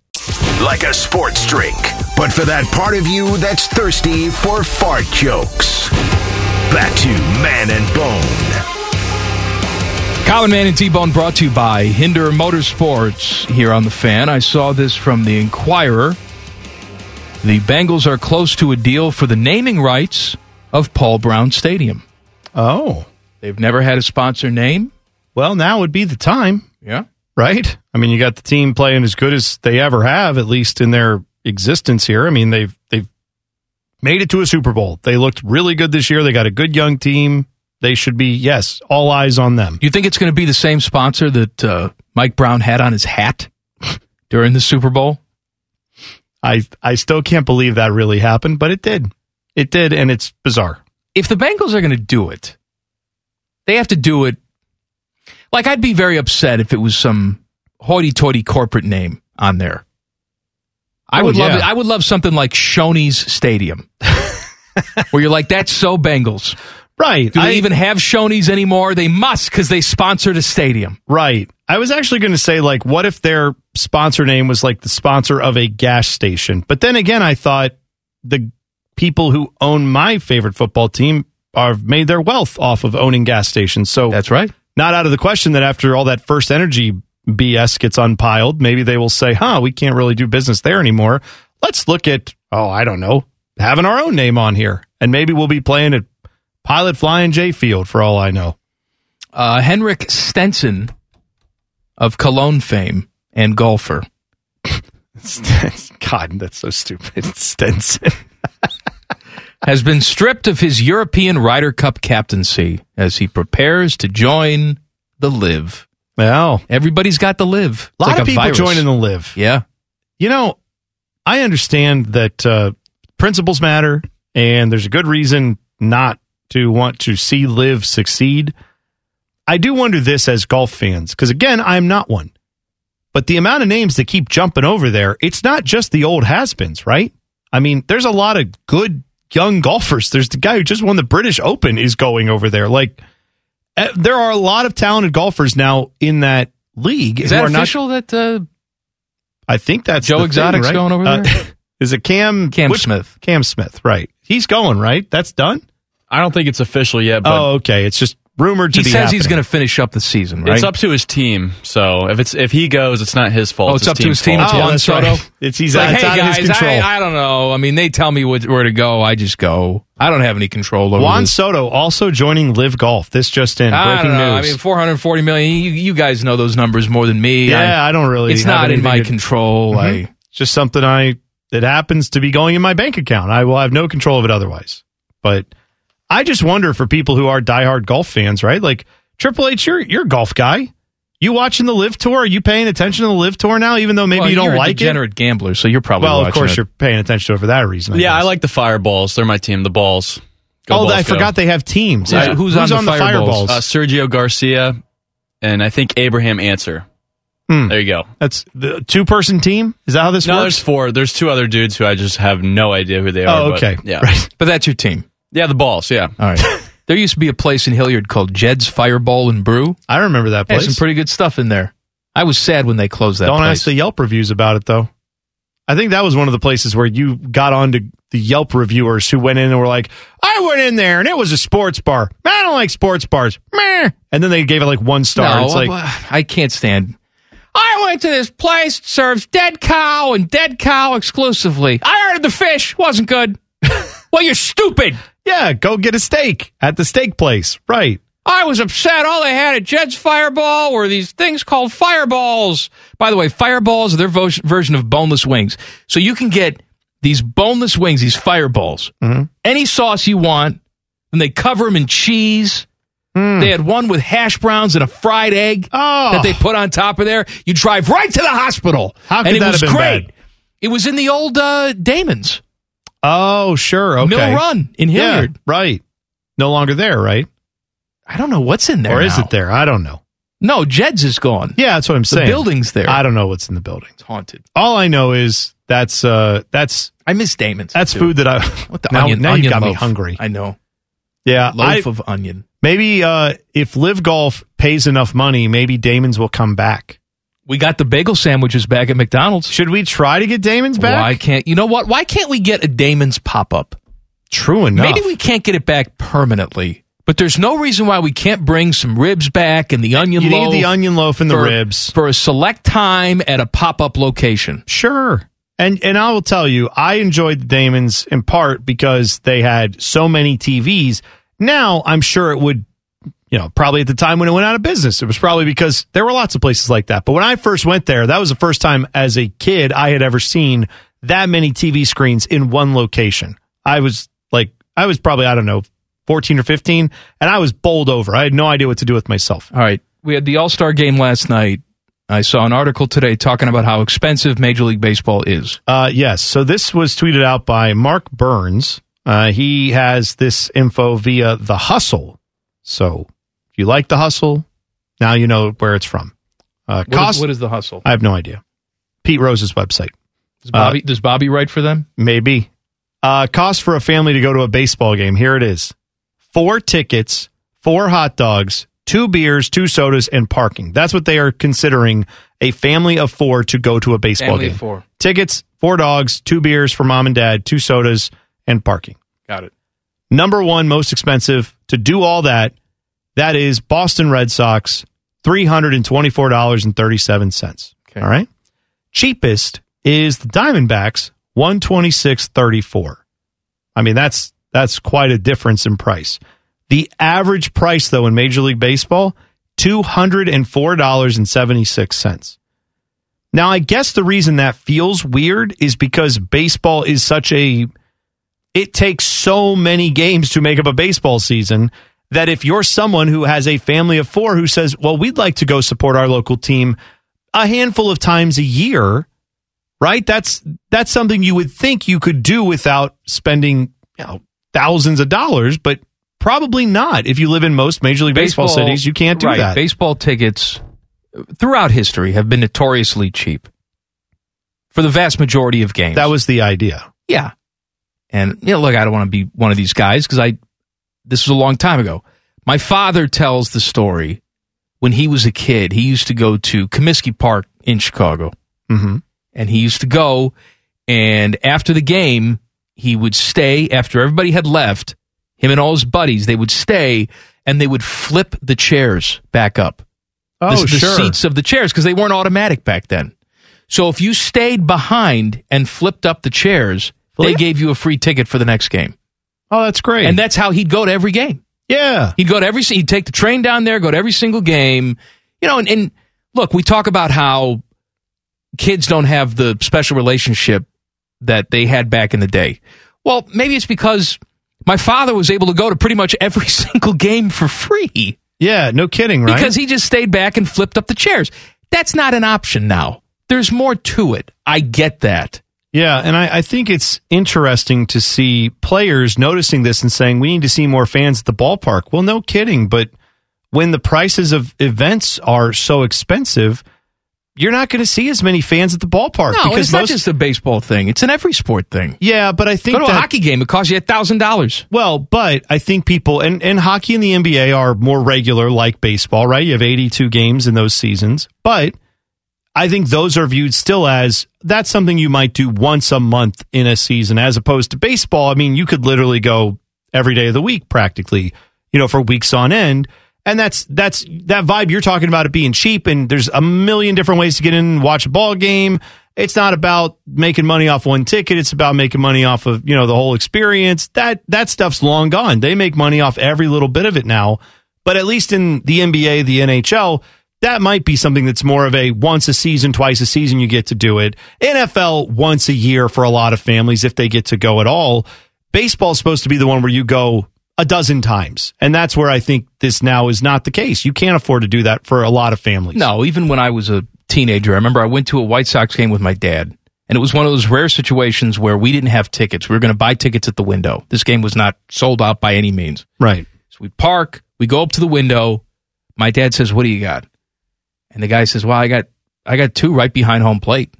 Speaker 3: Like a sports drink, but for that part of you that's thirsty for fart jokes. Back to Man and Bone.
Speaker 1: Common Man and T Bone brought to you by Hinder Motorsports here on the fan. I saw this from the Inquirer. The Bengals are close to a deal for the naming rights of Paul Brown Stadium.
Speaker 4: Oh.
Speaker 1: They've never had a sponsor name.
Speaker 4: Well, now would be the time.
Speaker 1: Yeah.
Speaker 4: Right? I mean, you got the team playing as good as they ever have, at least in their existence here. I mean, they've they've made it to a Super Bowl. They looked really good this year. They got a good young team. They should be, yes, all eyes on them.
Speaker 1: You think it's going to be the same sponsor that uh, Mike Brown had on his hat during the Super Bowl?
Speaker 4: I I still can't believe that really happened, but it did. It did, and it's bizarre.
Speaker 1: If the Bengals are going to do it, they have to do it. Like, I'd be very upset if it was some hoity-toity corporate name on there. I
Speaker 4: Oh,
Speaker 1: would love it. I would love something like Shoney's Stadium, where you're like, that's so Bengals.
Speaker 4: Right.
Speaker 1: Do they
Speaker 4: I-
Speaker 1: even have Shoney's anymore? They must because they sponsored a stadium.
Speaker 4: Right. I was actually going to say, like, what if their sponsor name was like the sponsor of a gas station? But then again, I thought the people who own my favorite football team have made their wealth off of owning gas stations. So
Speaker 1: that's right.
Speaker 4: Not out of the question that after all that first energy BS gets unpiled, maybe they will say, huh, we can't really do business there anymore. Let's look at, oh, I don't know, having our own name on here. And maybe we'll be playing at Pilot Flying J Field for all I know.
Speaker 1: Uh, Henrik Stenson of Cologne fame and golfer.
Speaker 4: God, that's so stupid. Stenson.
Speaker 1: Has been stripped of his European Ryder Cup captaincy as he prepares to join the LIV.
Speaker 4: Well,
Speaker 1: Everybody's got the LIV.
Speaker 4: A lot of people joining the LIV.
Speaker 1: Yeah.
Speaker 4: You know, I understand that uh, principles matter, and there's a good reason not to want to see LIV succeed. I do wonder this as golf fans, because again, I'm not one. But the amount of names that keep jumping over there, it's not just the old has-beens, right? I mean, there's a lot of good young golfers. There's the guy who just won the British Open is going over there. Like, eh, there are a lot of talented golfers now in that league.
Speaker 1: Is that
Speaker 4: are not-
Speaker 1: official that uh,
Speaker 4: I think that's
Speaker 1: Joe
Speaker 4: the
Speaker 1: Exotic's
Speaker 4: thing, right?
Speaker 1: going over
Speaker 4: Uh,
Speaker 1: there?
Speaker 4: is it Cam
Speaker 1: Cam
Speaker 4: which-
Speaker 1: Smith.
Speaker 4: Cam Smith, right? He's going right. That's done.
Speaker 8: I don't think it's official yet, but
Speaker 4: oh, okay. It's just rumored to
Speaker 1: he
Speaker 4: be.
Speaker 1: says he's going to finish up the season, right?
Speaker 8: it's up to his team. So if it's if he goes, it's not his fault.
Speaker 1: Oh, it's up to his team. It's
Speaker 4: Oh,
Speaker 1: Juan Soto.
Speaker 4: right. It's- he's
Speaker 1: like,
Speaker 4: out- it's
Speaker 1: hey
Speaker 4: out of his
Speaker 1: guys,
Speaker 4: control."
Speaker 1: I, I don't know. I mean, they tell me what, where to go. I just go. I don't have any control over
Speaker 4: Juan
Speaker 1: this.
Speaker 4: Soto also joining LIV Golf. This just in.
Speaker 1: I
Speaker 4: Breaking
Speaker 1: don't know.
Speaker 4: news.
Speaker 1: I mean, 440 million. You, you guys know those numbers more than me.
Speaker 4: yeah, I, don't really.
Speaker 1: It's
Speaker 4: have
Speaker 1: not in my
Speaker 4: to-
Speaker 1: control.
Speaker 4: Mhm.
Speaker 1: I
Speaker 4: It's just something I. It happens to be going in my bank account. I will have no control of it otherwise. But I just wonder for people who are diehard golf fans, right? Like Triple H, you're you're a golf guy. You watching the LIV Tour? Are you paying attention to the LIV Tour now, even though maybe
Speaker 1: Well,
Speaker 4: you don't like it?
Speaker 1: degenerate gambler, so you're probably
Speaker 4: Well, of course
Speaker 1: it.
Speaker 4: you're paying attention to it for that reason. I
Speaker 8: yeah, I like the Fireballs. They're my team. The Balls. Go
Speaker 4: oh,
Speaker 8: Balls,
Speaker 4: I
Speaker 8: go.
Speaker 4: forgot they have teams.
Speaker 8: Yeah.
Speaker 1: Who's on the Fireballs?
Speaker 8: Uh, Sergio Garcia and I think Abraham Ancer.
Speaker 4: Hmm.
Speaker 8: There you go.
Speaker 4: That's the two person team. Is that how this
Speaker 8: no,
Speaker 4: works?
Speaker 8: No, there's four. There's two other dudes who I just have no idea who they are.
Speaker 4: Oh,
Speaker 8: but,
Speaker 4: okay.
Speaker 8: yeah.
Speaker 1: But that's your team.
Speaker 8: Yeah, the Balls. Yeah.
Speaker 1: All right. there used to be a place in Hilliard called Jed's Fireball and Brew.
Speaker 4: I remember that
Speaker 1: Had
Speaker 4: place.
Speaker 1: some pretty good stuff in there. I was sad when they closed that place.
Speaker 4: Don't
Speaker 1: place.
Speaker 4: ask the Yelp reviews about it though. I think that was one of the places where you got on to the Yelp reviewers who went in and were like, "I went in there and it was a sports bar. I don't like sports bars." Meh. And then they gave it like one star.
Speaker 1: No,
Speaker 4: it's like,
Speaker 1: I can't stand. I went to this place that serves dead cow and dead cow exclusively. I ordered the fish, wasn't good. well, you're stupid.
Speaker 4: Yeah, go get a steak at the steak place, right?
Speaker 1: I was upset. All they had at Jed's Fireball were these things called fireballs. By the way, fireballs are their vo- version of boneless wings. So you can get these boneless wings, these fireballs, any sauce you want, and they cover them in cheese. They had one with hash browns and a fried egg
Speaker 4: Oh.
Speaker 1: that they put on top of there. You drive right to the hospital.
Speaker 4: How could
Speaker 1: and it
Speaker 4: that
Speaker 1: was
Speaker 4: have been
Speaker 1: great.
Speaker 4: bad?
Speaker 1: It was in the old uh, Damon's
Speaker 4: Oh, sure, okay.
Speaker 1: Mill Run in
Speaker 4: Yeah,
Speaker 1: Hilliard.
Speaker 4: right. No longer there, right?
Speaker 1: I don't know what's in there.
Speaker 4: Or is
Speaker 1: now.
Speaker 4: it there? I don't know.
Speaker 1: No, Jed's is gone.
Speaker 4: Yeah, that's what I'm
Speaker 1: The
Speaker 4: saying.
Speaker 1: building's there.
Speaker 4: I don't know what's in the building.
Speaker 1: It's haunted.
Speaker 4: All I know is that's uh that's
Speaker 1: I miss Damon's.
Speaker 4: that's
Speaker 1: too.
Speaker 4: food that I
Speaker 1: What the
Speaker 4: now,
Speaker 1: onion?
Speaker 4: now you
Speaker 1: onion
Speaker 4: got me hungry.
Speaker 1: I know.
Speaker 4: Yeah,
Speaker 1: Loaf
Speaker 4: I-
Speaker 1: of onion.
Speaker 4: maybe uh if LIV Golf pays enough money, maybe Damon's will come back.
Speaker 1: We got the bagel sandwiches back at McDonald's.
Speaker 4: Should we try to get Damon's back?
Speaker 1: Why can't you know what? Why can't we get a Damon's pop up?
Speaker 4: True enough.
Speaker 1: Maybe we can't get it back permanently, but there's no reason why we can't bring some ribs back and the onion
Speaker 4: you
Speaker 1: loaf.
Speaker 4: need the onion loaf and the
Speaker 1: for-
Speaker 4: ribs.
Speaker 1: for a select time at a pop up location.
Speaker 4: Sure. And and I will tell you, I enjoyed the Damons in part because they had so many TVs. Now I'm sure it would, you know, probably at the time when it went out of business, it was probably because there were lots of places like that. But when I first went there, that was the first time as a kid I had ever seen that many TV screens in one location. I was like, I was probably I don't know, 14 or 15, and I was bowled over. I had no idea what to do with myself.
Speaker 1: All right. We had the All Star game last night. I saw an article today talking about how expensive Major League Baseball is.
Speaker 4: Uh, yes. So this was tweeted out by Mark Burns. Uh, he has this info via The Hustle. So if you like The Hustle, now you know where it's from. Uh,
Speaker 1: What is-
Speaker 4: cost,
Speaker 1: what is the hustle?
Speaker 4: I have no idea. Pete Rose's website.
Speaker 1: Does Bobby, does Bobby write for them?
Speaker 4: Maybe. Uh, cost for a family to go to a baseball game. Here it is four tickets, four hot dogs, two beers, two sodas, and parking. That's what they are considering a family of four to go to a baseball
Speaker 1: Family
Speaker 4: game.
Speaker 1: of four.
Speaker 4: Tickets, four dogs, two beers for mom and dad, two sodas, and parking.
Speaker 1: Got it.
Speaker 4: Number one most expensive to do all that, that is Boston Red Sox, $324.37. All right. Cheapest is the Diamondbacks, 126.34. I mean, that's that's quite a difference in price. The average price though in Major League Baseball, $204.76. Now, I guess the reason that feels weird is because baseball is such a it takes so many games to make up a baseball season that if you're someone who has a family of four who says, well, we'd like to go support our local team a handful of times a year, right? That's that's something you would think you could do without spending you know, thousands of dollars, but probably not. If you live in most Major League Baseball, cities, you can't do
Speaker 1: right,
Speaker 4: that.
Speaker 1: Baseball tickets throughout history have been notoriously cheap for the vast majority of games.
Speaker 4: That was the idea.
Speaker 1: Yeah. And you know, look, I don't want to be one of these guys because I this was a long time ago. My father tells the story when he was a kid. He used to go to Comiskey Park in Chicago,
Speaker 4: Mm-hmm.
Speaker 1: and he used to go. And after the game, he would stay. After everybody had left, him and all his buddies, they would stay and they would flip the chairs back up.
Speaker 4: Oh,
Speaker 1: the, the
Speaker 4: sure.
Speaker 1: seats of the chairs because they weren't automatic back then. So if you stayed behind and flipped up the chairs, they gave you a free ticket for the next game.
Speaker 4: Oh, that's great.
Speaker 1: And that's how he'd go to every game.
Speaker 4: yeah.
Speaker 1: He'd go to every. He'd take the train down there, go to every single game. You know, and, and look, we talk about how kids don't have the special relationship that they had back in the day. Well, maybe it's because My father was able to go to pretty much every single game for free.
Speaker 4: Yeah, no kidding, right?
Speaker 1: Because he just stayed back and flipped up the chairs. That's not an option now. There's more to it. I get that.
Speaker 4: Yeah, and I, I think it's interesting to see players noticing this and saying we need to see more fans at the ballpark. Well, no kidding, but when the prices of events are so expensive, you're not going to see as many fans at the ballpark
Speaker 1: No,
Speaker 4: because
Speaker 1: it's not
Speaker 4: most
Speaker 1: just a baseball thing. It's an every sport thing.
Speaker 4: Yeah, but I think
Speaker 1: Go to a hockey game. It costs you a thousand dollars.
Speaker 4: Well, but I think people and, and hockey and the NBA are more regular like baseball, right? You have 82 games in those seasons. But I think those are viewed still as that's something you might do once a month in a season as opposed to baseball. I mean, you could literally go every day of the week practically, you know, for weeks on end. And that's that's that vibe you're talking about it being cheap and there's a million different ways to get in and watch a ball game. It's not about making money off one ticket, it's about making money off of, you know, the whole experience. That that stuff's long gone. They make money off every little bit of it now. But at least in the NBA, the NHL, that might be something that's more of a once a season, twice a season you get to do it. NFL once a year for a lot of families if they get to go at all. Baseball's supposed to be the one where you go a dozen times. And that's where I think this now is not the case. You can't afford to do that for a lot of families.
Speaker 1: No, even when I was a teenager, I remember I went to a White Sox game with my dad. And it was one of those rare situations where we didn't have tickets. We were going to buy tickets at the window. This game was not sold out by any means.
Speaker 4: Right.
Speaker 1: So we park, we go up to the window. My dad says, "What do you got?" And the guy says, "Well, I got I got two right behind home plate.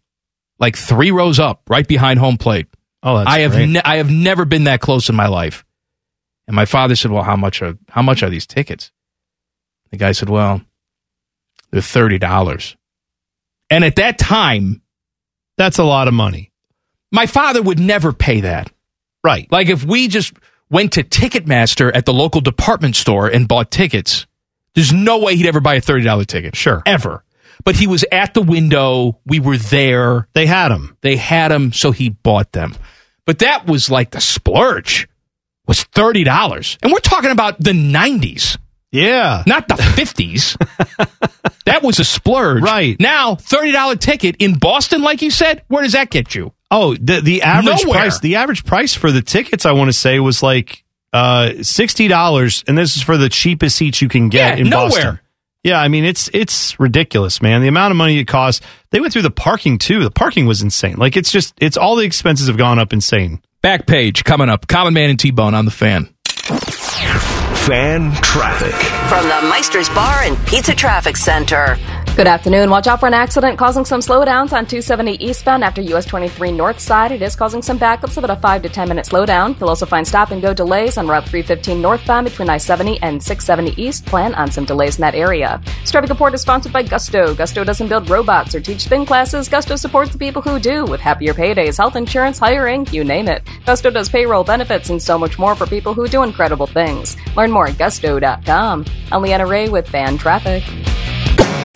Speaker 1: Like 3 rows up, right behind home plate."
Speaker 4: Oh, that's
Speaker 1: I have
Speaker 4: great.
Speaker 1: ne- I have never been that close in my life. And my father said, "Well, how much are how much are these tickets?" The guy said, "Well, they're thirty dollars." And at that time,
Speaker 4: that's a lot of money.
Speaker 1: My father would never pay that.
Speaker 4: Right.
Speaker 1: Like if we just went to Ticketmaster at the local department store and bought tickets, there's no way he'd ever buy a thirty dollar ticket.
Speaker 4: Sure,
Speaker 1: ever. But he was at the window. We were there.
Speaker 4: They had him.
Speaker 1: They had him, so he bought them. But that was like the splurge. Was thirty dollars, and we're talking about the nineties.
Speaker 4: Yeah,
Speaker 1: not the fifties. that was a splurge.
Speaker 4: Right
Speaker 1: now, thirty dollar ticket in Boston, like you said. Where does that get you?
Speaker 4: Oh, the the average
Speaker 1: Nowhere.
Speaker 4: price the average price for the tickets I want to say was like uh sixty dollars, and this is for the cheapest seats you can get
Speaker 1: Yeah,
Speaker 4: in
Speaker 1: nowhere.
Speaker 4: Boston. Yeah, I mean it's it's ridiculous, man. The amount of money it costs. They went through the parking too. The parking was insane. Like it's just it's all the expenses have gone up insane.
Speaker 1: Back page coming up. Common Man and T Bone on the fan.
Speaker 3: Fan traffic.
Speaker 9: From the Meister's Bar and Pizza Traffic Center.
Speaker 5: Good afternoon. Watch out for an accident causing some slowdowns on 270 eastbound after US 23 north side. It is causing some backups, of about a 5 to 10 minute slowdown. You'll also find stop and go delays on Route 315 northbound between I 70 and 670 east. Plan on some delays in that area. This report is sponsored by Gusto. Gusto doesn't build robots or teach spin classes. Gusto supports the people who do with happier paydays, health insurance, hiring, you name it. Gusto does payroll benefits and so much more for people who do incredible things. Learn more at gusto.com. I'm Leanna Ray with Fan Traffic.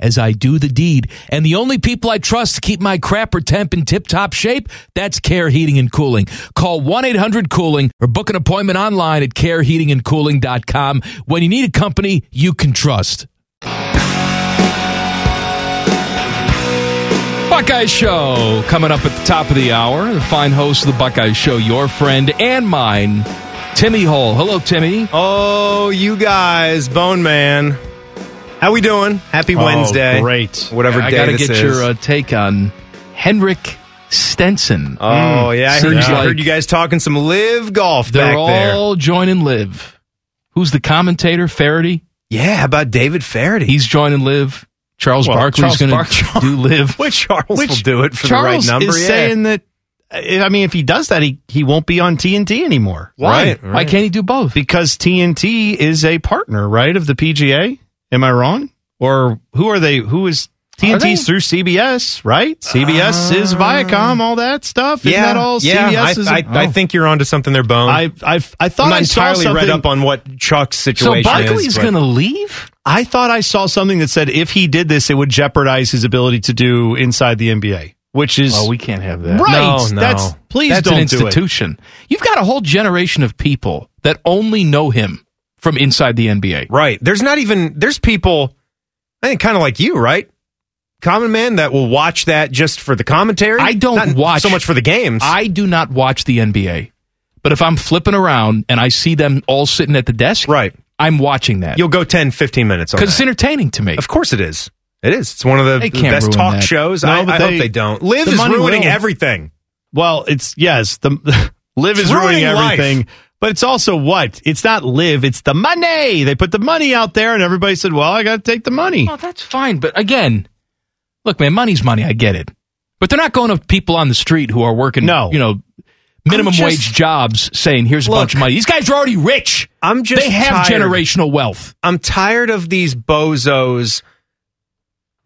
Speaker 14: as I do the deed. And the only people I trust to keep my crapper temp in tip top shape, that's Care Heating and Cooling. Call 1 800 Cooling or book an appointment online at careheatingandcooling.com when you need a company you can trust. Buckeye Show coming up at the top of the hour. The fine host of the Buckeye Show, your friend and mine, Timmy Hole. Hello, Timmy.
Speaker 15: Oh, you guys, Bone Man. How we doing? Happy
Speaker 1: Oh,
Speaker 15: Wednesday.
Speaker 1: great.
Speaker 15: Whatever
Speaker 1: I
Speaker 15: day
Speaker 1: gotta get
Speaker 15: is.
Speaker 1: your uh, take on Henrik Stenson.
Speaker 15: oh, yeah. I heard,
Speaker 1: Seems
Speaker 15: I
Speaker 1: like
Speaker 15: heard you guys talking some LIV Golf
Speaker 1: they're
Speaker 15: back there.
Speaker 1: all joining LIV. Who's the commentator? Feherty.
Speaker 15: Yeah, how about David Feherty?
Speaker 1: He's joining LIV. Charles
Speaker 4: Well,
Speaker 1: Barkley's
Speaker 4: Charles
Speaker 1: going to
Speaker 4: Bar-
Speaker 1: do LIV.
Speaker 15: Which Charles
Speaker 4: Which
Speaker 15: will do it for
Speaker 4: Charles
Speaker 15: the right number.
Speaker 4: is
Speaker 15: yeah.
Speaker 4: saying that I mean if he does that he he won't be on TNT anymore.
Speaker 1: Why?
Speaker 15: Right,
Speaker 1: Why can't he do both?
Speaker 4: Because TNT is a partner, right, of the PGA? Am I wrong? Or who are they who is TNT's through CBS, right? CBS is uh, Viacom, all that stuff. Isn't that all
Speaker 15: yeah.
Speaker 4: CBS is?
Speaker 15: I, I, I think you're onto something there, Bone.
Speaker 4: I I I thought
Speaker 15: I'm not
Speaker 4: I saw
Speaker 15: entirely read up on what Chuck's
Speaker 1: So
Speaker 15: situation is. but-
Speaker 1: going to leave?
Speaker 4: I thought I saw something that said if he did this, it would jeopardize his ability to do inside the NBA, which is
Speaker 1: Oh, we can't have that.
Speaker 4: right.
Speaker 15: No, no.
Speaker 4: That's please
Speaker 1: That's
Speaker 4: don't
Speaker 1: an
Speaker 4: do it.
Speaker 1: institution. You've got a whole generation of people that only know him from inside the NBA.
Speaker 15: Right. There's not even there's people I think kind of like you, right? Common man that will watch that just for the commentary.
Speaker 1: I don't
Speaker 15: Not
Speaker 1: watch
Speaker 15: so much for the games.
Speaker 1: I do not watch the NBA. But if I'm flipping around and I see them all sitting at the desk,
Speaker 15: right.
Speaker 1: I'm watching that
Speaker 15: You'll go 10, 15 minutes on
Speaker 1: because it's entertaining to me.
Speaker 15: Of course it is. It is. It's one of the, the best talk
Speaker 1: that.
Speaker 15: shows.
Speaker 4: No,
Speaker 15: I,
Speaker 4: but
Speaker 15: I
Speaker 4: they-
Speaker 15: hope they don't. LIV
Speaker 4: the
Speaker 15: is ruining
Speaker 4: will.
Speaker 15: everything.
Speaker 4: Well, it's yes, the LIV
Speaker 15: It's
Speaker 4: is ruining
Speaker 15: ruining life.
Speaker 4: Everything. But it's also what? It's not LIV, it's the money. They put the money out there and everybody said, Well, I gotta take the money.
Speaker 1: Well, that's fine. But again, look, man, money's money. I get it. But they're not going to people on the street who are working,
Speaker 4: No.
Speaker 1: you know, minimum
Speaker 15: just-
Speaker 1: wage jobs saying, here's a
Speaker 15: Look,
Speaker 1: bunch of money. These guys are already rich.
Speaker 15: I'm just
Speaker 1: they have
Speaker 15: tired.
Speaker 1: generational wealth.
Speaker 15: I'm tired of these bozos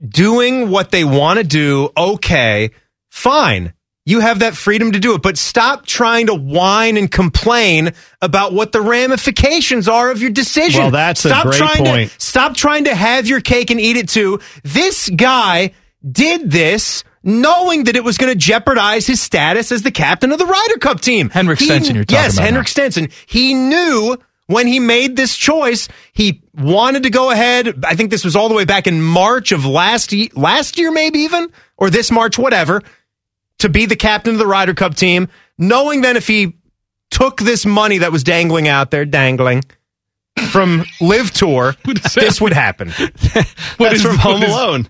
Speaker 15: doing what they want to do. Okay, fine. You have that freedom to do it, but stop trying to whine and complain about what the ramifications are of your decision.
Speaker 4: Well, that's a
Speaker 15: stop
Speaker 4: great
Speaker 15: trying
Speaker 4: point.
Speaker 15: To, stop trying to have your cake and eat it too. This guy did this knowing that it was going to jeopardize his status as the captain of the Ryder Cup team.
Speaker 1: Henrik
Speaker 15: He-
Speaker 1: Stenson you're talking
Speaker 15: yes,
Speaker 1: about
Speaker 15: Yes,
Speaker 1: Henrik.
Speaker 15: Stenson. He knew when he made this choice, he wanted to go ahead. I think this was all the way back in March of last last year, maybe even or this March, whatever, to be the captain of the Ryder Cup team, knowing then if he took this money that was dangling out there, dangling from LIV Tour, this would happen.
Speaker 4: That's from Home
Speaker 15: what is-
Speaker 4: Alone.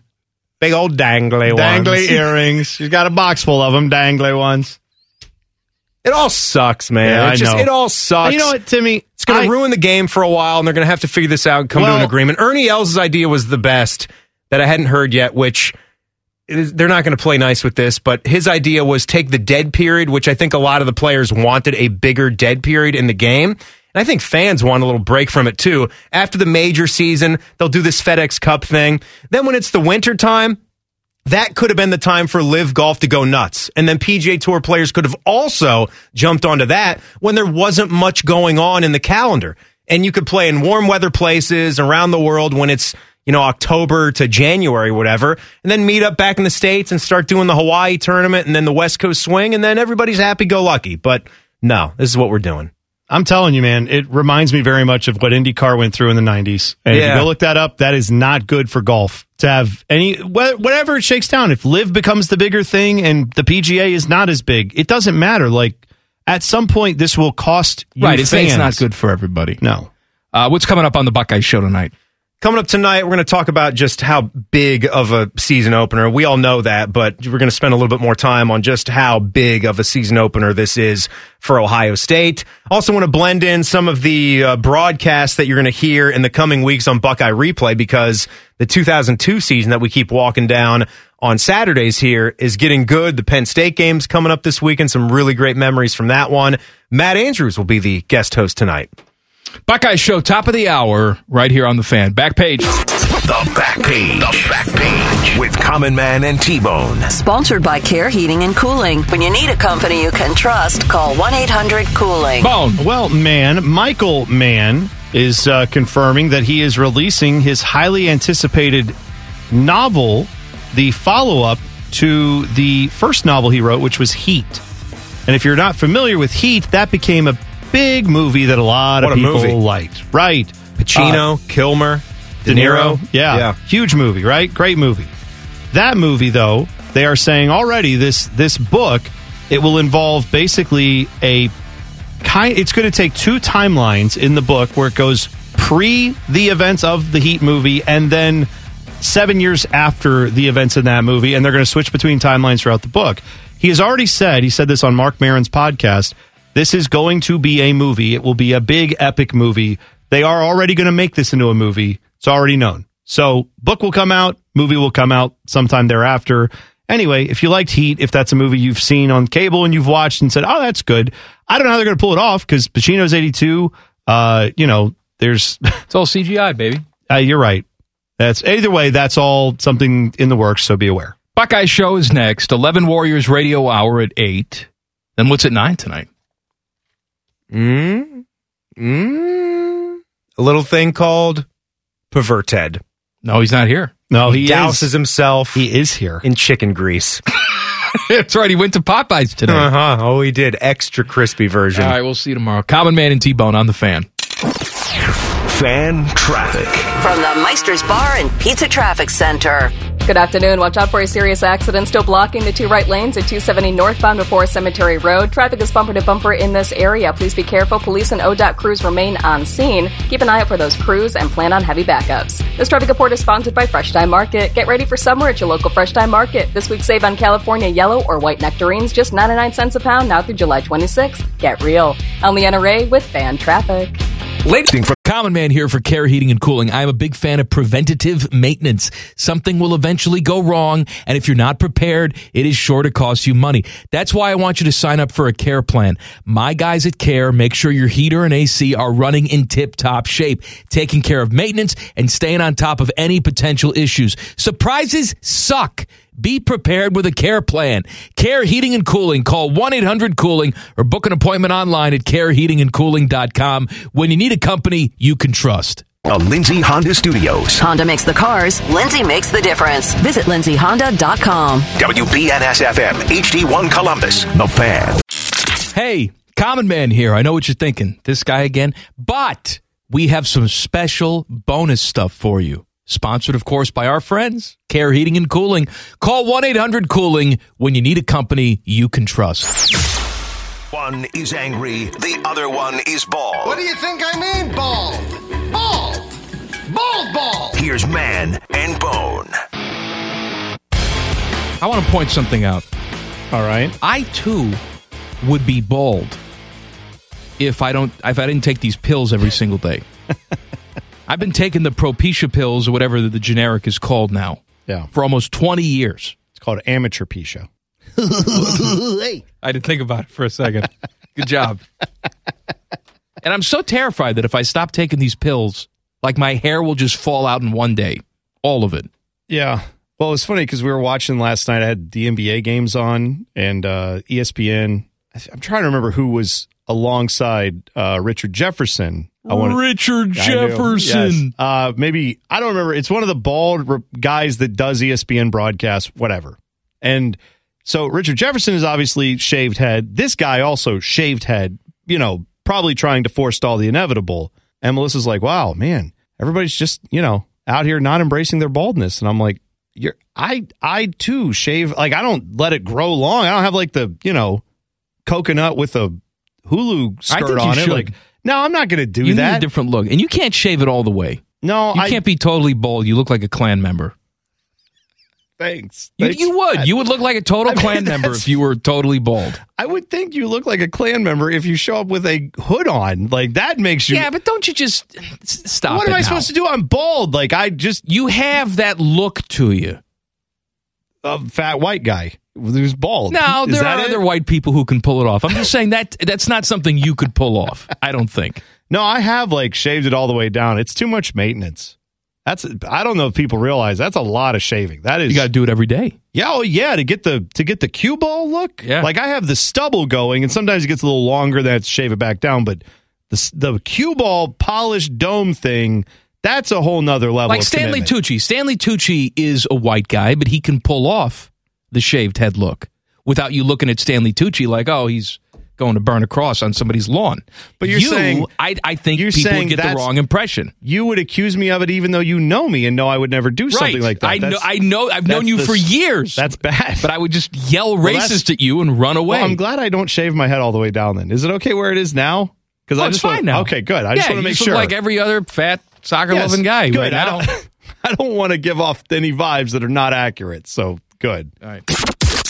Speaker 15: Big old dangly ones.
Speaker 4: Dangly earrings. She's got a box full of them, dangly ones.
Speaker 15: It all sucks, man.
Speaker 4: Yeah,
Speaker 15: it
Speaker 4: I
Speaker 15: just
Speaker 4: know.
Speaker 15: it all sucks.
Speaker 4: You know what, Timmy?
Speaker 15: It's going to ruin the game for a while, and they're going to have to figure this out and come to an agreement. Ernie Els' idea was the best that I hadn't heard yet, which is, they're not going to play nice with this, but his idea was take the dead period, which I think a lot of the players wanted a bigger dead period in the game. And I think fans want a little break from it too. After the major season, they'll do this FedEx Cup thing. Then when it's the winter time, that could have been the time for LIV Golf to go nuts. And then PGA Tour players could have also jumped onto that when there wasn't much going on in the calendar. And you could play in warm weather places around the world when it's, you know, October to January, whatever, and then meet up back in the States and start doing the Hawaii tournament and then the West Coast swing, and then everybody's happy go lucky. But no, this is what we're doing.
Speaker 4: I'm telling you, man, it reminds me very much of what IndyCar went through in the 90s. And if
Speaker 15: Yeah.
Speaker 4: you go look that up, that is not good for golf to have any, whatever it shakes down. If LIV becomes the bigger thing and the PGA is not as big, it doesn't matter. Like, at some point, this will cost you
Speaker 1: right. It's,
Speaker 4: fans.
Speaker 1: it's not good for everybody.
Speaker 4: No.
Speaker 1: Uh, what's coming up on the Buckeye show tonight?
Speaker 15: Coming up tonight, we're going to talk about just how big of a season opener. We all know that, but we're going to spend a little bit more time on just how big of a season opener this is for Ohio State. Also, want to blend in some of the uh, broadcasts that you're going to hear in the coming weeks on Buckeye Replay because the 2002 season that we keep walking down on Saturdays here is getting good. The Penn State game's coming up this weekend. Some really great memories from that one. Matt Andrews will be the guest host tonight.
Speaker 1: Buckeye show, top of the hour, right here on the fan. Back page.
Speaker 3: The back page. The back page with Common Man and T Bone.
Speaker 9: Sponsored by Care Heating and Cooling. When you need a company you can trust, call 1 800 Cooling.
Speaker 1: Bone.
Speaker 4: Well, man, Michael Mann is uh, confirming that he is releasing his highly anticipated novel, the follow up to the first novel he wrote, which was Heat. And if you're not familiar with Heat, that became a big movie that a lot of people
Speaker 15: movie.
Speaker 4: liked. Right.
Speaker 15: Pacino,
Speaker 4: Uh,
Speaker 15: Kilmer,
Speaker 4: De Niro. Yeah.
Speaker 15: Yeah.
Speaker 4: Huge movie, right? Great movie. That movie, though, they are saying already this this book, it will involve basically a kind it's going to take two timelines in the book where it goes pre the events of the Heat movie and then 7 years after the events in that movie and they're going to switch between timelines throughout the book. He has already said, he said this on Marc Maron's podcast, this is going to be a movie. It will be a big epic movie. They are already going to make this into a movie. It's already known. So, book will come out, movie will come out sometime thereafter. Anyway, if you liked Heat, if that's a movie you've seen on cable and you've watched and said, "Oh, that's good," I don't know how they're going to pull it off because Pacino's eighty-two. Uh, you know, there's
Speaker 1: It's all CGI, baby.
Speaker 4: uh, you're right. That's either way. That's all something in the works. So be aware.
Speaker 1: Buckeye Show is next. 11 Warriors Radio Hour at 8. Then what's at 9 tonight?
Speaker 15: Mm? Mm? A little thing called Perverted.
Speaker 1: No, he's not here.
Speaker 4: No,
Speaker 15: he,
Speaker 4: he
Speaker 15: douses
Speaker 4: is.
Speaker 15: himself.
Speaker 4: He is here
Speaker 15: in chicken grease.
Speaker 1: That's right. He went to Popeyes today.
Speaker 15: Uh huh. Oh, he did. Extra crispy version.
Speaker 1: All right, we'll see you tomorrow. Common Man and T Bone on the fan.
Speaker 3: Fan traffic.
Speaker 9: From the Meister's Bar and Pizza Traffic Center.
Speaker 5: Good afternoon. Watch out for a serious accident still blocking the two right lanes at 270 northbound before Cemetery Road. Traffic is bumper to bumper in this area. Please be careful. Police and ODOT crews remain on scene. Keep an eye out for those crews and plan on heavy backups. This traffic report is sponsored by Fresh Thyme Market. Get ready for summer at your local Fresh Thyme Market. This week, save on California yellow or white nectarines, just 99 cents a pound now through July 26th. Get real. I'm Leanna Ray with Fan Traffic.
Speaker 14: For Common Man here for Care Heating and Cooling. I'm a big fan of preventative maintenance. Something will eventually go wrong, and if you're not prepared, it is sure to cost you money. That's why I want you to sign up for a care plan. My guys at Care make sure your heater and AC are running in tip top shape, taking care of maintenance and staying on top of any potential issues. Surprises suck. Be prepared with a care plan. Care Heating and Cooling. Call 1-800-COOLING or book an appointment online at careheatingandcooling.com when you need a company you can trust.
Speaker 3: A Lindsay Honda Studios.
Speaker 9: Honda makes the cars, Lindsay makes the difference. Visit lindsayhonda.com.
Speaker 3: WBNS FM, HD1 Columbus. The Fan.
Speaker 14: Hey, Common Man here. I know what you're thinking. This guy again. But we have some special bonus stuff for you. Sponsored, of course, by our friends, Care Heating and Cooling. Call 1 800 Cooling when you need a company you can trust.
Speaker 3: One is angry, the other one is bald.
Speaker 7: What do you think I mean, bald? Bald! Bald bald!
Speaker 3: Here's Man and Bone.
Speaker 1: I want to point something out.
Speaker 4: All right.
Speaker 1: I too would be bald if I don't if I didn't take these pills every single day. I've been taking the Propecia pills or whatever the generic is called now
Speaker 4: Yeah.
Speaker 1: for almost 20 years.
Speaker 4: It's called amateur Pisha.
Speaker 1: I didn't think about it for a second. Good job. And I'm so terrified that if I stop taking these pills, like my hair will just fall out in one day. All of it.
Speaker 4: Yeah. Well, it was funny because we were watching last night. I had the NBA games on and uh, ESPN. I th- I'm trying to remember who was alongside uh, Richard Jefferson. I wanna-
Speaker 1: Richard
Speaker 4: I.
Speaker 1: Jefferson.
Speaker 4: Yes. Uh, maybe I don't remember. It's one of the bald re- guys that does ESPN broadcasts, whatever. And so Richard Jefferson is obviously shaved head. This guy also shaved head. You know, probably trying to forestall the inevitable. And Melissa's like, "Wow, man, everybody's just you know out here not embracing their baldness." And I'm like, "You're I I too shave like I don't let it grow long. I don't have like the you know coconut with a Hulu skirt on it. Like, no, I'm not going to do
Speaker 1: you
Speaker 4: that.
Speaker 1: need a different look. And you can't shave it all the way.
Speaker 4: no,
Speaker 1: You
Speaker 4: I
Speaker 1: can't be totally bald. You look like a Klan member.
Speaker 4: Thanks.
Speaker 1: You,
Speaker 4: Thanks.
Speaker 1: you would. You would look like a total
Speaker 4: I mean,
Speaker 1: Klan member if you were totally bald.
Speaker 4: I would think you look like a Klan member if you show up with a hood on. Like that makes you.
Speaker 1: Yeah, but don't you just stop?
Speaker 4: what am I
Speaker 1: now.
Speaker 4: supposed to do? I'm bald. Like I just
Speaker 1: You have that look to you.
Speaker 4: a fat white guy who's bald.
Speaker 1: No,
Speaker 4: Is
Speaker 1: there
Speaker 4: that
Speaker 1: are
Speaker 4: it?
Speaker 1: other white people who can pull it off. I'm just saying that that's not something you could pull off. I don't think.
Speaker 4: No, I have like shaved it all the way down. It's too much maintenance. That's I don't know if people realize that's a lot of shaving. That is
Speaker 1: You got to do it every day.
Speaker 4: Yeah, oh yeah, to get the to get the cue ball look.
Speaker 1: Yeah.
Speaker 4: like I have the stubble going, and sometimes it gets a little longer. Then I have to shave it back down. But the the cue ball polished dome thing, that's a whole nother level.
Speaker 1: Like Stanley
Speaker 4: commitment.
Speaker 1: Tucci. Stanley Tucci is a white guy, but he can pull off the shaved head look without you looking at Stanley Tucci like, oh, he's going to burn a cross on somebody's lawn.
Speaker 4: But you're
Speaker 1: You,
Speaker 4: saying-
Speaker 1: I, I think
Speaker 4: you're
Speaker 1: people
Speaker 4: saying
Speaker 1: get the wrong impression.
Speaker 4: You would accuse me of it, even though you know me and know I would never do something
Speaker 1: right.
Speaker 4: like that.
Speaker 1: I know. I know. I've known you
Speaker 4: the
Speaker 1: for years.
Speaker 4: That's bad.
Speaker 1: but I would just yell
Speaker 4: Well,
Speaker 1: racist at you and run away.
Speaker 4: Well, I'm glad I don't shave my head all the way down. Then is it okay where it is now? Because
Speaker 1: Oh,
Speaker 4: I
Speaker 1: it's
Speaker 4: just
Speaker 1: fine
Speaker 4: wanna,
Speaker 1: now.
Speaker 4: Okay, good. I
Speaker 1: yeah,
Speaker 4: just want to make sure.
Speaker 1: Like every other fat soccer
Speaker 4: Yes,
Speaker 1: loving guy
Speaker 4: good.
Speaker 1: right now.
Speaker 4: I don't, I don't want to give off any vibes that are not accurate. So good.
Speaker 1: All right.